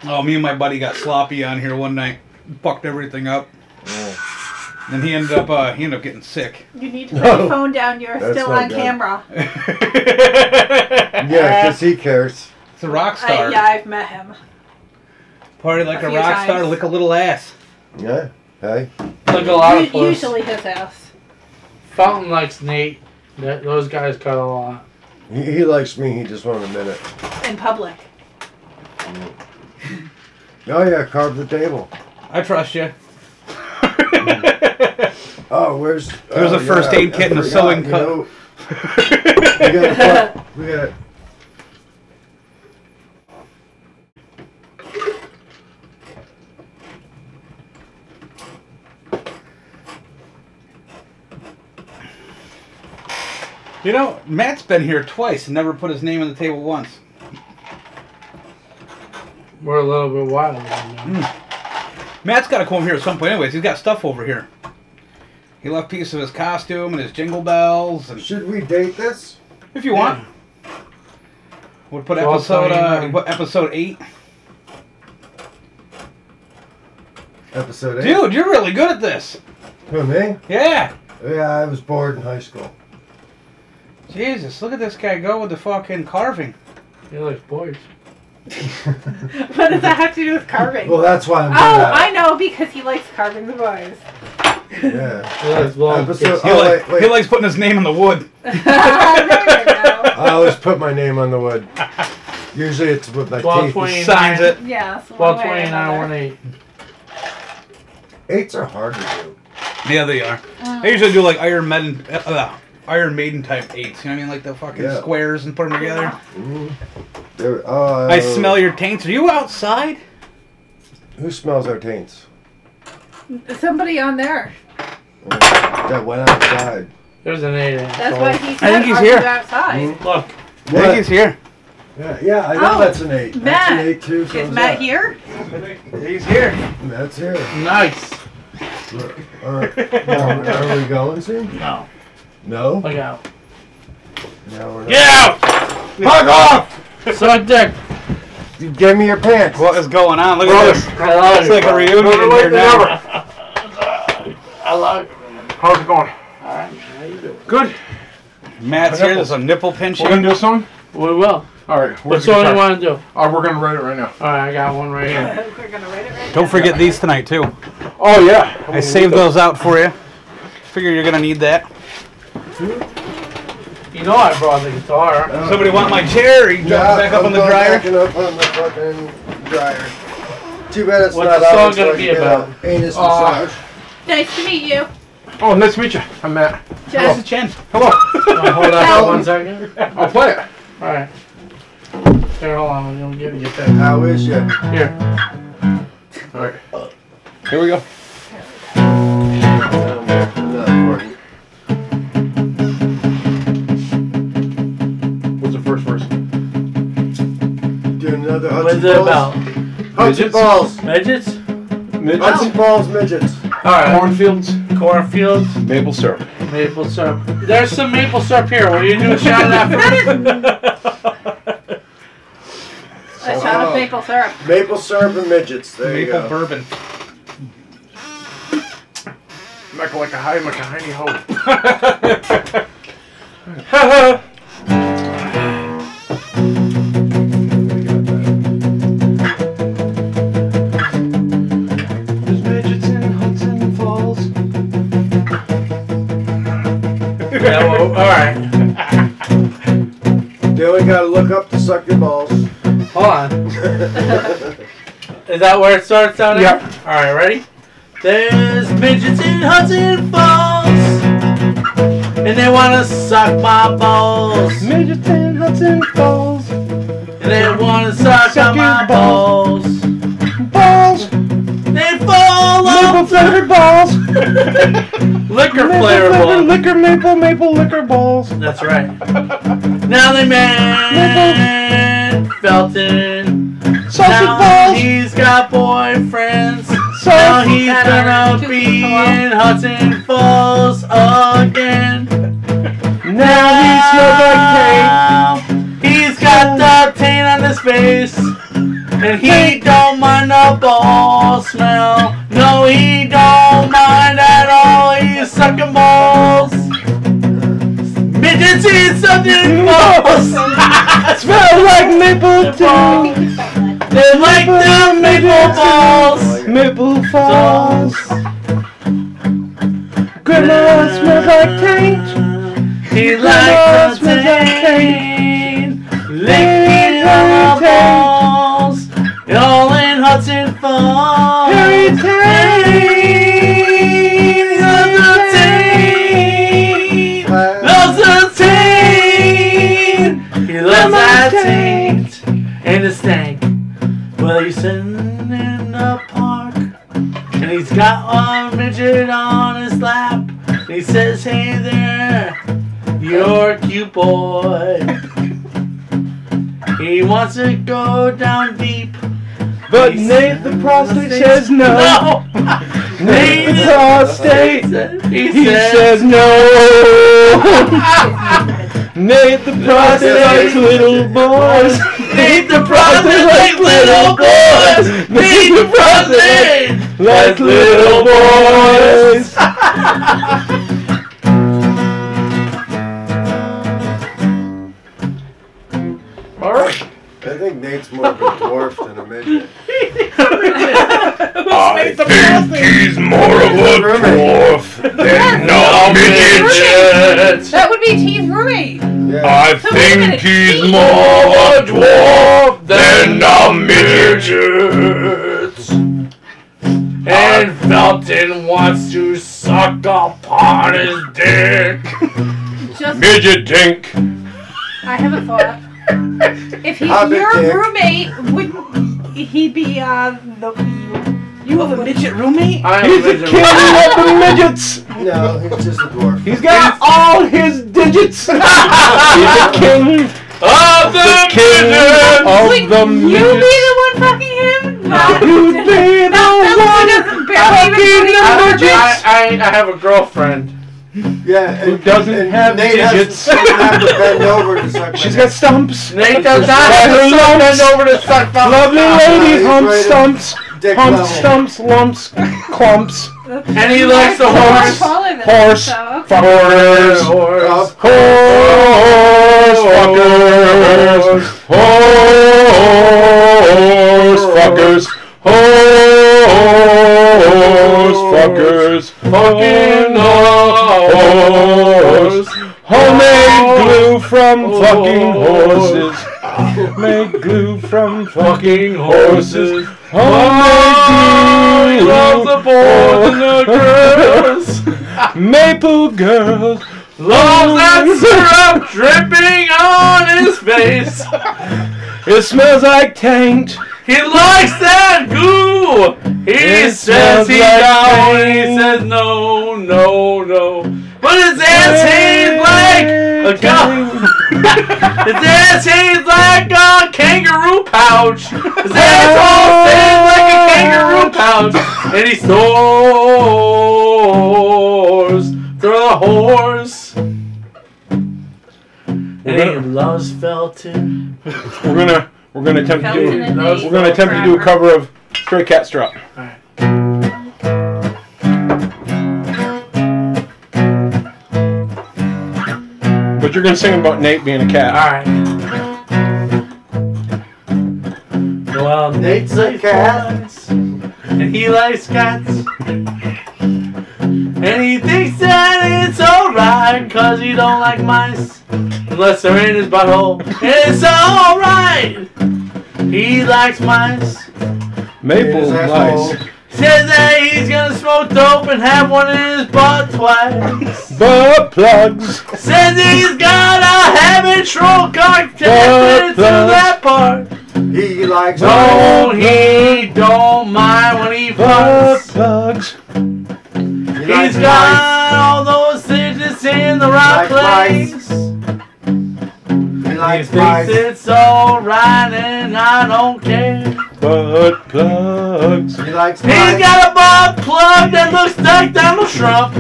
Speaker 1: Oh, me and my buddy got sloppy on here one night. Fucked everything up. Then he ended up uh, he ended up getting sick.
Speaker 3: You need to put your phone down. You're
Speaker 4: That's
Speaker 3: still on
Speaker 4: good.
Speaker 3: camera.
Speaker 4: Yeah, because he cares.
Speaker 1: It's a rock
Speaker 3: I,
Speaker 1: star.
Speaker 3: yeah, I've met him.
Speaker 1: Party like
Speaker 3: A
Speaker 1: a,
Speaker 3: few
Speaker 1: rock star,
Speaker 3: times.
Speaker 1: lick a little ass.
Speaker 4: Yeah. Hey.
Speaker 2: Like a lot
Speaker 3: U-
Speaker 2: of plus.
Speaker 3: Usually his ass.
Speaker 2: Fountain likes Nate. That, those guys cut a lot.
Speaker 4: He, he likes me. He just won't admit it.
Speaker 3: In public.
Speaker 4: Oh yeah, carve the table.
Speaker 1: I trust you.
Speaker 4: Oh, where's?
Speaker 1: There's
Speaker 4: oh,
Speaker 1: a first
Speaker 4: yeah,
Speaker 1: aid kit and a sewing
Speaker 4: know, we gotta put, we gotta.
Speaker 1: You know, Matt's been here twice and never put his name on the table once.
Speaker 2: We're a little bit wild. right now.
Speaker 1: Matt's got to come over here at some point. Anyways, he's got stuff over here. He left piece of his costume and his jingle bells. And
Speaker 4: Should we date this?
Speaker 1: if you want, we'll put
Speaker 2: Twelve
Speaker 1: episode uh,
Speaker 2: twenty-nine.
Speaker 1: put episode eight.
Speaker 4: Episode eight.
Speaker 1: Dude, you're really good at this.
Speaker 4: Who me?
Speaker 1: Yeah.
Speaker 4: Yeah, I was bored in high school.
Speaker 1: Jesus, look at this guy go with the fucking carving.
Speaker 2: He likes boys.
Speaker 3: What does that have to do with carving?
Speaker 4: Well, that's why I'm
Speaker 3: oh,
Speaker 4: that.
Speaker 3: I know because he likes carving the boys.
Speaker 4: Yeah.
Speaker 2: He likes long
Speaker 4: Episode-
Speaker 1: He,
Speaker 4: Oh,
Speaker 1: like-
Speaker 4: wait, wait.
Speaker 1: he likes putting his name in the wood.
Speaker 3: there you go.
Speaker 4: I always put my name on the wood. Usually it's with my
Speaker 2: Twelve
Speaker 4: teeth.
Speaker 2: twenty
Speaker 1: Signs it.
Speaker 3: Yes. one
Speaker 2: Twelve
Speaker 3: way or
Speaker 2: twenty nine
Speaker 3: another.
Speaker 2: one eight.
Speaker 4: Eights are hard to do.
Speaker 1: Yeah, they are.
Speaker 3: Oh.
Speaker 1: I usually do like Iron Maiden, uh, Iron Maiden type eights. You know what I mean? Like the fucking
Speaker 4: Yeah.
Speaker 1: squares and put them together.
Speaker 4: Mm. There- uh,
Speaker 1: I smell your taints. Are you outside?
Speaker 4: Who smells our taints?
Speaker 3: Somebody on there.
Speaker 4: That went outside.
Speaker 2: There's an eight.
Speaker 3: That's why he said,
Speaker 1: think he's
Speaker 3: "Are
Speaker 1: here."
Speaker 3: you outside?"
Speaker 4: Mm.
Speaker 2: Look,
Speaker 1: I think he's here.
Speaker 4: Yeah, yeah, I know
Speaker 3: Oh,
Speaker 4: that's an eight. that's an
Speaker 3: Matt.
Speaker 4: eight too. So
Speaker 3: Is
Speaker 4: is
Speaker 3: Matt
Speaker 4: that.
Speaker 3: here?
Speaker 1: He's here.
Speaker 4: Matt's here.
Speaker 2: nice.
Speaker 4: Look, all right. Now, are we going soon?
Speaker 2: No.
Speaker 4: No.
Speaker 2: Look out.
Speaker 4: No, we're not.
Speaker 2: Get out!
Speaker 4: Fuck off!
Speaker 2: Suck dick.
Speaker 4: You give me your pants.
Speaker 1: What is going on? Look at this.
Speaker 2: I love
Speaker 1: It's
Speaker 2: you,
Speaker 1: like a reunion in here now.
Speaker 2: I love you.
Speaker 13: How's it going?
Speaker 2: Alright, how you doing?
Speaker 13: Good.
Speaker 1: Matt's here. There's a nipple pinch.
Speaker 13: We're gonna do a song?
Speaker 2: We will.
Speaker 13: All right.
Speaker 2: What
Speaker 13: Where's the
Speaker 2: song you
Speaker 13: guitar?
Speaker 2: want to do?
Speaker 13: Oh, we're gonna write it right now.
Speaker 2: Alright, I got one right here.
Speaker 3: We're gonna write it right
Speaker 1: Don't forget these tonight too.
Speaker 13: Oh yeah.
Speaker 1: I saved those out for you. Figure you're gonna need that.
Speaker 2: You know I brought the guitar.
Speaker 1: Somebody want my chair? Or you
Speaker 4: Yeah,
Speaker 1: it back up
Speaker 4: I'm
Speaker 1: on the
Speaker 4: going
Speaker 1: dryer.
Speaker 4: backing up on the fucking dryer. Too bad it's
Speaker 2: What's
Speaker 4: not
Speaker 2: the song gonna be about?
Speaker 4: a Anus
Speaker 13: Uh,
Speaker 4: massage.
Speaker 3: Nice to meet you.
Speaker 13: Oh, nice to meet you. I'm Matt.
Speaker 1: This is Chen.
Speaker 13: Hello.
Speaker 2: Wanna hold on for one second?
Speaker 13: I'll play it.
Speaker 2: Alright. Here, hold on. I'm gonna give you that.
Speaker 4: How is you?
Speaker 2: Here.
Speaker 13: All right.
Speaker 1: Here we go.
Speaker 4: Another Hudson
Speaker 2: What's it
Speaker 4: Balls.
Speaker 2: about?
Speaker 4: Hudson
Speaker 13: Midgets?
Speaker 4: Balls.
Speaker 2: Midgets?
Speaker 4: Hudson Balls midgets.
Speaker 2: Alright.
Speaker 13: Cornfields.
Speaker 2: Cornfields,
Speaker 13: Maple syrup.
Speaker 2: maple syrup. There's some maple syrup here. Will you do a shot of that first?
Speaker 3: A shot of uh, maple syrup.
Speaker 4: Maple syrup and midgets. There you
Speaker 1: Maple
Speaker 4: go.
Speaker 1: bourbon.
Speaker 13: Mac like a high, like a hiney ho.
Speaker 2: Yeah, alright.
Speaker 4: They only gotta look up to suck your balls.
Speaker 2: Hold on. Is that where it starts down there?
Speaker 13: Yep.
Speaker 2: Alright, ready? There's midgets in Hudson Falls. And they wanna suck my balls.
Speaker 13: Midgets in Hudson Falls.
Speaker 2: And they wanna suck on my balls.
Speaker 13: Balls.
Speaker 2: They fall
Speaker 13: Maple flavored balls.
Speaker 2: Liquor
Speaker 16: Maple
Speaker 2: flavor
Speaker 16: flavor,
Speaker 2: ball.
Speaker 16: liquor, maple, maple, liquor balls.
Speaker 2: That's right. Now they met Felton.
Speaker 16: Sausage
Speaker 2: now
Speaker 16: balls.
Speaker 2: he's got boyfriends.
Speaker 16: Sausage-
Speaker 2: now he's
Speaker 3: Better.
Speaker 2: gonna
Speaker 3: Two
Speaker 2: be in Hudson Falls again.
Speaker 16: Now he smells like paint.
Speaker 2: He's got the taint on his face. And he don't mind the ball smell. No, he don't mind at all. He's sucking balls. Midgets eat something balls.
Speaker 16: Smell like maple too.
Speaker 2: They like the maple balls.
Speaker 16: Maple falls. Grandma smells like taint.
Speaker 2: He likes the
Speaker 16: smells like
Speaker 2: taint. On. All in
Speaker 16: Harry
Speaker 2: Taint. Loves the taint. Loves the taint. He loves that taint. And the stank. Well, he's sitting in the park. And he's got one midget on his lap. And he says, Hey there, you're a cute boy. He wants to go down deep.
Speaker 16: But Nate the prostate says no. Nate the prostate.
Speaker 2: He, says,
Speaker 16: no. Nate the prostate likes little boys.
Speaker 2: Nate the prostate little boys! Nate the prostate!
Speaker 16: Like little boys.
Speaker 4: Nate's more of a dwarf than a midget.
Speaker 17: I think he's more of a dwarf than a midget.
Speaker 3: That would be T's roommate.
Speaker 4: Yeah.
Speaker 17: I
Speaker 3: So wait a minute,
Speaker 17: think he's more of a dwarf than a midget.
Speaker 2: And uh, Felton wants to suck upon his dick.
Speaker 3: Just,
Speaker 17: Midget dink.
Speaker 3: I have a thought. If he,
Speaker 4: Hobbit
Speaker 3: your
Speaker 4: dick.
Speaker 3: roommate, wouldn't he be uh, the
Speaker 16: You have a midget roommate?
Speaker 2: I am
Speaker 16: He's a
Speaker 2: midget
Speaker 16: king of the midgets.
Speaker 4: No, he's just a dwarf.
Speaker 16: He's got all his digits. He's a king
Speaker 2: Of the
Speaker 16: king
Speaker 2: midget!
Speaker 16: of
Speaker 3: Wait,
Speaker 16: the
Speaker 3: you be the one fucking him? Not
Speaker 16: You be the one
Speaker 3: doesn't barely even
Speaker 16: fucking the midgets.
Speaker 2: I, I, I have a girlfriend.
Speaker 4: Yeah,
Speaker 16: Who
Speaker 4: and,
Speaker 16: doesn't
Speaker 4: and
Speaker 16: have
Speaker 4: Nate
Speaker 16: digits.
Speaker 4: Has, doesn't have to bend over to suck.
Speaker 16: She's
Speaker 4: my
Speaker 16: got stumps.
Speaker 2: Nate does not
Speaker 16: Got
Speaker 2: have
Speaker 16: her
Speaker 2: to suck
Speaker 16: lumps.
Speaker 2: bend over to suck Felton.
Speaker 16: Lovely lady,
Speaker 4: he's
Speaker 16: hump
Speaker 4: right at
Speaker 16: stumps,
Speaker 4: dick
Speaker 16: hump
Speaker 4: level.
Speaker 16: stumps, lumps, clumps,
Speaker 2: And he likes the
Speaker 3: You're
Speaker 2: horse.
Speaker 3: taller than
Speaker 16: horse,
Speaker 3: him, so, oh, okay.
Speaker 16: fuckers,
Speaker 2: Horse.
Speaker 16: horse, fuckers, horse, fuckers, horse, fuckers, fucking horse. Homemade glue from fucking horses. Make glue from fucking horses. Homemade glue.
Speaker 2: loves the boys and the girls.
Speaker 16: Maple girls.
Speaker 2: Loves that syrup dripping on his face.
Speaker 16: It smells like taint.
Speaker 2: He likes that goo. He
Speaker 16: It
Speaker 2: says he
Speaker 16: like
Speaker 2: down. He
Speaker 16: pain.
Speaker 2: says no, no, no. But his ass tastes like a gun. his ass tastes like a kangaroo pouch. His ass all tastes like a kangaroo pouch. And he snores through the horse. And he loves Felton.
Speaker 16: We're gonna we're gonna attempt to do
Speaker 3: and
Speaker 16: we're gonna attempt to do a cover of Stray Cat Strut. But you're gonna sing about Nate being a cat.
Speaker 2: Alright. Well, Nate's a cat. And he likes cats. And he thinks that it's alright, cause he don't like mice. Unless they're in his butthole. It's alright! He likes mice.
Speaker 16: Maple
Speaker 4: His asshole.
Speaker 16: mice.
Speaker 2: Says that he's gonna smoke dope and have one in his butt twice.
Speaker 16: Butt plugs.
Speaker 2: Says he's got a habitual cocktail to that part.
Speaker 4: He likes
Speaker 2: No, he don't mind when he
Speaker 16: Butt
Speaker 2: fucks.
Speaker 16: plugs.
Speaker 2: He has got all those stitches in the right
Speaker 4: Like
Speaker 2: place.
Speaker 4: He
Speaker 2: He
Speaker 4: likes
Speaker 2: thinks
Speaker 4: mice.
Speaker 2: it's alright and I don't care.
Speaker 16: Butt plugs.
Speaker 4: He likes
Speaker 2: He's
Speaker 4: mice.
Speaker 2: got a butt plug that looks like Donald Trump.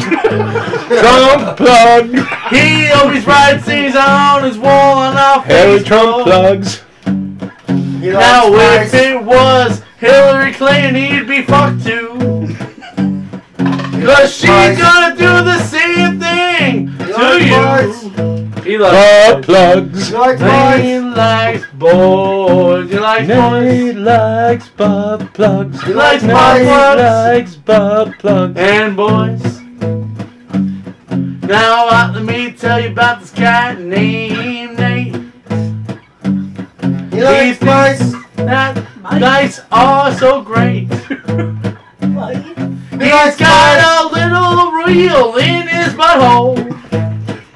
Speaker 16: Trump plug.
Speaker 2: He always writes these on his wall on our
Speaker 16: Harry
Speaker 2: Facebook.
Speaker 16: Trump plugs.
Speaker 4: He
Speaker 2: Now
Speaker 4: likes
Speaker 2: if
Speaker 4: mice.
Speaker 2: it was Hillary Clinton, he'd be fucked too. Cause she's gonna do the same thing
Speaker 4: He
Speaker 2: to you.
Speaker 4: mice.
Speaker 2: He
Speaker 16: Butt
Speaker 2: loves
Speaker 16: plugs.
Speaker 4: He likes
Speaker 2: He
Speaker 4: mice.
Speaker 2: likes boys. He likes
Speaker 16: Nate
Speaker 2: boys.
Speaker 16: likes butt plugs.
Speaker 4: He likes
Speaker 16: Nate
Speaker 4: butt plugs.
Speaker 16: likes butt plugs.
Speaker 2: And boys. Now uh, let me tell you about this guy named Nate.
Speaker 4: He likes mice.
Speaker 2: That nights are so great.
Speaker 4: He
Speaker 2: He's
Speaker 4: likes
Speaker 2: got a little reel in his butthole.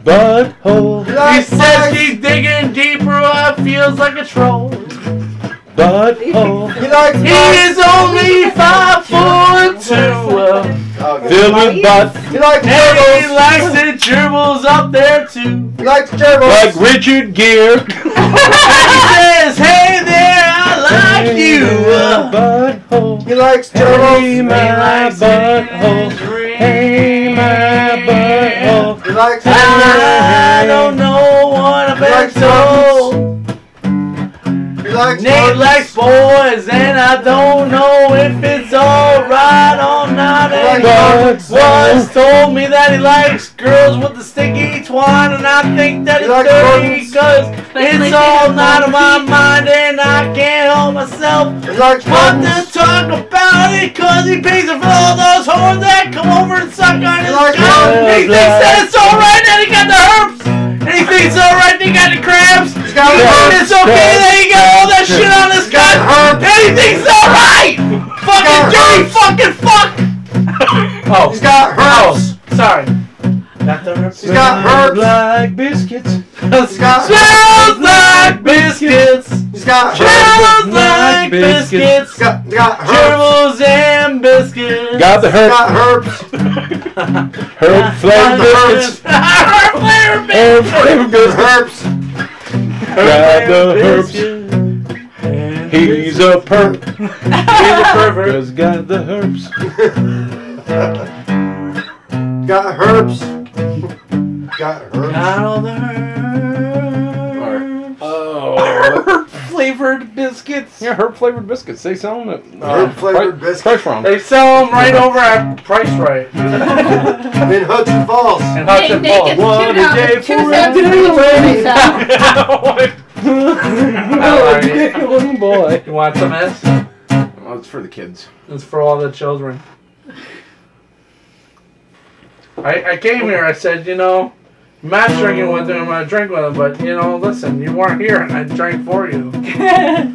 Speaker 16: Butthole.
Speaker 4: He
Speaker 2: He says
Speaker 4: mice.
Speaker 2: keep digging deeper, it feels like a troll.
Speaker 16: Butthole.
Speaker 4: He likes
Speaker 2: He is only five foot two.
Speaker 4: Oh, good.
Speaker 16: Filled with butt.
Speaker 4: He likes
Speaker 2: And he likes the gerbils up there too.
Speaker 4: He likes gerbils.
Speaker 16: Like Richard Gere.
Speaker 2: And he says, hey there, I like you.
Speaker 16: Butthole.
Speaker 4: He likes
Speaker 16: Hey,
Speaker 4: gerbils.
Speaker 16: my
Speaker 2: likes it
Speaker 16: butthole. Hey, my butthole.
Speaker 4: He likes
Speaker 2: I don't know what I've been told.
Speaker 4: He likes
Speaker 2: Nate
Speaker 4: bugs.
Speaker 2: likes boys, and I don't know if it's alright or not. And
Speaker 4: likes
Speaker 2: once told me that he likes girls with the sticky twine, and I think that
Speaker 4: He
Speaker 2: it's dirty because it's all
Speaker 3: have
Speaker 2: out of my mind, and I can't help myself.
Speaker 4: He likes
Speaker 2: Want to talk about it cause he pays for all those whores that come over and suck on his
Speaker 4: like
Speaker 2: cock. He thinks that it's alright that he got the herpes. And he thinks it's alright that he got the crabs.
Speaker 4: He's got
Speaker 2: thinks it's okay that he got all that shit on his
Speaker 4: He's got herpes.
Speaker 2: And he thinks it's alright. Fucking
Speaker 4: got
Speaker 2: dirty
Speaker 4: herpes.
Speaker 2: fucking fuck. oh,
Speaker 4: He's got oh, herpes.
Speaker 2: sorry. Got the herpes.
Speaker 4: He's got herpes.
Speaker 16: Like biscuits.
Speaker 4: He's got
Speaker 2: Smells like biscuits.
Speaker 4: He's got herpes.
Speaker 2: Smells like
Speaker 16: like biscuits.
Speaker 2: biscuits.
Speaker 4: He's got, he's got herpes.
Speaker 2: Gerbils and biscuits.
Speaker 16: Got the
Speaker 4: He's
Speaker 16: herb,
Speaker 4: got herpes.
Speaker 16: herb flavored biscuits.
Speaker 2: Herb flavored
Speaker 16: Herb
Speaker 2: biscuits.
Speaker 16: flavored
Speaker 4: Good
Speaker 16: biscuits.
Speaker 4: herpes.
Speaker 16: Got the herbs.
Speaker 2: And
Speaker 16: He's a perp.
Speaker 2: He's a pervert.
Speaker 16: Cause got the herbs.
Speaker 4: Got herbs. Got herpes.
Speaker 2: Got all the herbs.
Speaker 16: Oh.
Speaker 1: Herb flavored biscuits.
Speaker 16: Yeah, herb flavored biscuits. They sell them at uh,
Speaker 4: Herb-flavored
Speaker 16: Pri-
Speaker 4: biscuits.
Speaker 16: Price Wrong.
Speaker 2: They sell them right over at Price Rite.
Speaker 4: In Hudson Falls.
Speaker 2: And
Speaker 3: Nate,
Speaker 2: Hudson Falls.
Speaker 3: gets
Speaker 16: What
Speaker 3: two
Speaker 16: a day
Speaker 3: two
Speaker 16: for
Speaker 3: cents
Speaker 16: a
Speaker 3: for each one he sells.
Speaker 16: Oh, boy.
Speaker 2: You want some S?
Speaker 16: Well, it's for the kids.
Speaker 2: It's for all the children. I, I came here, I said, you know, Matt's drinking with him, I'm gonna drink with him, but you know, listen, you weren't here and I drank for you.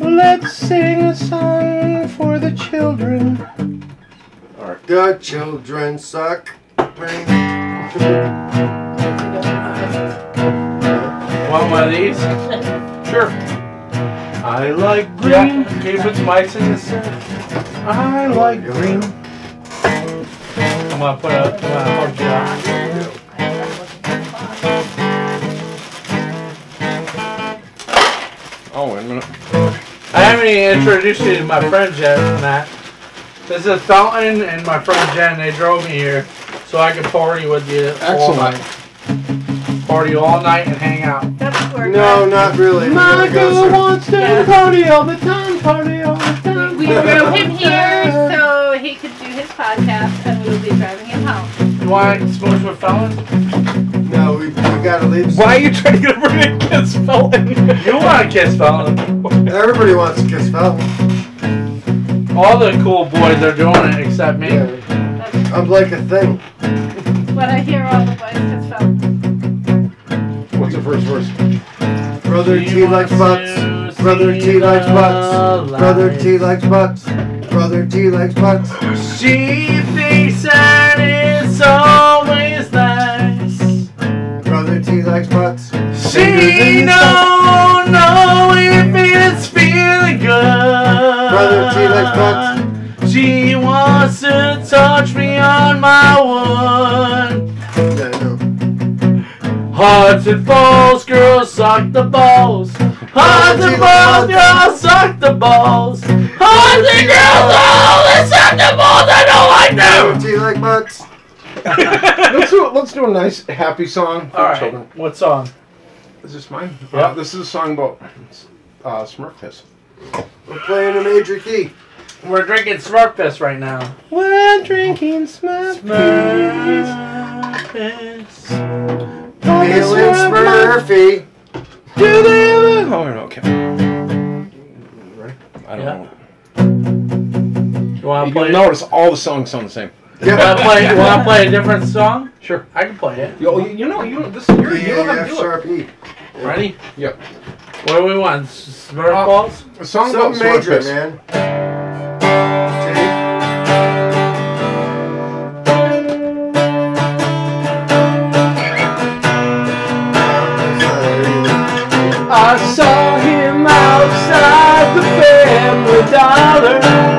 Speaker 16: Let's sing a song for the children.
Speaker 4: The children suck.
Speaker 2: Want one of these?
Speaker 16: Sure. I like
Speaker 2: Yeah.
Speaker 16: green.
Speaker 2: Can you put some ice in this? sir?
Speaker 16: I like green.
Speaker 2: I'm gonna put a, I'm gonna hold you out.
Speaker 16: Oh, wait a minute.
Speaker 2: I haven't even introduced you to my friends yet, Matt. This is Fountain and my friend Jen. They drove me here so I could party with you all night. Party all night and hang out.
Speaker 3: That's where
Speaker 4: No, not really. We're
Speaker 16: My
Speaker 4: gonna go
Speaker 16: girl
Speaker 4: some-
Speaker 16: wants to
Speaker 3: Yeah.
Speaker 16: party all the time, party all the time.
Speaker 3: We drove him here so he could do his podcast, and we will be driving him home.
Speaker 2: You want to with Fountain?
Speaker 4: No, we, we gotta leave.
Speaker 1: Why are you trying to get over to kiss Felton?
Speaker 2: You want to kiss Fountain?
Speaker 4: Everybody wants to kiss Felton.
Speaker 2: All the cool boys are doing it except me.
Speaker 4: Yeah. I'm like a thing.
Speaker 3: But I hear all the boys kiss Felton
Speaker 16: the first verse.
Speaker 4: Brother T likes butts. Brother T likes butts. Brother T likes butts. Brother T likes butts.
Speaker 2: She thinks that it's always nice.
Speaker 4: Brother T likes butts.
Speaker 2: She don't know if it's feeling good.
Speaker 4: Brother T likes butts.
Speaker 2: She wants to touch me on my one. Hearts and balls, girls suck the balls. Hearts and balls, girls suck the balls. Hearts and girls always suck the balls. I know I do.
Speaker 4: Do you like butts?
Speaker 16: let's do let's do a nice happy song for
Speaker 2: All right.
Speaker 16: children.
Speaker 2: What song?
Speaker 16: Is this mine?
Speaker 2: Yeah.
Speaker 16: Uh, this is a song about uh, Smurf piss.
Speaker 4: We're playing a major key.
Speaker 2: We're drinking Smurf piss right now.
Speaker 16: We're drinking Smurf, Smurf
Speaker 2: piss.
Speaker 4: Feelings Murphy.
Speaker 16: Do they ever? Oh, okay. Ready? I don't
Speaker 2: yeah.
Speaker 16: know.
Speaker 2: You want to play?
Speaker 16: notice all the songs sound the same.
Speaker 2: Yeah. Want to play? You want to play a different song?
Speaker 16: Sure.
Speaker 2: I can play it.
Speaker 16: Yo, you, know, you this you're, you don't have to do it.
Speaker 2: Ready?
Speaker 16: Yep.
Speaker 2: What do we want? Smurf
Speaker 16: uh,
Speaker 2: balls.
Speaker 16: A song about
Speaker 4: major, man.
Speaker 2: Mother.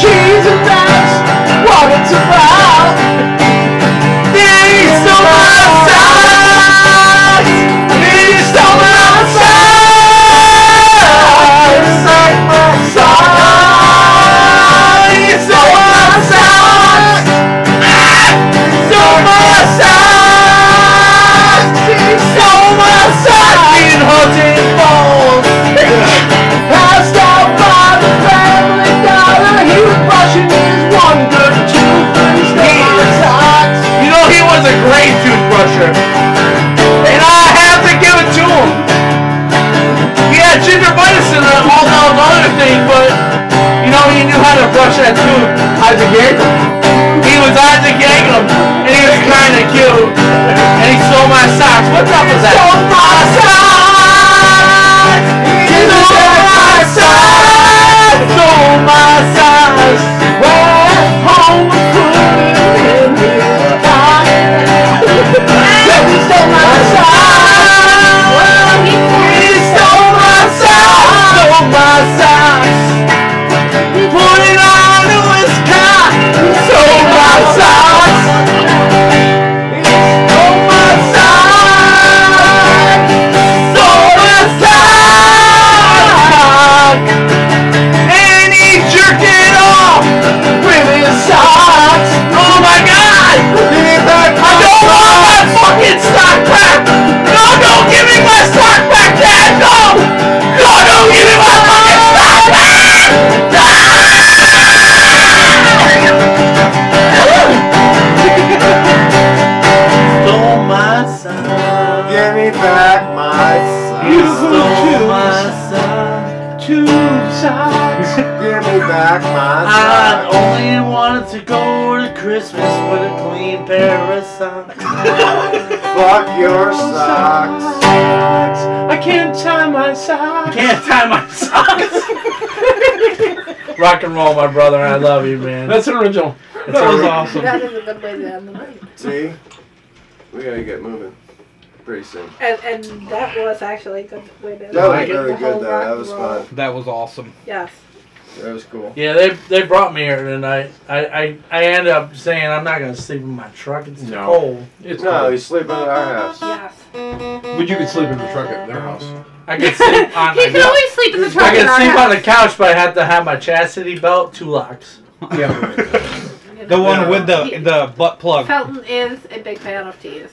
Speaker 2: Jesus. What's up with that?
Speaker 4: Your socks.
Speaker 16: I can't tie my socks.
Speaker 2: Can't tie my socks. Rock and roll, my brother. I love you, man.
Speaker 16: That's an original.
Speaker 2: It's
Speaker 16: that was awesome.
Speaker 3: That is a good way to end the night.
Speaker 4: See? We gotta get moving pretty soon.
Speaker 3: And, and that was actually a good way to end
Speaker 4: That was
Speaker 3: the
Speaker 4: very good though. That was fun.
Speaker 1: That was awesome.
Speaker 3: Yes.
Speaker 4: That was cool.
Speaker 2: Yeah, they they brought me here tonight. I I, I ended up saying I'm not gonna sleep in my truck. It's too
Speaker 16: No.
Speaker 2: cold.
Speaker 16: It's
Speaker 4: No,
Speaker 16: cool.
Speaker 4: he's sleeping at our house.
Speaker 3: Yes.
Speaker 16: But you could sleep in the truck at their house.
Speaker 2: I could sleep on
Speaker 3: He
Speaker 2: my
Speaker 3: can always sleep in the truck
Speaker 2: I
Speaker 3: in
Speaker 2: can
Speaker 3: our
Speaker 2: sleep on the couch, but I have to have my chastity belt, two locks.
Speaker 16: Yeah.
Speaker 1: The one with the the butt plug.
Speaker 3: Felton is a big fan of teas.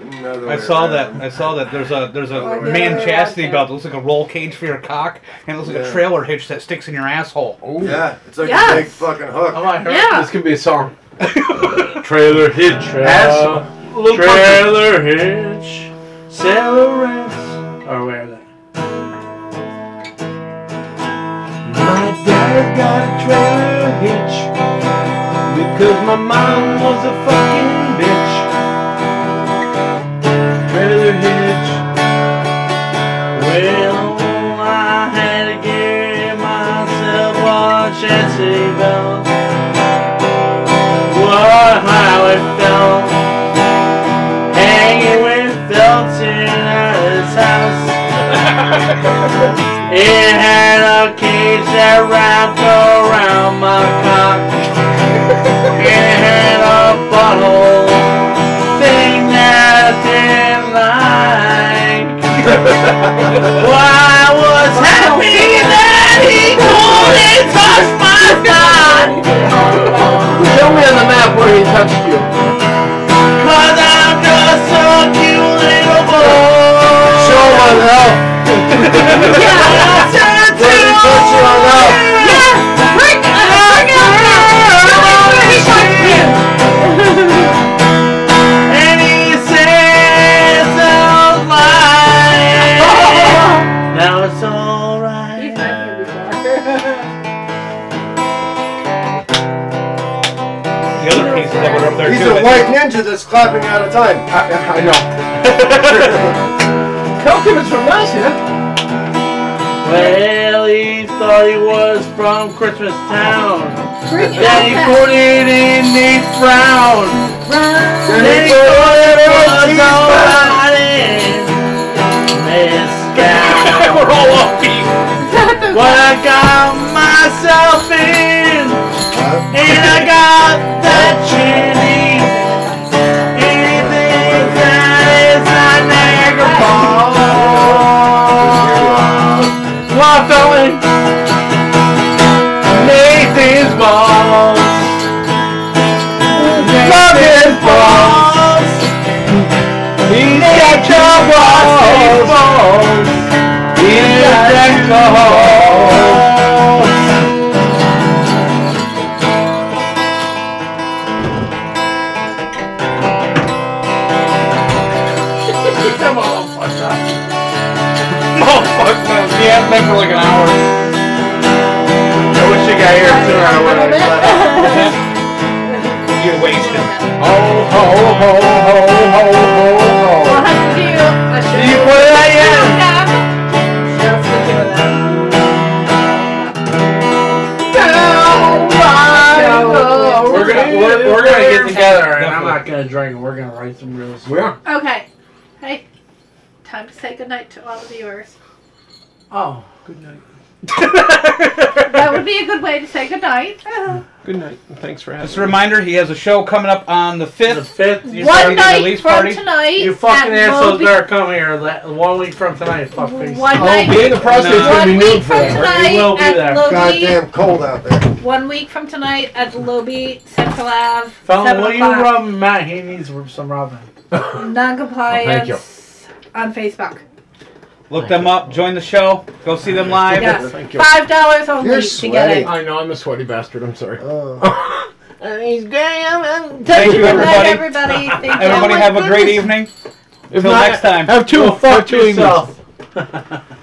Speaker 4: Another
Speaker 1: I saw
Speaker 4: around.
Speaker 1: that. I saw that. There's a there's a
Speaker 3: Oh,
Speaker 1: man
Speaker 3: yeah.
Speaker 1: chastity belt. It looks like a roll cage for your cock, and it looks like a trailer hitch that sticks in your asshole.
Speaker 16: Oh.
Speaker 4: Yeah, it's like
Speaker 3: Yes.
Speaker 4: a big fucking hook.
Speaker 2: Oh my
Speaker 3: Yeah.
Speaker 16: This could be a song. Trailer hitch.
Speaker 2: Trailer,
Speaker 1: little
Speaker 2: trailer hitch, celebrants. Or where is that?
Speaker 16: My dad got a trailer hitch because my mom was a fucking
Speaker 2: it had a cage that wrapped around my cock. It had a butthole thing that I didn't like. well, I was happy that he couldn't touch my cock.
Speaker 16: Show me on the map where he touched you.
Speaker 2: Yeah, turn to
Speaker 16: Where he touched you on hell.
Speaker 3: Yeah! Bring, uh, bring it up now! Show me where he!
Speaker 2: And he says now it's alright.
Speaker 3: met me before.
Speaker 1: The other pieces that were up there
Speaker 4: He's
Speaker 1: too.
Speaker 4: a white ninja that's clapping out of time.
Speaker 16: I, I know. Him it's from us, yeah?
Speaker 2: Well, he thought he was from Christmas Town. Then he put it in his frown.
Speaker 4: Then
Speaker 2: Then
Speaker 4: he
Speaker 2: he
Speaker 4: put
Speaker 2: thought
Speaker 4: it
Speaker 2: it
Speaker 4: in
Speaker 2: was
Speaker 4: his
Speaker 2: alright in
Speaker 1: We're all off beat.
Speaker 2: What I got myself in, and I got that chili. On, felon. Nathan's balls. Nathan's balls. He's got your balls. He's
Speaker 1: man. He has been for like an hour.
Speaker 4: I wish you got here sooner or later.
Speaker 1: Uh, You're wasted.
Speaker 16: Ho, ho, ho, ho, ho, ho, ho.
Speaker 3: We'll have to do a show.
Speaker 2: You put it out yet?
Speaker 3: Just the two of them.
Speaker 2: We're gonna we're, we're gonna get together, and I'm not gonna drink. and We're gonna write some real.
Speaker 16: We are.
Speaker 3: Okay. Hey, time to say goodnight to all the viewers.
Speaker 2: Oh, good night.
Speaker 3: That would be a good way to say goodnight.
Speaker 16: Good night. Thanks for having
Speaker 1: Just a reminder, he has a show coming up on the
Speaker 2: The
Speaker 1: fifth.
Speaker 2: fifth. You,
Speaker 3: One
Speaker 1: starting
Speaker 3: night
Speaker 1: release
Speaker 3: from
Speaker 1: party?
Speaker 3: tonight.
Speaker 2: you fucking
Speaker 3: at
Speaker 2: assholes
Speaker 3: Moby-
Speaker 2: better come here. la- One week from tonight, fuck face.
Speaker 3: One
Speaker 16: Oh,
Speaker 3: night.
Speaker 16: being the prostate's
Speaker 2: No.
Speaker 16: gonna
Speaker 3: One
Speaker 16: be
Speaker 3: week
Speaker 16: nude for
Speaker 3: from
Speaker 16: that.
Speaker 3: tonight
Speaker 2: It will be
Speaker 3: at
Speaker 2: there.
Speaker 3: Low Beat.
Speaker 4: Goddamn cold out there.
Speaker 3: One week from tonight at Low Beat Central Ave.
Speaker 2: Felon,
Speaker 3: seven
Speaker 2: what are you
Speaker 3: o'clock.
Speaker 2: rubbing Matt? He needs some rubbing.
Speaker 3: Non-compliance oh, on Facebook.
Speaker 1: Look them up. Join the show. Go see them live.
Speaker 3: Yes.
Speaker 16: Thank you.
Speaker 3: Five dollars only
Speaker 4: You're
Speaker 3: to get
Speaker 4: sweaty.
Speaker 3: it.
Speaker 16: I know I'm a sweaty bastard. I'm sorry.
Speaker 4: Oh.
Speaker 16: and he's gay.
Speaker 1: Thank you,
Speaker 3: Good night,
Speaker 1: everybody.
Speaker 3: everybody. Thank you.
Speaker 1: Everybody
Speaker 3: Oh my
Speaker 1: have a great
Speaker 3: goodness.
Speaker 1: evening.
Speaker 16: If
Speaker 1: Till
Speaker 16: not,
Speaker 1: next time.
Speaker 16: Have two.
Speaker 2: Go fuck
Speaker 16: two
Speaker 2: yourself.